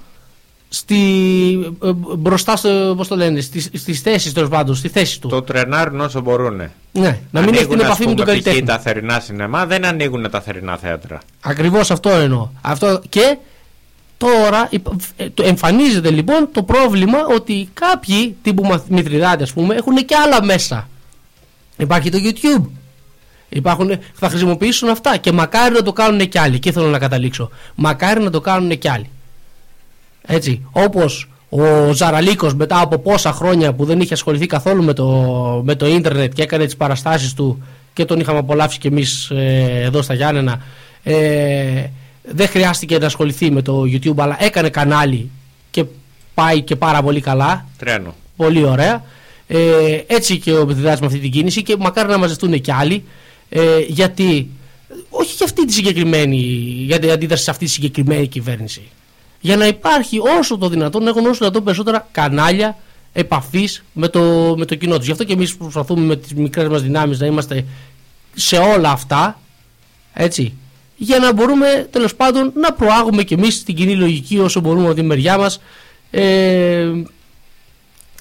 στη, ε, μπροστά στο, πώς το λένε, στις, στις θέσεις τέλος πάντων, στη θέση του. Το τρενάρουν όσο μπορούν. Ναι, να μην έχει την επαφή με τον καλλιτέχνη. τα θερινά σινεμά δεν ανοίγουν τα θερινά θέατρα. Ακριβώς αυτό εννοώ. Αυτό και τώρα υπ- ε, το εμφανίζεται λοιπόν το πρόβλημα ότι κάποιοι τύπου μαθ- Μηθριδάτη ας πούμε έχουν και άλλα μέσα. Υπάρχει το YouTube. Υπάρχουν, θα χρησιμοποιήσουν αυτά και μακάρι να το κάνουν και άλλοι. Και θέλω να καταλήξω. Μακάρι να το κάνουν και άλλοι. Έτσι, όπως ο Ζαραλίκος μετά από πόσα χρόνια που δεν είχε ασχοληθεί καθόλου με το, με το ίντερνετ και έκανε τις παραστάσεις του και τον είχαμε απολαύσει και εμείς ε, εδώ στα Γιάννενα ε, δεν χρειάστηκε να ασχοληθεί με το YouTube αλλά έκανε κανάλι και πάει και πάρα πολύ καλά Τρένο. Πολύ ωραία. Ε, έτσι και ο Μεθυδάτης με αυτή την κίνηση και μακάρι να μαζευτούν και άλλοι. Ε, γιατί, όχι για αυτή τη συγκεκριμένη, για την αντίδραση σε αυτή τη συγκεκριμένη κυβέρνηση. Για να υπάρχει όσο το δυνατόν, να έχουν όσο το δυνατόν περισσότερα κανάλια επαφής με το, με το κοινό τους. Γι' αυτό και εμείς προσπαθούμε με τις μικρές μας δυνάμεις να είμαστε σε όλα αυτά. Έτσι. Για να μπορούμε τέλος πάντων να προάγουμε και εμείς την κοινή λογική όσο μπορούμε από τη μεριά μας. Ε, και να- να- Έτσι,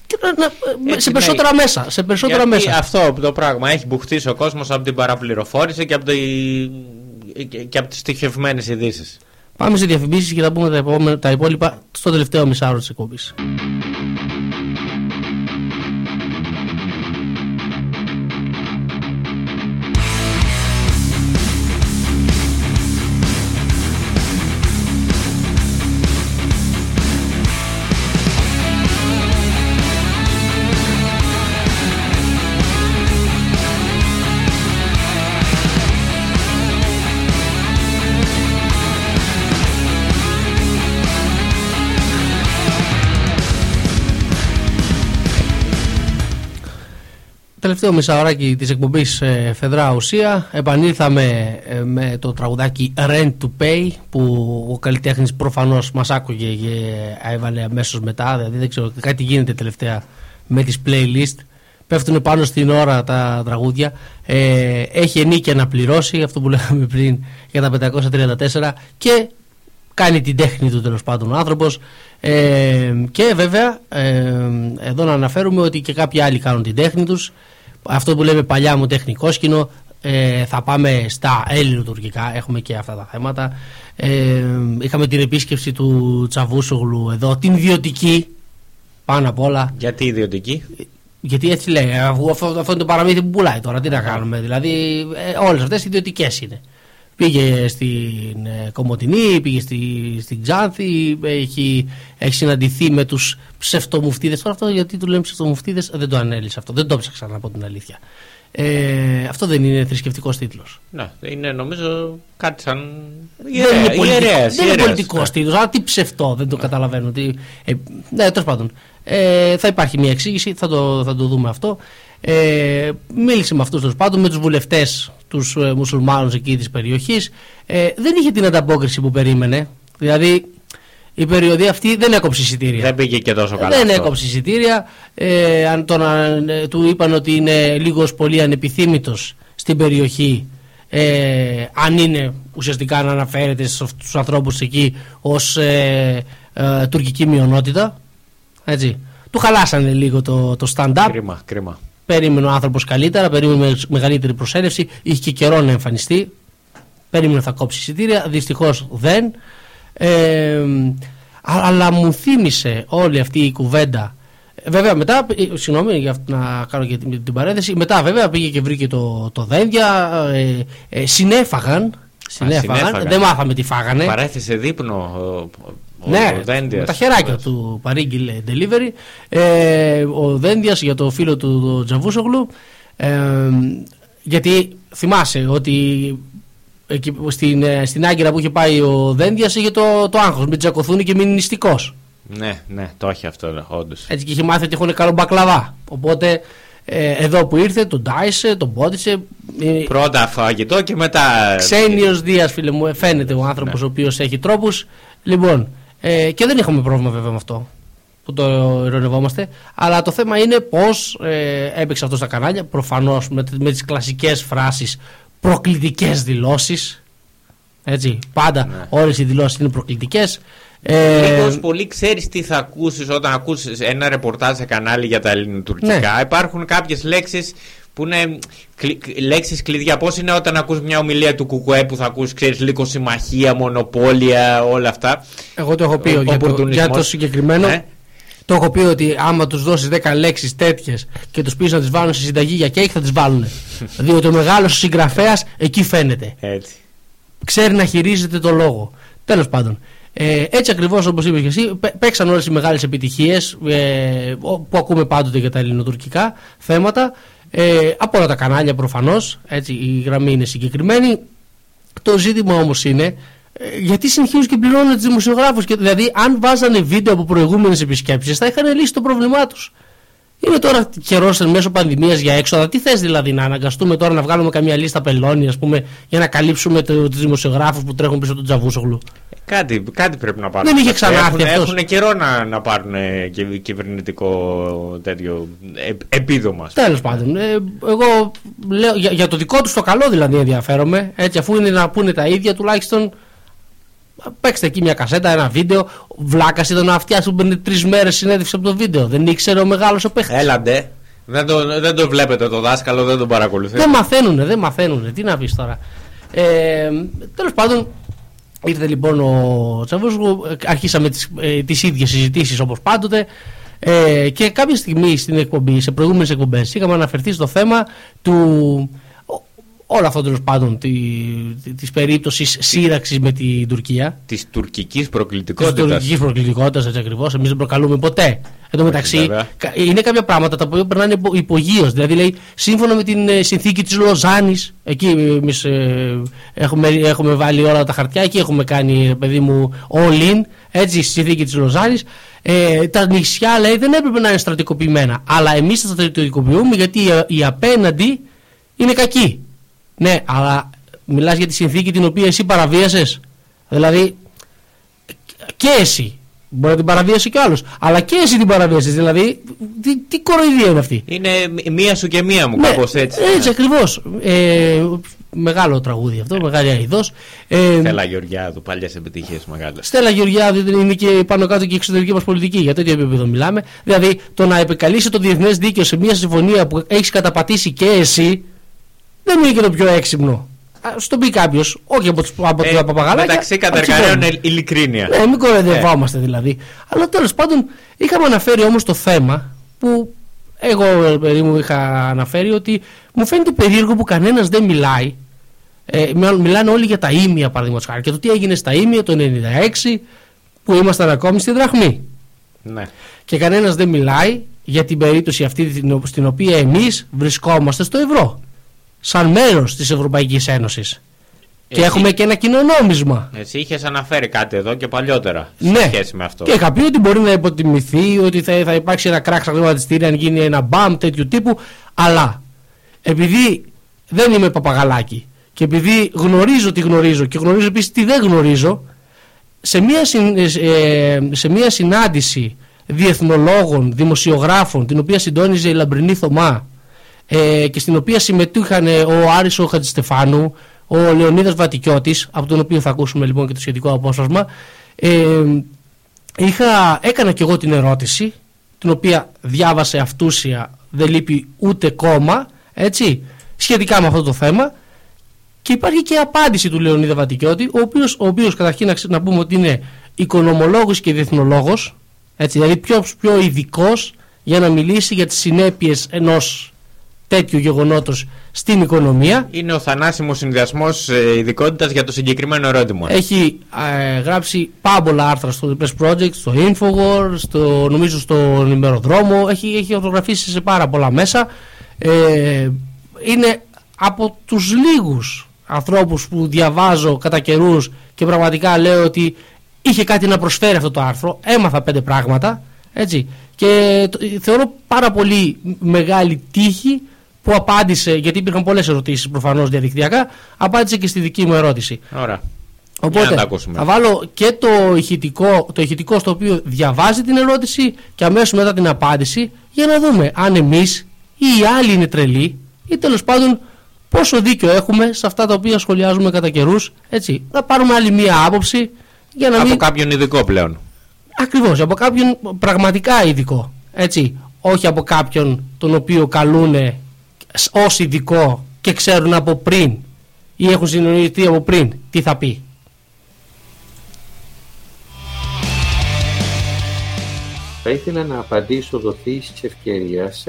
σε ναι. περισσότερα μέσα. Σε περισσότερα Γιατί μέσα. αυτό το πράγμα έχει μπουχτίσει ο κόσμος από την παραπληροφόρηση και από, τη... και- και από τις στοιχευμένες ειδήσεις. Πάμε σε διαφημίσεις και θα πούμε τα, επόμενα, τα υπόλοιπα στο τελευταίο μισάωρο της εκπομπής. Τελευταίο μισάωράκι της εκπομπής ε, Φεδρά Ουσία. Επανήλθαμε ε, με το τραγουδάκι Rent to Pay που ο καλλιτέχνης προφανώς μας άκουγε και έβαλε αμέσως μετά. Δηλαδή δεν ξέρω κάτι γίνεται τελευταία με τις playlist. Πέφτουν πάνω στην ώρα τα τραγούδια. Ε, έχει ενίκεια να πληρώσει, αυτό που λέγαμε πριν για τα 534 και κάνει την τέχνη του τέλος πάντων ο άνθρωπος ε, και βέβαια ε, εδώ να αναφέρουμε ότι και κάποιοι άλλοι κάνουν την τέχνη τους αυτό που λέμε παλιά μου τεχνικό σκηνο ε, θα πάμε στα ελληνοτουρκικά έχουμε και αυτά τα θέματα ε, είχαμε την επίσκεψη του Τσαβούσογλου εδώ την ιδιωτική πάνω απ' όλα Γιατί ιδιωτική; γιατί έτσι λέει, αφού αυτό, αυτό είναι το παραμύθι που πουλάει τώρα. Τι να κάνουμε, δηλαδή ε, όλες αυτές ιδιωτικές είναι. Πήγε στην ε, Κομωτινή, πήγε στη, στην Ξάνθη, έχει, έχει συναντηθεί με τους ψευτομουφτίδες. Τώρα αυτό γιατί του λέμε ψευτομουφτίδες δεν το ανέλησε αυτό, δεν το ψάξα να πω την αλήθεια. Ε, αυτό δεν είναι θρησκευτικός τίτλος. Ναι, είναι νομίζω κάτι σαν. δεν είναι πολιτικό, ιερέας, δεν είναι ιερέας, πολιτικός ναι. τίτλος. Αλλά τι ψευτό, δεν το καταλαβαίνω. Τι, ε, ναι, τέλος πάντων. Ε, θα υπάρχει μια εξήγηση, θα το, θα το δούμε αυτό. Ε, μίλησε με αυτούς τέλος πάντων, με τους βουλευτές, τους ε, μουσουλμάνους εκεί της περιοχής. Ε, δεν είχε την ανταπόκριση που περίμενε. Δηλαδή η περιοδία αυτή δεν έκοψε εισιτήρια. Δεν πήγε και τόσο καλά. Δεν αυτό. έκοψε εισιτήρια. Ε, αν τον, αν- ε, του είπαν ότι είναι λίγος πολύ ανεπιθύμητος στην περιοχή. Ε, αν είναι ουσιαστικά να αναφέρεται στους ανθρώπους εκεί ως ε, ε, τουρκική μειονότητα. Έτσι. Του χαλάσανε λίγο το, το stand-up. Κρίμα, κρίμα. Περίμενε ο άνθρωπος καλύτερα, περίμενε με μεγαλύτερη προσέλευση. Είχε και καιρό να εμφανιστεί. Περίμενε θα κόψει εισιτήρια. Δυστυχώς δεν. Ε, α- αλλά μου θύμισε όλη αυτή η κουβέντα. Ε, Βέβαια μετά, ε, συγγνώμη για αυτό να κάνω και την, την παρένθεση, μετά βέβαια πήγε και βρήκε το, το δένδια, ε, ε, συνέφαγαν, συνέφαγαν, συνέφαγαν. δεν μάθαμε τι φάγανε. Παρέθεσε δείπνο ο, ο, Ναι, ο Δέντιας. με τα χεράκια του παρήγγειλε delivery. Ε, ο Δένδιας για το φίλο του το Τζαβούσογλου. Ε, γιατί θυμάσαι ότι εκεί, στην, ε, στην Άγκυρα που είχε πάει ο Δένδιας είχε το, το άγχος. Μην τσακωθούν και μην είναι νηστικός. Ναι, ναι, το έχει αυτό, όντως. Έτσι και είχε μάθει ότι έχουν καλό μπακλαβά. Οπότε ε, εδώ που ήρθε τον τάισε, τον πόντισε. Ε, Πρώτα φαγητό και μετά. Ξένιος Δίας φίλε μου, ε, φαίνεται ο άνθρωπος Ναι. ο οποίος έχει τρόπους. Λοιπόν, ε, και δεν είχαμε πρόβλημα βέβαια με αυτό που το ειρωνευόμαστε. Αλλά το θέμα είναι πώς ε, έπαιξε αυτό στα κανάλια. Προφανώς με, με τις κλασικές φράσεις προκλητικές δηλώσεις. Έτσι, πάντα Ναι. όλες οι δηλώσεις είναι προκλητικές. Ε, Λίγος πολύ ξέρεις τι θα ακούσεις όταν ακούσεις ένα ρεπορτάζ σε κανάλι για τα ελληνοτουρκικά. Ναι. Υπάρχουν κάποιες λέξεις που είναι λέξεις κλειδιά. Πώς είναι όταν ακούς μια ομιλία του Κουκουέ που θα ακούσει, ξέρεις, λίγο συμμαχία, μονοπόλια, όλα αυτά; εγώ το έχω πει Ο για το, οπορτουνισμός. για το συγκεκριμένο. Ναι. Το έχω πει ότι άμα τους δώσεις 10 λέξεις τέτοιες και τους πεις να τις βάλουν στη συνταγή για κέικ, θα τις βάλουν. *laughs* Διότι ο μεγάλος συγγραφέας εκεί φαίνεται. Έτσι. Ξέρει να χειρίζεται το λόγο. Τέλος πάντων. Ε, έτσι ακριβώς όπως είπες και εσύ, πέ- παίξαν όλες οι μεγάλες επιτυχίες ε, ο- που ακούμε πάντοτε για τα ελληνοτουρκικά θέματα. Ε, από όλα τα κανάλια προφανώς. Η γραμμή είναι συγκεκριμένη. Το ζήτημα όμως είναι ε, γιατί συνεχίζουν και πληρώνουν τους δημοσιογράφους. Δηλαδή, αν βάζανε βίντεο από προηγούμενες επισκέψεις, θα είχαν λύσει το πρόβλημά τους. Είναι τώρα καιρός εν μέσω πανδημίας για έξοδα. Τι θες δηλαδή, να αναγκαστούμε τώρα να βγάλουμε καμία λίστα πελώνη, ας πούμε, για να καλύψουμε τους δημοσιογράφους που τρέχουν πίσω του Τζαβούσογλου; Κάτι, κάτι πρέπει να πάρουν. Δεν είχε ξανάρθει έχουν, αυτός. έχουν καιρό να, να πάρουν ε, κυ- κυβερνητικό τέτοιο ε, επίδομα. ας πούμε. Τέλος πάντων, ε, εγώ λέω για, για το δικό τους το καλό δηλαδή ενδιαφέρομαι. Έτσι, αφού είναι να πούνε τα ίδια, τουλάχιστον παίξτε εκεί μια κασέτα, ένα βίντεο. Βλάκα ήταν ο αυτιά που παίρνει τρεις μέρες συνέντευξη από το βίντεο. Δεν ήξερε ο μεγάλος ο παίχτης. Έλαντε. Δεν το, δεν το βλέπετε το δάσκαλο, δεν τον παρακολουθεί. Δεν μαθαίνουνε, δεν μαθαίνουνε. Τι να πεις τώρα. Ε, Τέλος πάντων, ήρθε λοιπόν ο Τσαβούσκου, αρχίσαμε τις, ε, τις ίδιες συζητήσεις όπως πάντοτε ε, και κάποια στιγμή στην εκπομπή, σε προηγούμενες εκπομπές είχαμε αναφερθεί στο θέμα του ο- όλο αυτό τέλος πάντων τη, τη, της περίπτωσης σύραξης με την Τουρκία Της τουρκικής της προκλητικότητας. τουρκικής προκλητικότητας, έτσι ακριβώς. Εμείς δεν προκαλούμε ποτέ. Εν τω μεταξύ, βέβαια. κα- είναι κάποια πράγματα τα οποία περνάνε υπο, υπογείως. Δηλαδή, λέει, σύμφωνα με την ε, συνθήκη της Λοζάνης, εκεί εμείς έχουμε, έχουμε βάλει όλα τα χαρτιά, εκεί έχουμε κάνει, ε, παιδί μου, all in, έτσι, στη συνθήκη της Λοζάνης. Ε, τα νησιά, λέει, δεν έπρεπε να είναι στρατικοποιημένα. Αλλά εμείς τα στρατικοποιούμε γιατί οι, οι απέναντι είναι κακοί. Ναι, αλλά μιλάς για τη συνθήκη την οποία εσύ παραβίασες. Δηλαδή, και εσύ Μπορεί να την παραβίασε κι άλλος. Αλλά και εσύ την παραβίασες. Δηλαδή, τι, τι κοροϊδία είναι αυτή; Είναι μία σου και μία μου, Ναι, κάπως έτσι. Έτσι ακριβώς. Ε, μεγάλο τραγούδι αυτό, μεγάλη αειδός. Ε, Θέλα Γεωργιάδου, παλιές επιτυχίες μεγάλες. Στέλλα Γεωργιάδου είναι και πάνω κάτω και η εξωτερική μας πολιτική. Για τέτοιο επίπεδο μιλάμε. Δηλαδή, το να επικαλείσαι το διεθνές δίκαιο σε μια συμφωνία που έχεις καταπατήσει και εσύ, δεν είναι και το πιο έξυπνο. Α το πει κάποιος, όχι από, τους, από Ε, τα παπαγαλάκια. μεταξύ από τους κατεργαρέων υπόλοιπους. ειλικρίνεια. Ναι, μην κοροϊδευόμαστε δηλαδή. Αλλά τέλος πάντων, είχαμε αναφέρει όμως το θέμα που εγώ ε, παιδί μου είχα αναφέρει ότι μου φαίνεται περίεργο που κανένας δεν μιλάει. Ε, μάλλον μιλάνε όλοι για τα ίμια παραδείγματος χάρη και το τι έγινε στα ίμια το 96 που ήμασταν ακόμη στη δραχμή. Ναι. Και κανένας δεν μιλάει για την περίπτωση αυτή την ο- στην οποία εμείς βρισκόμαστε στο ευρώ. Σαν μέρος της Ευρωπαϊκής Ένωσης. Και Εσύ- έχουμε και ένα κοινό νόμισμα. Εσύ είχες αναφέρει κάτι εδώ και παλιότερα σε Ναι. σχέση με αυτό. Και είχα πει ότι μπορεί να υποτιμηθεί, ότι θα, θα υπάρξει ένα κράκ στα χρηματιστήρια αν γίνει ένα μπαμ τέτοιου τύπου. Αλλά επειδή δεν είμαι παπαγαλάκι και επειδή γνωρίζω τι γνωρίζω και γνωρίζω επίσης τι δεν γνωρίζω, σε μια, συν- ε, σε μια συνάντηση διεθνολόγων, δημοσιογράφων, την οποία συντόνιζε η Λαμπρινή Θωμά ε, και στην οποία συμμετείχαν ε, ο Άρης ο Χατζηστεφάνου, ο Λεωνίδας Βατικιώτης, από τον οποίο θα ακούσουμε λοιπόν και το σχετικό απόσπασμα, ε, είχα, έκανα και εγώ την ερώτηση, την οποία διάβασε αυτούσια, δεν λείπει ούτε κόμμα, έτσι, σχετικά με αυτό το θέμα. Και υπάρχει και απάντηση του Λεωνίδα Βατικιώτη, ο οποίος, ο οποίος καταρχήν να, ξε- να πούμε ότι είναι οικονομολόγος και διεθνολόγος, έτσι, δηλαδή πιο, πιο ειδικός για να μιλήσει για τις συνέπειες ενός τέτοιου γεγονότος στην οικονομία. Είναι ο θανάσιμος συνδυασμός ε, ειδικότητας για το συγκεκριμένο ερώτημα. Έχει ε, γράψει πάρα πολλά άρθρα στο Press Project, στο Infowar, στο, νομίζω στον ημεροδρόμο. Έχει, έχει ορθογραφήσει σε πάρα πολλά μέσα. Ε, είναι από τους λίγους ανθρώπους που διαβάζω κατά καιρούς και πραγματικά λέω ότι είχε κάτι να προσφέρει αυτό το άρθρο. Έμαθα πέντε πράγματα. Έτσι. Και το- θεωρώ πάρα πολύ μεγάλη τύχη που απάντησε, γιατί υπήρχαν πολλές ερωτήσεις προφανώς διαδικτυακά, απάντησε και στη δική μου ερώτηση. Ωραία. Για Οπότε να τα ακούσουμε. θα βάλω και το ηχητικό, το ηχητικό στο οποίο διαβάζει την ερώτηση και αμέσως μετά την απάντηση για να δούμε αν εμείς ή οι άλλοι είναι τρελοί ή τέλος πάντων πόσο δίκιο έχουμε σε αυτά τα οποία σχολιάζουμε κατά καιρούς. Έτσι, να πάρουμε άλλη μία άποψη για να Από μην... κάποιον ειδικό πλέον. Ακριβώς, από κάποιον πραγματικά ειδικό. Έτσι, όχι από κάποιον τον οποίο καλούνε σ- ως ειδικό και ξέρουν από πριν ή έχουν συνεννοηθεί από πριν τι θα πει. Θα ήθελα να απαντήσω δοθείς της ευκαιρίας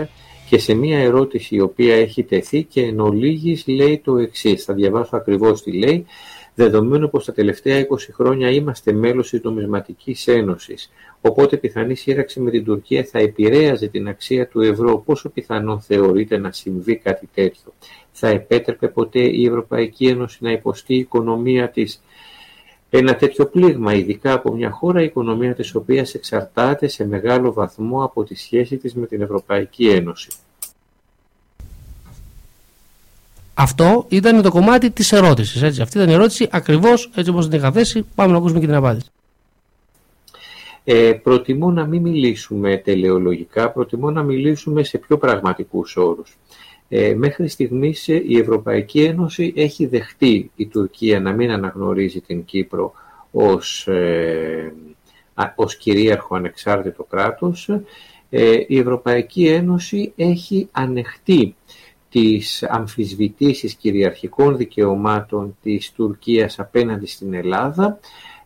και σε μία ερώτηση η οποία έχει τεθεί και εν ολίγης λέει το εξής. Θα διαβάσω ακριβώς τι λέει. Δεδομένου πως τα τελευταία 20 χρόνια είμαστε μέλος της Νομισματικής Ένωσης, οπότε πιθανή σύραξη με την Τουρκία θα επηρέαζε την αξία του ευρώ. Πόσο πιθανό θεωρείτε να συμβεί κάτι τέτοιο. Θα επέτρεπε ποτέ η Ευρωπαϊκή Ένωση να υποστεί η οικονομία της ένα τέτοιο πλήγμα, ειδικά από μια χώρα η οικονομία της οποίας εξαρτάται σε μεγάλο βαθμό από τη σχέση της με την Ευρωπαϊκή Ένωση. Αυτό ήταν το κομμάτι της ερώτησης. Έτσι. Αυτή ήταν η ερώτηση ακριβώς έτσι όπως την είχα θέσει. Πάμε να ακούσουμε και την απάντηση. Ε, προτιμώ να μην μιλήσουμε τελεολογικά, προτιμώ να μιλήσουμε σε πιο πραγματικούς όρους. Ε, μέχρι στιγμής ε, η Ευρωπαϊκή Ένωση έχει δεχτεί η Τουρκία να μην αναγνωρίζει την Κύπρο ως, ε, α- ως κυρίαρχο ανεξάρτητο κράτος. Ε, η Ευρωπαϊκή Ένωση έχει ανεχτεί τις αμφισβητήσεις κυριαρχικών δικαιωμάτων της Τουρκίας απέναντι στην Ελλάδα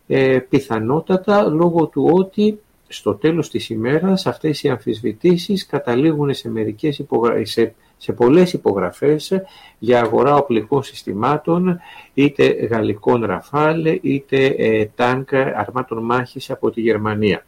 ε, πιθανότατα λόγω του ότι στο τέλος της ημέρας αυτές οι αμφισβητήσεις καταλήγουν σε, μερικές υπογρα... σε, σε πολλές υπογραφές για αγορά οπλικών συστημάτων είτε γαλλικών ραφάλ είτε ε, τάγκ αρμάτων μάχης από τη Γερμανία.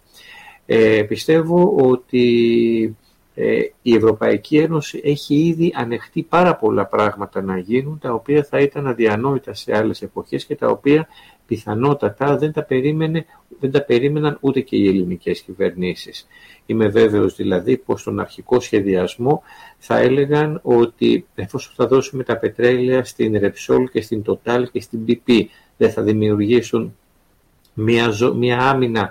Ε, πιστεύω ότι ε, η Ευρωπαϊκή Ένωση έχει ήδη ανεχτεί πάρα πολλά πράγματα να γίνουν τα οποία θα ήταν αδιανόητα σε άλλες εποχές και τα οποία πιθανότατα δεν τα, περίμενε, δεν τα περίμεναν ούτε και οι ελληνικές κυβερνήσεις. Είμαι βέβαιος δηλαδή πως στον αρχικό σχεδιασμό θα έλεγαν ότι εφόσον θα δώσουμε τα πετρέλαια στην Repsol και στην Total και στην BP δεν θα δημιουργήσουν μια, ζω- μια άμυνα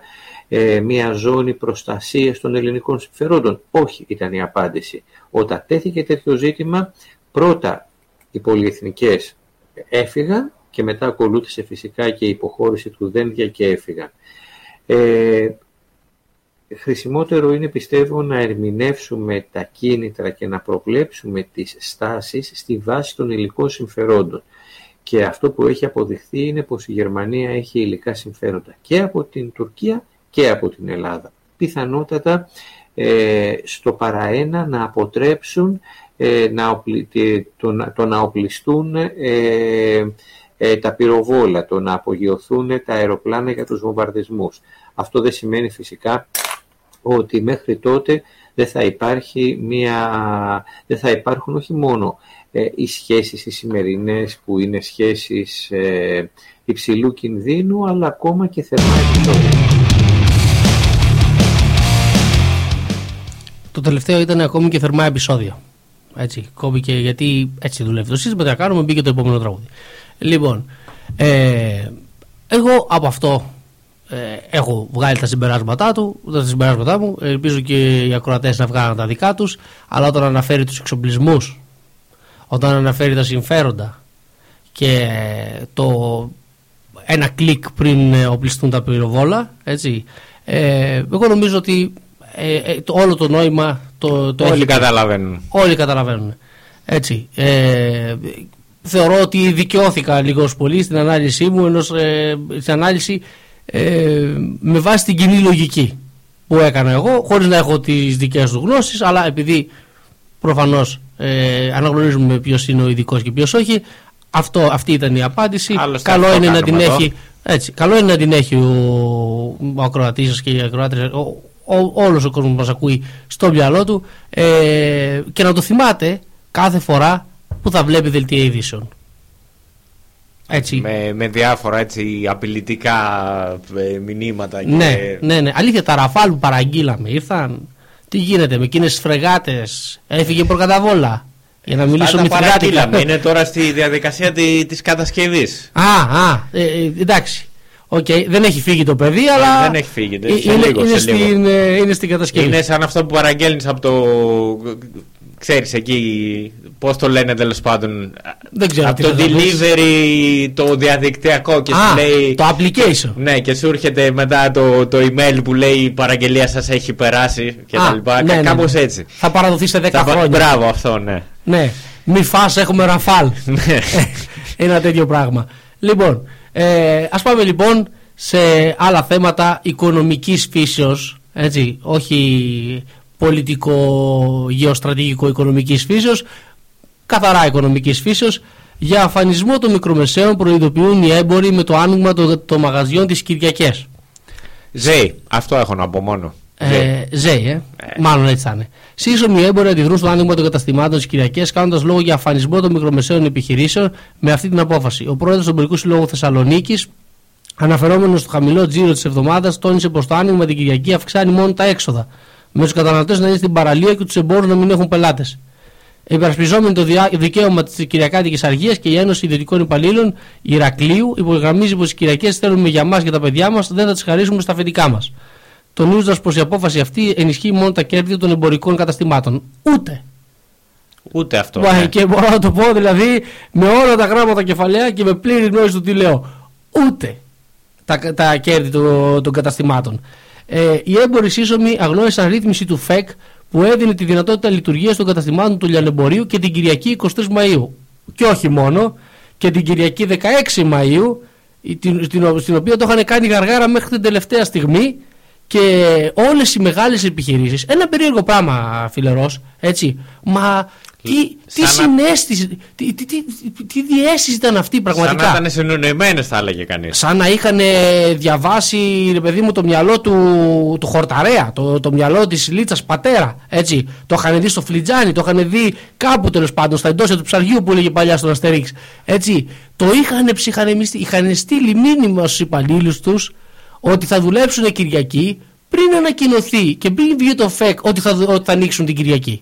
ε, μια ζώνη προστασίας των ελληνικών συμφερόντων. Όχι ήταν η απάντηση. Όταν τέθηκε τέτοιο ζήτημα, πρώτα οι πολυεθνικές έφυγαν και μετά ακολούθησε φυσικά και η υποχώρηση του Δένδια και έφυγαν. Ε, χρησιμότερο είναι πιστεύω να ερμηνεύσουμε τα κίνητρα και να προβλέψουμε τις στάσεις στη βάση των υλικών συμφερόντων. Και αυτό που έχει αποδειχθεί είναι πως η Γερμανία έχει υλικά συμφέροντα και από την Τουρκία και από την Ελλάδα. Πιθανότατα ε, στο παραένα να αποτρέψουν ε, να οπλι, το, να- το να οπλιστούν ε, ε, τα πυροβόλα, το να απογειωθούν τα αεροπλάνα για τους βομβαρδισμούς. Αυτό δεν σημαίνει φυσικά ότι μέχρι τότε δεν θα, υπάρχει μια, δεν θα υπάρχουν όχι μόνο ε, οι σχέσεις οι σημερινές που είναι σχέσεις ε, υψηλού κινδύνου αλλά ακόμα και θερμά επεισόδια. Το τελευταίο ήταν ακόμη και θερμά επεισόδια. Έτσι, κόπηκε γιατί έτσι δουλεύει το σύστημα. Τι να κάνουμε, μπήκε το επόμενο τραγούδι. Λοιπόν, ε, εγώ από αυτό ε, έχω βγάλει τα συμπεράσματά του, τα συμπεράσματά μου. Ελπίζω και οι ακροατές να βγάλουν τα δικά τους. Αλλά όταν αναφέρει τους εξοπλισμούς, όταν αναφέρει τα συμφέροντα και το ένα κλικ πριν ε, οπλιστούν τα πυροβόλα, έτσι. Ε, εγώ νομίζω ότι ε, ε, το, όλο το νόημα το, το Όλοι έχει- καταλαβαίνουν. Όλοι καταλαβαίνουν. Έτσι. Ε, θεωρώ ότι δικαιώθηκα λίγος πολύ στην ανάλυση μου, ενός, ε, στην ανάλυση ε, με βάση την κοινή λογική που έκανα εγώ, χωρίς να έχω τις δικές του γνώσεις, αλλά επειδή προφανώς ε, αναγνωρίζουμε ποιος είναι ο ειδικός και ποιος όχι, αυτό, αυτή ήταν η απάντηση. Άλλωστε καλό αυτό είναι να την κάνουμε εδώ. έχει έτσι, καλό είναι να την έχει ο, ο ακροατής σας και οι ακροάτες, ο, ο, όλος ο κόσμος που μας ακούει στο μυαλό του ε, και να το θυμάται κάθε φορά που θα βλέπει δελτία ειδήσεων. Έτσι. Με, με διάφορα έτσι απειλητικά ε, μηνύματα. Και... Ναι, ναι, ναι. Αλήθεια, τα ραφάλ που παραγγείλαμε ήρθαν. Τι γίνεται με εκείνες τις φρεγάτες, έφυγε προκαταβόλα. Για να μιλήσω τα με παραγγείλαμε. Είναι τώρα στη διαδικασία τη, της κατασκευής. Α, α, ε, ε, εντάξει. Οκ, δεν έχει φύγει το παιδί, αλλά. δεν έχει φύγει, Ε, σε είναι, λίγο, είναι, σε λίγο. στην, ε, είναι στην κατασκευή. Είναι σαν αυτό που παραγγέλνεις από το... Ξέρεις εκεί πώς το λένε τέλος πάντων Δεν ξέρω Από τι το θα πεις. delivery το διαδικτυακό και Α, σου λέει το application. Ναι και σου έρχεται μετά το, το email που λέει η παραγγελία σας έχει περάσει και Α, τα λοιπά ναι, ναι, Κάπως ναι. έτσι Θα παραδοθεί σε 10 Θα πα- χρόνια. Μπράβο αυτό ναι Ναι. Μη φας, έχουμε ραφάλ. *laughs* Ναι. Ένα τέτοιο πράγμα. Λοιπόν, ε, ας πάμε λοιπόν σε άλλα θέματα οικονομικής φύσεως, έτσι, όχι πολιτικό, γεωστρατηγικό οικονομικής φύσεως, καθαρά οικονομικής φύσεως. Για αφανισμό των μικρομεσαίων προειδοποιούν οι έμποροι με το άνοιγμα των των μαγαζιών τις Κυριακές. Ζέι αυτό έχω να πω μόνο Ζέι. Ε, Ζέι, ε. Μάλλον έτσι θα είναι. Σύσσωμοι έμποροι αντιδρούν στο άνοιγμα των καταστημάτων στις Κυριακές, κάνοντας λόγο για αφανισμό των μικρομεσαίων επιχειρήσεων με αυτή την απόφαση. Ο πρόεδρος του Εμπορικού Συλλόγου Θεσσαλονίκης, αναφερόμενος στο χαμηλό τζίρο της εβδομάδας, τόνισε πως το άνοιγμα την Κυριακή αυξάνει μόνο τα έξοδα. Με τους καταναλωτές να είναι στην παραλία και τους εμπόρους να μην έχουν πελάτες. Υπερασπιζόμενοι το διά- δικαίωμα της Κυριακάτικης Αργίας και η Ένωση Ιδιωτικών Υπαλλήλων Ηρακλείου υπογραμμίζει πως οι Κυριακές θέλουμε για μας και τα παιδιά μας, δεν θα τις χαρίσουμε στα αφεντικά μας. Τονίζοντα πως η απόφαση αυτή ενισχύει μόνο τα κέρδη των εμπορικών καταστημάτων. Ούτε. Ούτε αυτό Μα, ναι. Και μπορώ να το πω δηλαδή με όλα τα γράμματα κεφαλαία και με πλήρη γνώση του τι λέω. Ούτε τα, τα κέρδη των, των καταστημάτων. Ε, οι έμποροι σύσσωμοι αγνώρισαν ρύθμιση του ΦΕΚ που έδινε τη δυνατότητα λειτουργίας των καταστημάτων του λιανεμπορίου και την Κυριακή 23 Μαΐου. Και όχι μόνο, και την Κυριακή 16 Μαΐου, η- την- στην, στην οποία το είχαν κάνει γαργάρα μέχρι την τελευταία στιγμή και όλες οι μεγάλες επιχειρήσεις, ένα περίεργο πράγμα φιλερός, έτσι, μα τι, τι Σαν να- συνέστηση, τι, τι, τι, τι, τι διέστηση ήταν αυτή πραγματικά; Σαν να ήταν συνονοημένες θα έλεγε κανείς Σαν να είχαν διαβάσει, ρε παιδί μου, το μυαλό του, του Χορταρέα, το, το μυαλό της Λίτσας Πατέρα, έτσι. Το είχαν δει στο Φλιτζάνι, το είχαν δει κάπου τέλος πάντων, στα εντόσια του ψαριού που έλεγε παλιά στον Αστερίξ. Έτσι. Το είχαν ψυχανεμιστεί, είχαν στείλει μήνυμα στους υπαλλήλους τους ότι θα δουλέψουν Κυριακή πριν ανακοινωθεί και πριν βγει το ΦΕΚ ότι θα, ότι θα ανοίξουν την Κυριακή.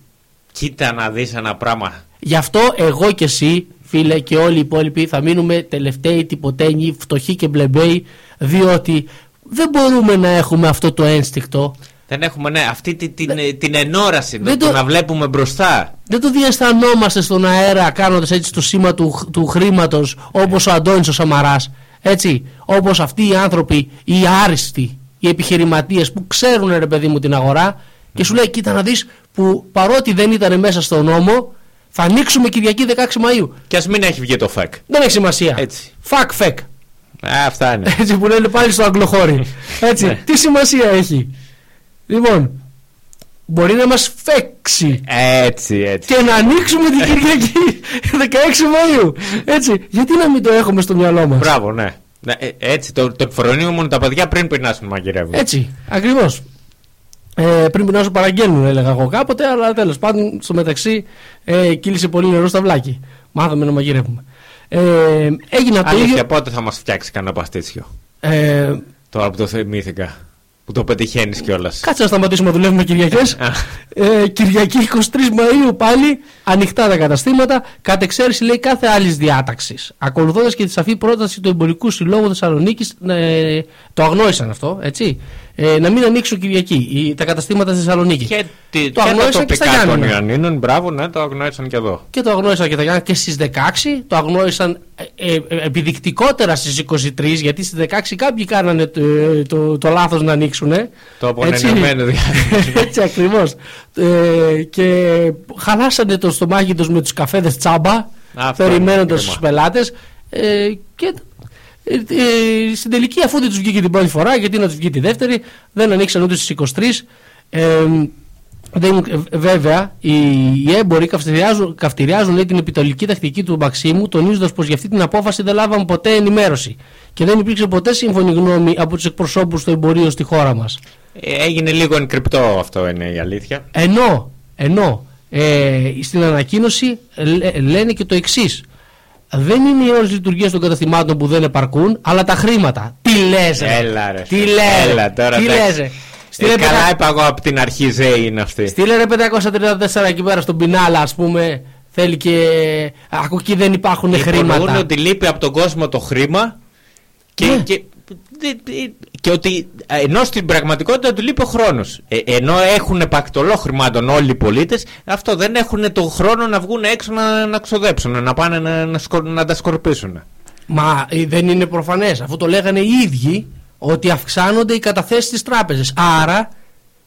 Κοίτα να δεις ένα πράγμα Γι' αυτό εγώ και εσύ, φίλε, και όλοι οι υπόλοιποι θα μείνουμε τελευταίοι, τυποτένιοι, φτωχοί και μπλεμπέοι, διότι δεν μπορούμε να έχουμε αυτό το ένστικτο. Δεν έχουμε, ναι, αυτή τη- την, την ενόραση, δεν το, το- να βλέπουμε μπροστά. Δεν το διαισθανόμαστε στον αέρα κάνοντας έτσι το σήμα του, του χρήματος όπως ο Αντώνης ο Σαμαράς. Έτσι, όπως αυτοί οι άνθρωποι, οι άριστοι, οι επιχειρηματίες που ξέρουν ρε παιδί μου την αγορά και σου λέει κοίτα να δεις που παρότι δεν ήταν μέσα στο νόμο θα ανοίξουμε Κυριακή 16 Μαΐου. Και ας μην έχει βγει το ΦΕΚ. Δεν έχει σημασία. Έτσι. Fuck fake. Α, αυτά είναι. Έτσι που λένε πάλι στο αγγλοχώρι. *laughs* Έτσι, Ναι. τι σημασία έχει. Λοιπόν, μπορεί να μας φέξει Έτσι, έτσι. και να ανοίξουμε την Κυριακή *laughs* 16 Μαΐου. Έτσι, γιατί να μην το έχουμε στο μυαλό μας; Μπράβο, ναι. Ναι, ε, Έτσι, το, το εκφρονείο μόνο τα παιδιά πριν πεινάσουν μαγειρεύουν. Έτσι, ακριβώς. Ε, πριν να σου παραγγέλνουν, έλεγα εγώ κάποτε, αλλά τέλος πάντων στο μεταξύ ε, κύλησε πολύ νερό στα βλάκι. Μάθαμε να μαγειρεύουμε. Ε, έγινα το ίδιο. Αλήθεια, πότε θα μας φτιάξει κανένα παστίτσιο; Ε, Τώρα που το θυμήθηκα. Που το πετυχαίνεις κιόλας. Κάτσε να σταματήσουμε να δουλεύουμε Κυριακές. Α. ε, Κυριακή 23 Μαΐου πάλι ανοιχτά τα καταστήματα. Κατ' εξαίρεση λέει κάθε άλλης διάταξης. Ακολουθώντας και τη σαφή πρόταση του Εμπορικού Συλλόγου Θεσσαλονίκης, ε, το αγνόησαν αυτό, έτσι. Ε, να μην ανοίξουν Κυριακή οι, τα καταστήματα στη Θεσσαλονίκη. Και, τη, Το και τα αγνόησαν και στα τοπικά των Γιάννενα. Ιωαννίνων, μπράβο, ναι, το αγνόησαν και εδώ. Και το αγνόησαν και τα Γιάννα και στις 16. Το αγνόησαν ε, ε, ε, επιδεικτικότερα στις 23, γιατί στις 16 κάποιοι κάνανε το, το, το λάθος να ανοίξουν. Το απονενεμένο διάστημα. *laughs* Έτσι ακριβώς. Ε, και χαλάσανε το στομάχι τους με τους καφέδες τσάμπα, Αυτό περιμένοντας είναι τους κρίμα. πελάτες. Ε, και ε, ε, στην τελική, αφού δεν τους βγήκε την πρώτη φορά, γιατί να τους βγει τη δεύτερη, δεν ανοίξαν ούτε στις 23. Ε, δεν, ε, βέβαια, οι, οι έμποροι καυτηριάζουν, καυτηριάζουν λέει, την επιτολική τακτική του Μαξίμου, τονίζοντας πως για αυτή την απόφαση δεν λάβαν ποτέ ενημέρωση. Και δεν υπήρξε ποτέ σύμφωνη γνώμη από τους εκπροσώπους του εμπορίου στη χώρα μας. Ε, Έγινε λίγο ενκρυπτό αυτό είναι η αλήθεια. Ενώ, ενώ ε, στην ανακοίνωση λέ- λένε και το εξής. Δεν είναι οι ώρε λειτουργίας των καταστημάτων που δεν επαρκούν, αλλά τα χρήματα. Τι λε, Έλα ρε. Τι λε, Έλα τώρα. τι εντάξει. λε. Ε, Στείλε, καλά πεντά- είπα εγώ από την αρχή ΖΕΗ είναι αυτή. στείλε ρε 534 εκεί πέρα στον πινάλα, ας πούμε. Θέλει και. Ακού εκεί δεν υπάρχουν Υπονοούν χρήματα. ότι λείπει από τον κόσμο το χρήμα και, Ναι. και, και ότι ε, ενώ στην πραγματικότητα του λείπει ο χρόνος. ενώ έχουν πακτολό χρημάτων όλοι οι πολίτες, αυτό δεν έχουν το χρόνο να βγουν έξω να, να ξοδέψουν, να πάνε να, να, σκο- να τα σκορπίσουν. Μα ε, δεν είναι προφανές. Αφού το λέγανε οι ίδιοι ότι αυξάνονται οι καταθέσεις στις τράπεζες. Άρα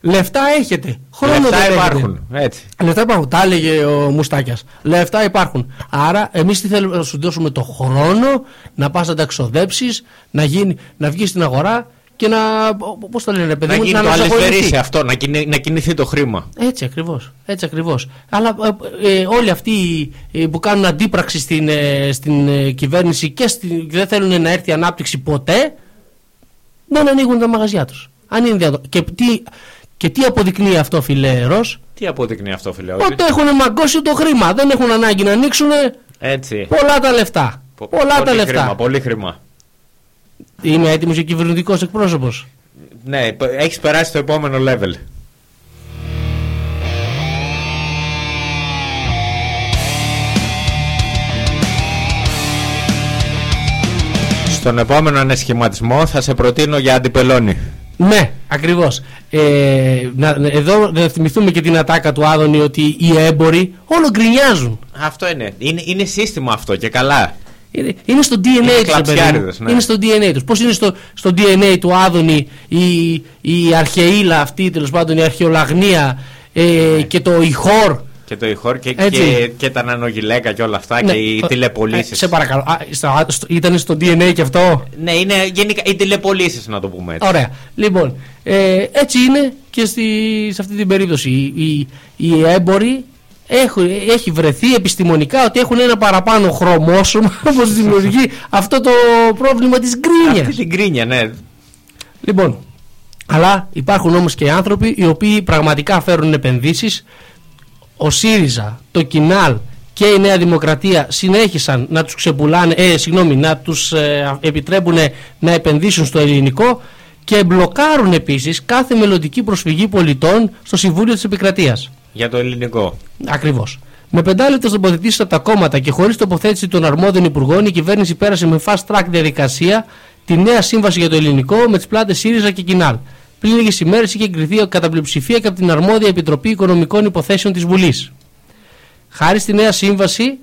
λεφτά έχετε. Χρόνο Λεφτά δεν έχετε. υπάρχουν. Έτσι. Λεφτά υπάρχουν. Τα έλεγε ο Μουστάκιας. Λεφτά υπάρχουν. Άρα, εμείς τι θέλουμε να σου δώσουμε το χρόνο να πας να τα ξοδέψεις, να, γίνει, να βγεις στην αγορά και να. Πώς το λένε, ρε παιδί Να μου, γίνει το αναζωογονηθεί. αληθερή αυτό, να, κινη- να κινηθεί το χρήμα. Έτσι ακριβώς. Έτσι ακριβώς. Αλλά ε, ε, όλοι αυτοί ε, που κάνουν αντίπραξη στην, ε, στην ε, κυβέρνηση και στη, δεν θέλουν να έρθει ανάπτυξη ποτέ, δεν ανοίγουν τα μαγαζιά τους. Αν είναι δυνατόν. Και τι, και τι αποδεικνύει αυτό, φιλέ Ρος; Τι αποδεικνύει αυτό, φίλε. Ότι έχουν μαγκώσει το χρήμα. Δεν έχουν ανάγκη να ανοίξουν Έτσι. πολλά τα λεφτά. Πο- πολλά τα πολύ λεφτά. Χρήμα, πολύ χρήμα. Είμαι έτοιμος για κυβερνητικός εκπρόσωπος. Ναι, έχεις περάσει το επόμενο level. Στον επόμενο ανεσχηματισμό θα σε προτείνω για αντιπελώνη. Ναι, ακριβώς. Ε, να- εδώ να θυμηθούμε και την ατάκα του Άδωνη ότι οι έμποροι όλο γκρινιάζουν. Αυτό είναι. είναι. Είναι σύστημα αυτό και καλά. Είναι, είναι στο DNA Είναι του. κλαψιάριδες, ναι. Είναι στο DNA τους. Πώς είναι στο, στο DNA του Άδωνη η, η αρχαιήλα αυτή, τέλος πάντων η αρχαιολαγνία ε, και το ηχόρ. Και το ηχόρ και, Έτσι. και, και τα νανογυλαίκα και όλα αυτά Ναι, και οι ε, τηλεπολίσεις. ε, σε παρακαλώ. Α, στα- στο- ήταν στο DNA και αυτό; Ναι, είναι γενικά οι τηλεπολίσεις να το πούμε έτσι. Ωραία. Λοιπόν, ε, έτσι είναι και στη, σε αυτή την περίπτωση. Οι, οι, οι έμποροι έχουν, έχει βρεθεί επιστημονικά ότι έχουν ένα παραπάνω χρωμόσωμα *laughs* όπως δημιουργεί αυτό το πρόβλημα της γκρίνιας. Αυτή την κρίνια, ναι. Λοιπόν, αλλά υπάρχουν όμως και άνθρωποι οι οποίοι πραγματικά φέρουν επενδύσεις. Ο ΣΥΡΙΖΑ, το ΚΙΝΑΛ και η Νέα Δημοκρατία συνέχισαν να τους ξεπουλάνε, ε, συγγνώμη, να τους ε, επιτρέπουν να επενδύσουν στο ελληνικό και μπλοκάρουν επίσης κάθε μελλοντική προσφυγή πολιτών στο Συμβούλιο της Επικρατείας. Για το ελληνικό. Ακριβώς. Με πεντάλεπτε τοποθετήσει από τα κόμματα και χωρίς τοποθέτηση των αρμόδιων υπουργών, η κυβέρνηση πέρασε με fast track διαδικασία τη νέα σύμβαση για το ελληνικό με τις πλάτες ΣΥΡΙΖΑ και ΚΙΝΑΛ. Πριν λίγες ημέρες είχε εγκριθεί κατά πλειοψηφία και από την αρμόδια Επιτροπή Οικονομικών Υποθέσεων της Βουλής. Χάρη στη νέα σύμβαση,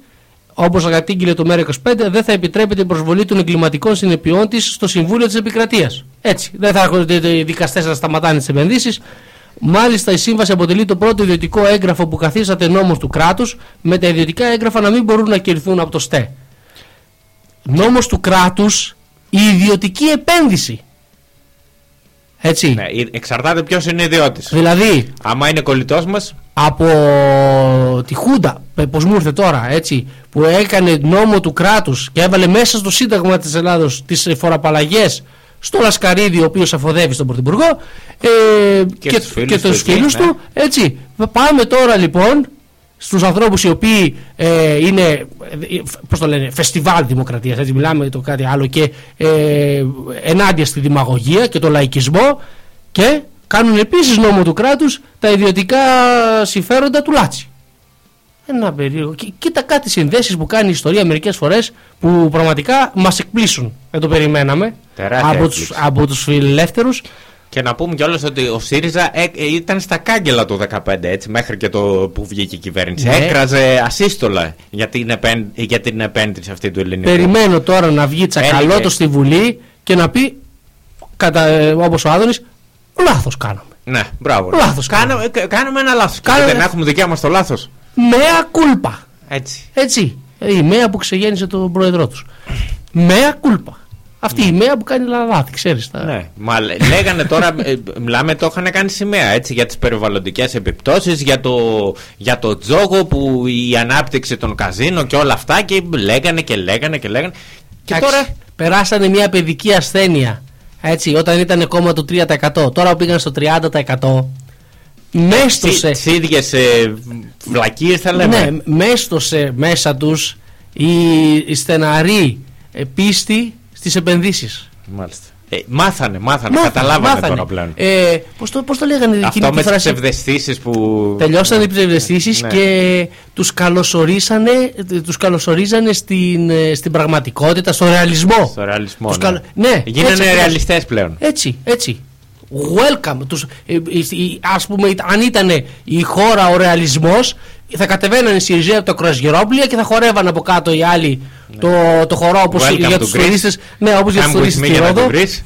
όπως κατήγγειλε το ΜΕΡΑ25, δεν θα επιτρέπεται η προσβολή των εγκληματικών συνεπειών της στο Συμβούλιο της Επικρατείας. Έτσι. Δεν θα έχουν οι δικαστές να σταματάνε τις επενδύσεις. Μάλιστα, η σύμβαση αποτελεί το πρώτο ιδιωτικό έγγραφο που καθίσταται νόμος του κράτους, με τα ιδιωτικά έγγραφα να μην μπορούν να κερδιθούν από το ΣΤΕ. Νόμος του κράτους, η ιδιωτική επένδυση. Έτσι. Ναι, εξαρτάται ποιος είναι ιδιώτης. Δηλαδή, Άμα είναι κολλητός μας, από τη Χούντα, πώς μου ήρθε τώρα, έτσι, που έκανε νόμο του κράτους και έβαλε μέσα στο Σύνταγμα της Ελλάδος τις φοραπαλλαγές στο Λασκαρίδη, ο οποίος αφοδεύει στον Πρωθυπουργό ε, και, στους φίλους και τους τους εκεί, φίλους ναι. του, έτσι. Πάμε τώρα λοιπόν στους ανθρώπους οι οποίοι ε, είναι, ε, πώς το λένε, φεστιβάλ δημοκρατίας, έτσι μιλάμε το κάτι άλλο και ε, ενάντια στη δημαγωγία και το λαϊκισμό και κάνουν επίσης νόμο του κράτους τα ιδιωτικά συμφέροντα του Λάτσι. Ένα περίεργο. Κοί- Κοίτα κάτι συνδέσεις που κάνει η ιστορία μερικές φορές που πραγματικά μας εκπλήσουν. Δεν το περιμέναμε. Τεράστια από τους, έκπληξη. από τους φιλελεύθερους. Και να πούμε κιόλας ότι ο ΣΥΡΙΖΑ ε, ε, ήταν στα κάγκελα το 2015 έτσι, μέχρι και το που βγήκε η κυβέρνηση. Ναι. Έκραζε ασύστολα για την, επέν, για την επένδυση αυτή του ελληνικού. Περιμένω τώρα να βγει τσακαλώτος Έλεγε. στη Βουλή και να πει, κατά, ε, όπως ο Άδωνης, λάθος κάναμε. Ναι, μπράβο. Λάθος Κάναμε, κα- κάναμε ένα λάθος. Κάναμε- Δεν έχουμε δικιά μας το λάθος. Μέα κούλπα. Έτσι. Έτσι. Ε, Η ΜΕΑ που ξεγέννησε τον πρόεδρό τους. Μέα κούλπα. Αυτή η ΜΕΑ που κάνει λαδάτη, ξέρεις. Τα... Ναι. Μα λέ- λέγανε τώρα, ε, μιλάμε, το είχαν κάνει σημαία έτσι, για τις περιβαλλοντικές επιπτώσεις, για το, για το τζόγο που η ανάπτυξη των καζίνο και όλα αυτά και λέγανε και λέγανε και λέγανε. Και Εντάξει, τώρα. περάσανε μια παιδική ασθένεια. Έτσι, όταν ήταν κόμμα του 3%. Τώρα που πήγαν στο 30%. Μέστοσε. Τις ίδιες βλακίες θα λέμε. Ναι, μέστοσε μέσα τους η, η στεναρή ε, πίστη στις επενδύσεις. Μάλιστα. Ε, μάθανε, μάθανε, καταλάβανε τώρα πλέον. Ε, πώς, το, πώς το λέγανε εκείνη Αυτό τη με τις φράση; ψευδεστήσεις που. Τελειώσαν οι ψευδεστήσεις Ναι. και τους καλωσορίσανε, τους καλωσορίζανε στην, ε, στην πραγματικότητα, στο ρεαλισμό. Στο ρεαλισμό. Τους ναι. καλ- ναι, Γίνανε έτσι ακριβώς. ρεαλιστές πλέον. Έτσι, έτσι. Welcome. Τους, ε, ε, ε, ας πούμε, αν ήταν η χώρα ο ρεαλισμός, θα κατεβαίνανε οι Σιριζέοι από τα κρουαζιερόπλια και θα χορεύαν από κάτω οι άλλοι το, το χορό όπως Ναι. Welcome για to τους Greece. τουρίστες. Ναι, όπως για τους Come with τουρίστες me στη για να Ρόδο. το βρεις.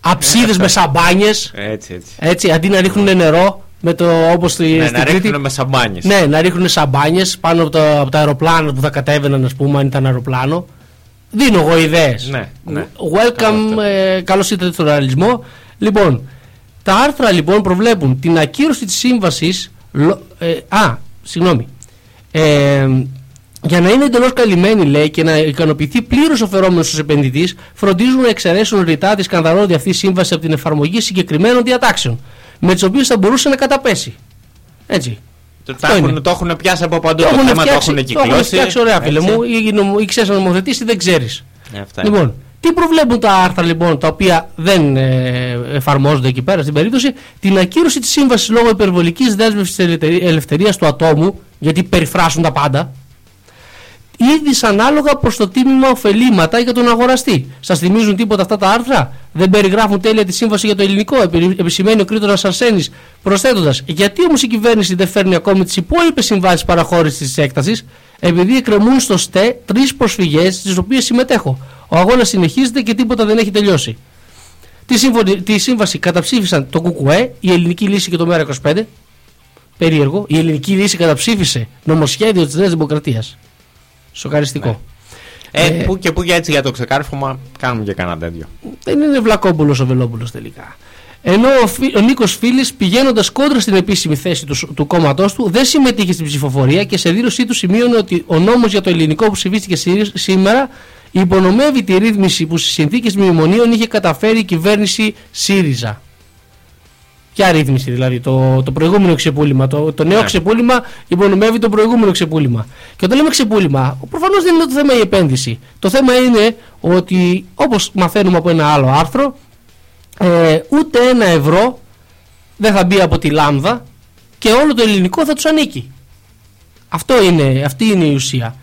Αψίδες με σαμπάνιες. Έτσι, έτσι. Έτσι, αντί να ρίχνουν νερό, με το, όπως στη, Ναι, στην να Κρήτη. ρίχνουν με σαμπάνιες. Ναι, να ρίχνουν σαμπάνιες πάνω από, το, από τα αεροπλάνα που θα κατέβαιναν, ας πούμε, αν ήταν αεροπλάνο. Δίνω εγώ ιδέες. Ναι, ναι. Welcome, ε, καλώς ήρθατε στο ρεαλισμό. Λοιπόν, τα άρθρα λοιπόν προβλέπουν την ακύρωση της σύμβασης. λο- ε, α, συγγνώμη. Ε, για να είναι εντελώς καλυμμένη, λέει, και να ικανοποιηθεί πλήρως ο φερόμενος του επενδυτής, φροντίζουν να εξαιρέσουν ρητά τη σκανδαλώδη αυτή σύμβαση από την εφαρμογή συγκεκριμένων διατάξεων, με τις οποίες θα μπορούσε να καταπέσει. Έτσι. Το, Αυτό τα έχουν, είναι. το έχουν πιάσει από παντού. Το Το, έχουν θέμα το φτιάξει, έχουν το έχουν κυκλώσει. φτιάξει ωραία, φίλε Έτσι. μου. Ή, νομο- ή ξέρεις να νομοθετήσει ή δεν ξέρεις. Ε, αυτά είναι. Λοιπόν, τι προβλέπουν τα άρθρα λοιπόν τα οποία δεν ε, εφαρμόζονται εκεί πέρα στην περίπτωση, την ακύρωση της σύμβασης λόγω υπερβολικής δέσμευσης της ελευθερίας του ατόμου, γιατί περιφράσουν τα πάντα, ή δυσανάλογα προς το τίμημα ωφελήματα για τον αγοραστή. Σας θυμίζουν τίποτα αυτά τα άρθρα, δεν περιγράφουν τέλεια τη σύμβαση για το ελληνικό, επι- επισημαίνει ο Κρήτορα Αρσένης, προσθέτοντας, γιατί όμως η κυβέρνηση δεν φέρνει ακόμη τις υπόλοιπες συμβάσεις παραχώρησης της έκτασης, επειδή εκκρεμούν στο ΣΤΕ τρεις προσφυγές στις οποίες συμμετέχω. Ο αγώνας συνεχίζεται και τίποτα δεν έχει τελειώσει. Τη, σύμφωνη, τη σύμβαση καταψήφισαν το ΚΚΕ, η Ελληνική Λύση και το ΜΕΡΑ25. Περίεργο. Η Ελληνική Λύση καταψήφισε νομοσχέδιο της Νέας Δημοκρατίας. Σοκαριστικό. Ε, Ε, που και που για έτσι για το ξεκάρφωμα κάνουμε και κανένα τέτοιο. Δεν είναι Βλακόπουλος ο Βελόπουλος τελικά. Ενώ ο, Φι- ο Νίκος Φίλης, πηγαίνοντας κόντρα στην επίσημη θέση του, του κόμματός του, δεν συμμετείχε στην ψηφοφορία και σε δήλωσή του σημείωνε ότι ο νόμος για το ελληνικό που ψηφίστηκε σή- σήμερα υπονομεύει τη ρύθμιση που στις συνθήκες μνημονίων είχε καταφέρει η κυβέρνηση ΣΥΡΙΖΑ. Ποια ρύθμιση δηλαδή, το, το προηγούμενο ξεπούλημα. Το, το νέο Ναι. ξεπούλημα υπονομεύει το προηγούμενο ξεπούλημα. Και όταν λέμε ξεπούλημα, προφανώς δεν είναι το θέμα η επένδυση. Το θέμα είναι ότι, όπως μαθαίνουμε από ένα άλλο άρθρο, ε, ούτε ένα ευρώ δεν θα μπει από τη λάμδα και όλο το ελληνικό θα τους ανήκει. Αυτό είναι, αυτή είναι η ουσία.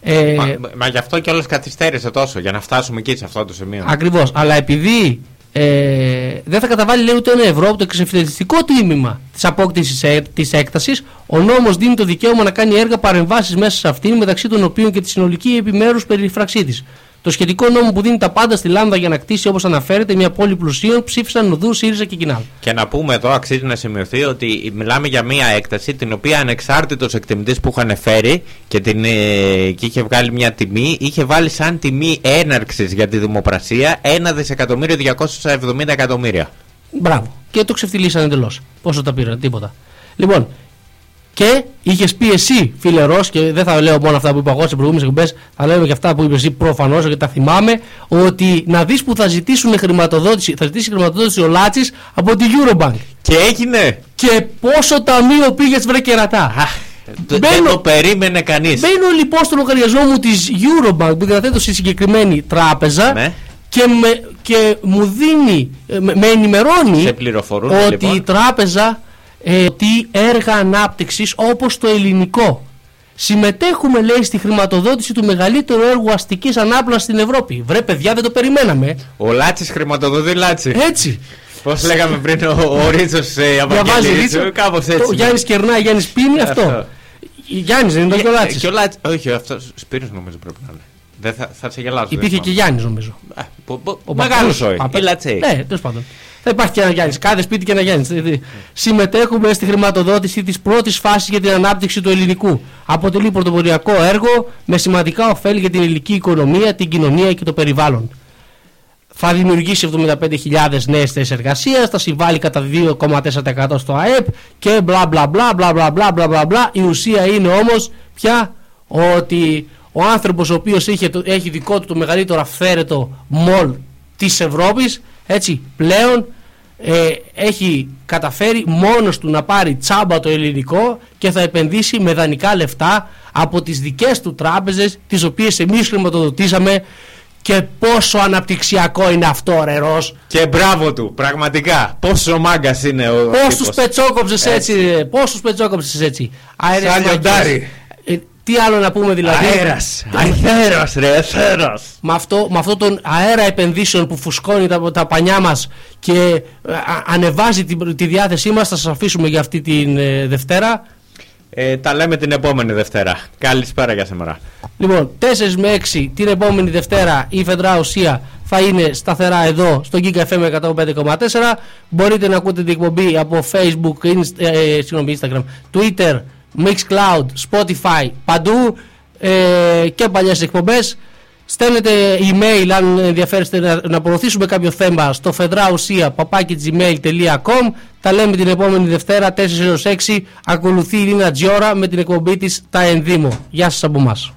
Ε, Μα, μα γι' αυτό κιόλας καθυστέρησε τόσο, για να φτάσουμε εκεί σε αυτό το σημείο. Ακριβώς. Αλλά επειδή ε, δεν θα καταβάλει λέει ούτε ένα ευρώ από το εξευθετικό τίμημα της απόκτησης ε, της έκτασης, ο νόμος δίνει το δικαίωμα να κάνει έργα παρεμβάσεις μέσα σε αυτήν, μεταξύ των οποίων και τη συνολική επιμέρους περιφραξή της. Το σχετικό νόμο που δίνει τα πάντα στη Λάμδα για να κτίσει όπως αναφέρεται μια πόλη πλουσίων ψήφισαν Οδού, ΣΥΡΙΖΑ και Κινάλ. Και να πούμε εδώ, αξίζει να σημειωθεί ότι μιλάμε για μία έκταση την οποία ανεξάρτητος εκτιμητής που είχαν φέρει και, την, ε, και είχε βγάλει μια τιμή, είχε βάλει σαν τιμή έναρξης για τη δημοπρασία 1 δισεκατομμύριο 270 εκατομμύρια. Μπράβο. Και το ξεφτυλίσαν εντελώς. Πόσο τα πήραν, τίποτα. Λοιπόν, και είχες πει εσύ, φίλε Ρος, και δεν θα λέω μόνο αυτά που είπα εγώ σε προηγούμενες εκπομπές, θα λέω και αυτά που είπε εσύ προφανώς και τα θυμάμαι, ότι να δεις που θα ζητήσουν χρηματοδότηση, θα ζητήσει χρηματοδότηση ο Λάτσης από τη Eurobank. Και έγινε! Και πόσο ταμείο πήγες βρε κερατά. Δεν Μπαίνω- το περίμενε κανείς. Μπαίνω λοιπόν στο λογαριασμό μου της Eurobank που διαθέτω στη συγκεκριμένη τράπεζα Ναι. και, με, και μου δίνει, ε, με, με ενημερώνει Σε πληροφορούν, ότι λοιπόν. η τράπεζα ε, ότι έργα ανάπτυξης όπως το ελληνικό συμμετέχουμε λέει στη χρηματοδότηση του μεγαλύτερου έργου αστικής ανάπλασης στην Ευρώπη. Βρε παιδιά δεν το περιμέναμε. Ο Λάτσης χρηματοδοτεί Λάτση. Έτσι. Πώς λέγαμε πριν, ο, ο Ρίτσο ε, Διαβάζει Αβαγγέλη. Ρίτσο. Κάπω έτσι. Το Γιάννης κερνάει, Γιάννης πίνει αυτό. Αυτό. Γιάννης δεν είναι το και ο Και- Λάτσης. και ο Λάτσης- Όχι, αυτός Σπύρος νομίζω πρέπει να είναι. Δεν θα, θα σε γελάσω. Υπήρχε και Γιάννης νομίζω. Ο μεγάλος όχι. Παππούς. Η Λατσέη. Ναι, τέλος πάντων. Θα υπάρχει και ένα Γιάννης. Κάθε σπίτι και ένα Γιάννης. Συμμετέχουμε στη χρηματοδότηση της πρώτης φάσης για την ανάπτυξη του ελληνικού. Αποτελεί πρωτοποριακό έργο με σημαντικά ωφέλη για την ελληνική οικονομία, την κοινωνία και το περιβάλλον. Θα δημιουργήσει 75.000 νέες θέσεις εργασίας, θα συμβάλλει κατά 2,4% στο ΑΕΠ και μπλα μπλα μπλα μπλα μπλα μπλα μπλα μπλα μπλα. Η ουσία είναι όμως πια ότι ο άνθρωπος ο οποίος είχε, το- έχει δικό του το μεγαλύτερο αυθαίρετο μολ της Ευρώπης έτσι πλέον ε, έχει καταφέρει μόνος του να πάρει τσάμπα το ελληνικό και θα επενδύσει με δανεικά λεφτά από τις δικές του τράπεζες τις οποίες εμείς χρηματοδοτήσαμε και πόσο αναπτυξιακό είναι αυτό ρε Ρος. Και μπράβο του, πραγματικά. Πόσο μάγκας είναι ο. Πόσους τύπος. πετσόκοψες έτσι, ρε, πόσους πετσόκοψες έτσι. Αέρες Σαν φυλακές. λιοντάρι. Ε, τι άλλο να πούμε δηλαδή; Αέρας. Αέρας, ρε, αέρας. με αυτό, με αυτό τον αέρα επενδύσεων που φουσκώνει τα, τα πανιά μας και ε, α- ανεβάζει τη, τη διάθεσή μας θα σας αφήσουμε για αυτή την ε, Δευτέρα Ε, τα λέμε την επόμενη Δευτέρα. Καλησπέρα για σήμερα. λοιπόν 4 με 6 την επόμενη Δευτέρα η Φεδρά Ουσία θα είναι σταθερά εδώ στο Giga FM 105,4 μπορείτε να ακούτε την εκπομπή από Facebook, Inst- ε, συγγνώμη, Instagram, Twitter, Mixcloud, Spotify παντού ε, και παλιές εκπομπές. Στέλνετε email αν ενδιαφέρεστε να, να προωθήσουμε κάποιο θέμα στο φεδράουσία papakigmail.com Τα λέμε την επόμενη Δευτέρα 4 έως 6 Ακολουθεί η Λίνα Τζιόρα με την εκπομπή της Τα Ενδύμο Γεια σας από εμάς